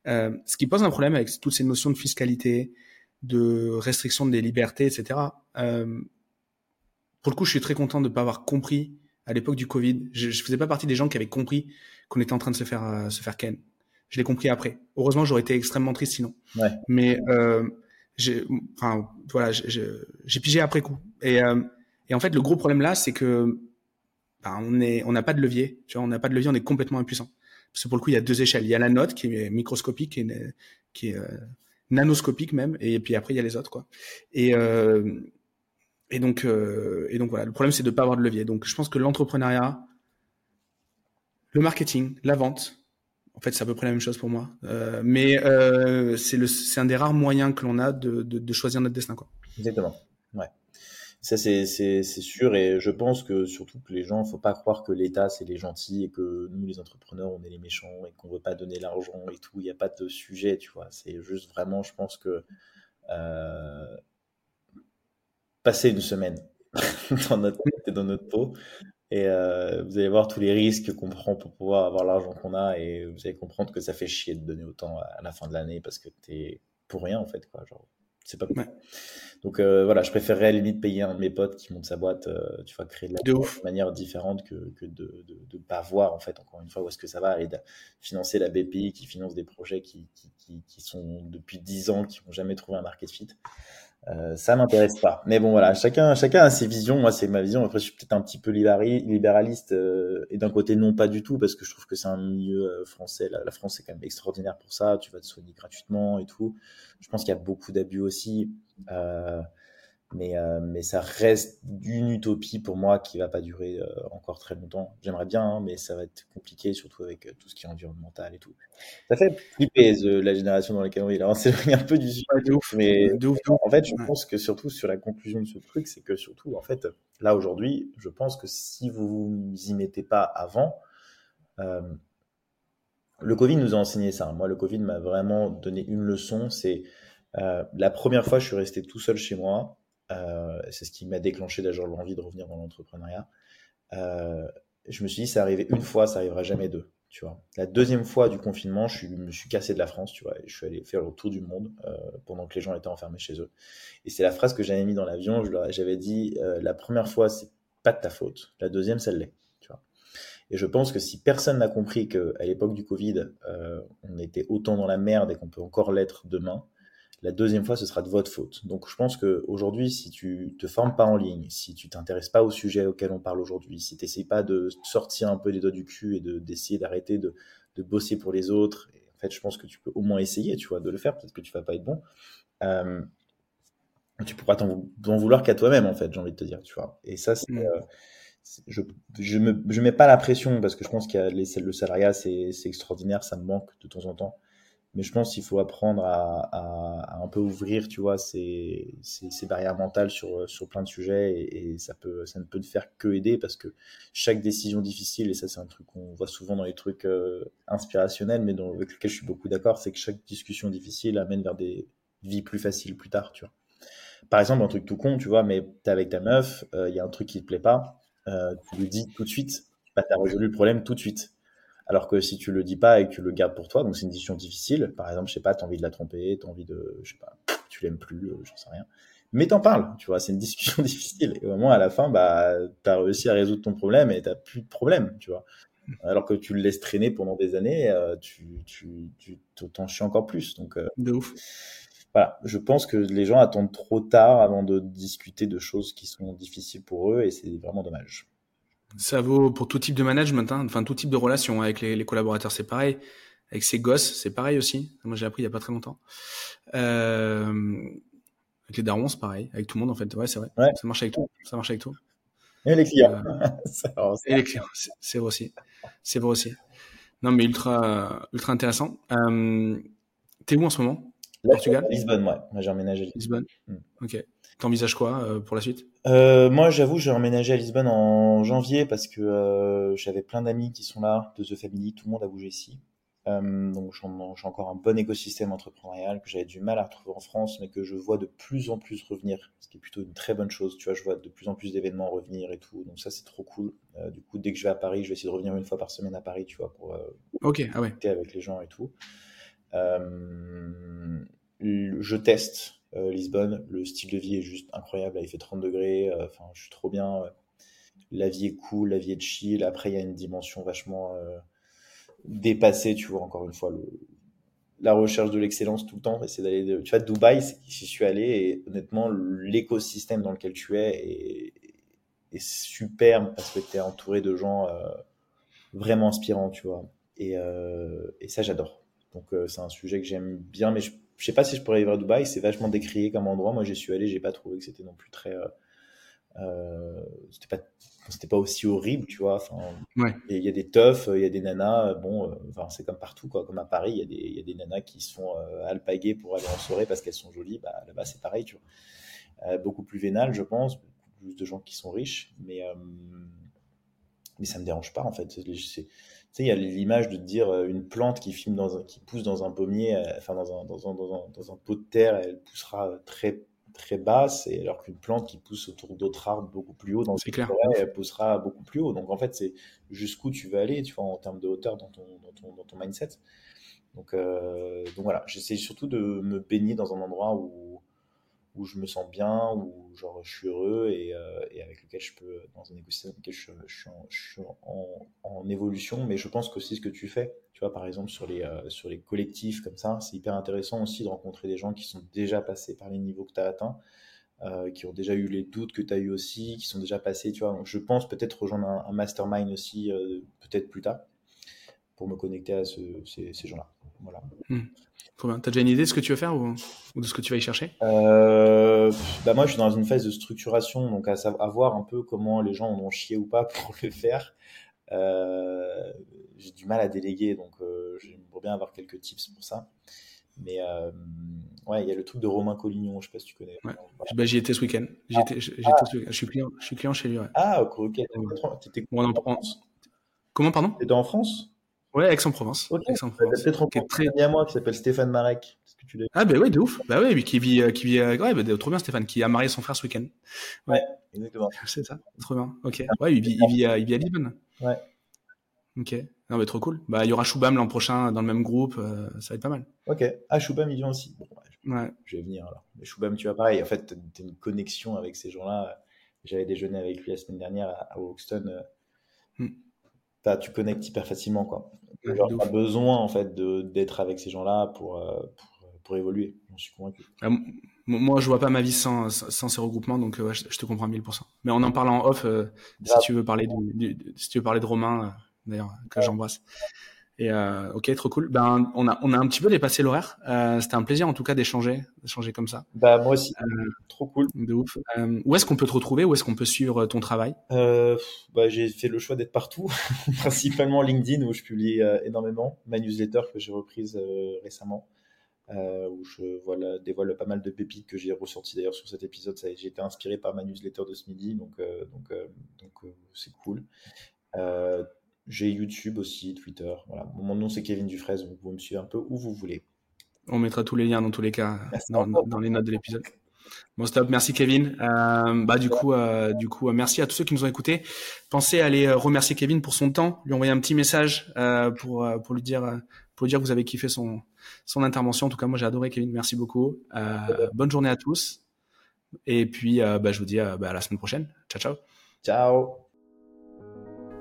B: Euh, ce qui pose un problème avec toutes ces notions de fiscalité, de restriction des libertés, etc. Euh, pour le coup, je suis très content de ne pas avoir compris à l'époque du Covid. Je, je faisais pas partie des gens qui avaient compris qu'on était en train de se faire euh, se faire ken. Je l'ai compris après. Heureusement, j'aurais été extrêmement triste sinon. Ouais. Mais euh, j'ai, enfin, voilà, j'ai pigé après coup. Et, euh, et en fait, le gros problème là, c'est que bah, on est, on n'a pas de levier. Tu vois, on n'a pas de levier, on est complètement impuissant. Parce que pour le coup, il y a deux échelles. Il y a la note qui est microscopique, qui est euh, nanoscopique même, et puis après il y a les autres quoi. Et euh, et donc euh, et donc voilà, le problème c'est de pas avoir de levier. Donc je pense que l'entrepreneuriat, le marketing, la vente, en fait, c'est à peu près la même chose pour moi. Euh, mais euh, c'est un des rares moyens que l'on a de, de, de, choisir notre destin. Quoi.
A: Exactement. Ouais. Ça, c'est sûr. Et je pense que surtout que les gens, faut pas croire que l'État, c'est les gentils et que nous, les entrepreneurs, on est les méchants et qu'on veut pas donner l'argent et tout. Il n'y a pas de sujet, tu vois. C'est juste vraiment, je pense que euh, passer une semaine [laughs] dans notre tête et dans notre peau, et euh, vous allez voir tous les risques qu'on prend pour pouvoir avoir l'argent qu'on a et vous allez comprendre que ça fait chier de donner autant à la fin de l'année parce que t'es pour rien en fait quoi. Genre, c'est pas ouais. Donc euh, voilà, je préférerais à la limite payer un de mes potes qui monte sa boîte, euh, tu vois, créer de la de manière différente que, que de, de, de, pas voir en fait encore une fois où est-ce que ça va et de financer la BPI qui finance des projets qui, qui, qui, qui sont depuis 10 ans qui n'ont jamais trouvé un market fit. Euh, ça m'intéresse pas. Mais bon, voilà, chacun, chacun a ses visions. Moi, c'est ma vision. Après, je suis peut-être un petit peu libéraliste euh, et d'un côté, non, pas du tout, parce que je trouve que c'est un milieu euh, français. La, la, France est quand même extraordinaire pour ça. Tu vas te soigner gratuitement et tout. Je pense qu'il y a beaucoup d'abus aussi. Euh, mais, euh, mais ça reste une utopie pour moi qui va pas durer euh, encore très longtemps. J'aimerais bien, hein, mais ça va être compliqué, surtout avec euh, tout ce qui est environnemental et tout. Ça fait flipper la génération dans laquelle on est. Alors, [laughs] c'est un peu du
B: sujet. de ouf,
A: mais de ouf, en fait, je pense que surtout sur la conclusion de ce truc, c'est que surtout, en fait, là aujourd'hui, je pense que si vous vous y mettez pas avant, le Covid nous a enseigné ça. Moi, le Covid m'a vraiment donné une leçon. C'est la première fois, je suis resté tout seul chez moi. Euh, c'est ce qui m'a déclenché d'ailleurs l'envie de revenir dans l'entrepreneuriat. Euh, je me suis dit, ça arrivé une fois, ça arrivera jamais deux. Tu vois. La deuxième fois du confinement, je me suis cassé de la France, tu vois, je suis allé faire le tour du monde euh, pendant que les gens étaient enfermés chez eux. Et c'est la phrase que j'avais mis dans l'avion. J'avais dit, la première fois, c'est pas de ta faute. La deuxième, ça l'est. Et je pense que si personne n'a compris qu'à l'époque du Covid, on était autant dans la merde et qu'on peut encore l'être demain, la deuxième fois, ce sera de votre faute. Donc, je pense qu'aujourd'hui, si tu te formes pas en ligne, si tu t'intéresses pas au sujet auquel on parle aujourd'hui, si tu n'essayes pas de sortir un peu les doigts du cul et d'essayer d'arrêter de, de, bosser pour les autres, et en fait, je pense que tu peux au moins essayer, tu vois, de le faire. Peut-être que tu vas pas être bon. Euh, tu pourras t'en vouloir qu'à toi-même, en fait, j'ai envie de te dire, tu vois. Et ça, c'est, mmh. euh, je, je mets pas la pression parce que je pense qu'il y a les, le salariat, c'est extraordinaire, ça me manque de temps en temps. Mais je pense qu'il faut apprendre à, à, un peu ouvrir, tu vois, ces, ces, barrières mentales sur, sur plein de sujets et, ça, peut, ça ne peut te faire que aider parce que chaque décision difficile, et ça c'est un truc qu'on voit souvent dans les trucs euh, inspirationnels, mais avec lequel je suis beaucoup d'accord, c'est que chaque discussion difficile amène vers des vies plus faciles plus tard, tu vois. Par exemple, un truc tout con, tu vois, mais t'es avec ta meuf, euh, il y a un truc qui te plaît pas, euh, tu lui dis tout de suite, bah, tu as résolu le problème tout de suite alors que si tu le dis pas et que tu le gardes pour toi, donc c'est une décision difficile. Par exemple, je sais pas, tu as envie de la tromper, tu as envie de, je sais pas, tu l'aimes plus, euh, j'en sais rien. Mais t'en parles, tu vois, c'est une [laughs] discussion difficile. Et au moins, à la fin, bah, tu as réussi à résoudre ton problème et tu plus de problème, tu vois. Alors que tu le laisses traîner pendant des années, euh, tu, tu, tu t'en chies encore plus. Donc, euh,
B: de ouf.
A: Voilà, je pense que les gens attendent trop tard avant de discuter de choses qui sont difficiles pour eux et c'est vraiment dommage.
B: Ça vaut pour tout type de management, hein. enfin tout type de relation avec les, les collaborateurs, c'est pareil. Avec ses gosses, c'est pareil aussi. Moi, j'ai appris il y a pas très longtemps. Euh, avec les darons, c'est pareil. Avec tout le monde, en fait. Ouais, c'est vrai. Ça marche avec tout. Ça marche avec tout.
A: Et les clients.
B: Euh, [laughs] et les clients, c'est vrai aussi. C'est vrai aussi. Non, mais ultra, ultra intéressant. Euh, T'es où en ce moment?
A: Portugal? Lisbonne, ouais. Moi, j'ai emménagé.
B: Lisbonne. Mm. Ok. T'envisages quoi euh, pour la suite?
A: Euh, Moi, j'avoue, j'ai emménagé à Lisbonne en janvier parce que euh, j'avais plein d'amis qui sont là, de The Family, tout le monde a bougé ici. donc, j'ai encore un bon écosystème entrepreneurial que j'avais du mal à retrouver en France, mais que je vois de plus en plus revenir, ce qui est plutôt une très bonne chose. Tu vois, je vois de plus en plus d'événements revenir et tout, donc ça, c'est trop cool. du coup, dès que je vais à Paris, je vais essayer de revenir une fois par semaine à Paris, tu vois, pour
B: ok, ah ouais.
A: avec les gens et tout. je teste Lisbonne, le style de vie est juste incroyable. il fait 30 degrés. Euh, enfin, je suis trop bien. La vie est cool, la vie est chill. Après, il y a une dimension vachement euh, dépassée, tu vois, encore une fois, la recherche de l'excellence tout le temps. C'est d'aller, de, tu vois, Dubaï, j'y suis allé et honnêtement, l'écosystème dans lequel tu es est, superbe parce que tu es entouré de gens vraiment inspirants, tu vois. Et ça, j'adore. Donc, c'est un sujet que j'aime bien, mais je je sais pas si je pourrais vivre à Dubaï, c'est vachement décrié comme endroit. Moi, j'y suis allé, j'ai pas trouvé que c'était non plus très. Euh, euh c'était pas, c'était pas aussi horrible, tu vois. Enfin, il y a des teufs, il y a des nanas. Bon, euh, enfin, c'est comme partout, quoi. Comme à Paris, il y a des, il y a des nanas qui euh, alpaguer pour aller en soirée parce qu'elles sont jolies. Bah, là-bas, c'est pareil, tu vois. beaucoup plus vénal, je pense. Beaucoup plus de gens qui sont riches, mais mais ça me dérange pas en fait. C'est sais, il y a l'image de dire euh, une plante qui, filme dans un, qui pousse dans un pommier, euh, enfin dans un, dans, un, dans, un, pot de terre, elle poussera très très basse, et alors qu'une plante qui pousse autour d'autres arbres beaucoup plus haut dans le
B: clair.
A: elle poussera beaucoup plus haut. Donc en fait, c'est jusqu'où tu veux aller, tu vois, en termes de hauteur dans ton, dans ton, dans ton mindset. Donc, euh, donc voilà, j'essaie surtout de me baigner dans un endroit où où je me sens bien, où genre je suis heureux et, euh, et avec lequel je peux, dans un écosystème dans lequel je, suis, en, je suis en, évolution. Mais je pense que c'est ce que tu fais, tu vois, par exemple sur les, euh, sur les collectifs comme ça, c'est hyper intéressant aussi de rencontrer des gens qui sont déjà passés par les niveaux que tu as atteints. Euh, qui ont déjà eu les doutes que tu as eu aussi, qui sont déjà passés, tu vois. Donc je pense peut-être rejoindre un, un mastermind aussi, peut-être plus tard, pour me connecter à ce, ces, ces gens-là. Voilà.
B: Hmm. T'as déjà une idée de ce que tu veux faire ou, de ce que tu vas y chercher?
A: Euh, bah Moi, je suis dans une phase de structuration, donc à, voir un peu comment les gens en ont chié ou pas [laughs] pour le faire. Euh, j'ai du mal à déléguer, donc euh, j'aimerais bien avoir quelques tips pour ça. Mais euh, ouais, il y a le truc de Romain Collignon, je sais pas si tu connais.
B: Ouais. Bah, j'y étais ce week-end. Ah. Je, suis client, je suis client chez lui. Ouais.
A: Ah, ok.
B: T'étais en France? Comment, pardon?
A: T'étais en France?
B: Ouais, Aix-en-Provence.
A: Okay. Aix-en-Provence. peut-être rencontré très... à moi qui s'appelle Stéphane Marek.
B: Que tu ah, bah ouais, de ouf. Bah ouais, qui vit, euh, qui vit, euh, ouais, bah, trop bien, Stéphane, qui a marié son frère ce week-end.
A: Ouais, ouais exactement. [laughs]
B: C'est ça, trop bien. Ok. Ouais, il vit, il vit, à, il vit à Lisbonne.
A: Ouais.
B: Ok. Non, mais trop cool. Bah, il y aura Choubam l'an prochain dans le même groupe. Euh, ça va être pas mal.
A: Ok. Ah, Choubam, il vient aussi. Bon, ouais, je vais venir alors. Mais Choubam, tu vois, pareil. En fait, t'as une connexion avec ces gens-là. J'avais déjeuné avec lui la semaine dernière à, à Hoxton. Hmm. Tu connectes hyper facilement, quoi. Genre, pas besoin en fait d'être avec ces gens-là pour, euh, pour, pour, évoluer. J'en suis convaincu.
B: Ah, moi, je vois pas ma vie sans, sans ces regroupements, donc euh, je, te comprends 1000%. Mais on en en off, euh, si tu veux parler de, si tu veux parler de Romain, d'ailleurs, que j'embrasse. Et euh, ok, trop cool. Ben, on a, on a un petit peu dépassé l'horaire. Euh, C'était un plaisir en tout cas d'échanger, d'échanger comme ça.
A: Bah moi aussi. Euh, trop cool.
B: De ouf. Euh, où est-ce qu'on peut te retrouver? Où est-ce qu'on peut suivre ton travail?
A: Euh, bah, J'ai fait le choix d'être partout, [laughs] principalement LinkedIn où je publie énormément. Ma newsletter que j'ai reprise récemment. où je voilà, dévoile pas mal de pépites que j'ai ressorties d'ailleurs sur cet épisode. J'ai été inspiré par ma newsletter de ce midi, donc donc donc c'est cool. J'ai YouTube aussi, Twitter. Voilà. Mon nom c'est Kevin Dufresne, vous pouvez me suivre un peu où vous voulez.
B: On mettra tous les liens dans tous les cas [laughs] dans, les notes de l'épisode. Bon stop, merci Kevin. Euh, bah du coup, euh, du coup, euh, merci à tous ceux qui nous ont écoutés. Pensez à aller remercier Kevin pour son temps, lui envoyer un petit message pour pour lui dire pour lui dire que vous avez kiffé son son intervention. En tout cas, moi j'ai adoré Kevin. Merci beaucoup. bonne journée à tous. Et puis, bah, je vous dis bah, à la semaine prochaine. Ciao, ciao.
A: Ciao.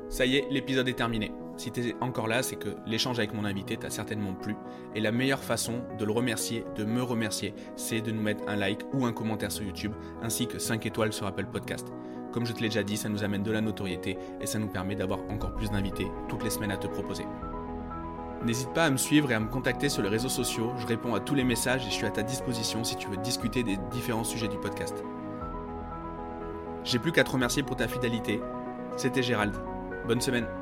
B: Ça y est, l'épisode est terminé. Si tu es encore là, c'est que l'échange avec mon invité t'a certainement plu. Et la meilleure façon de le remercier, de me remercier, c'est de nous mettre un like ou un commentaire sur YouTube, ainsi que 5 étoiles sur Apple Podcast. Comme je te l'ai déjà dit, ça nous amène de la notoriété et ça nous permet d'avoir encore plus d'invités toutes les semaines à te proposer. N'hésite pas à me suivre et à me contacter sur les réseaux sociaux, je réponds à tous les messages et je suis à ta disposition si tu veux discuter des différents sujets du podcast. J'ai plus qu'à te remercier pour ta fidélité. C'était Gérald. Bonne semaine.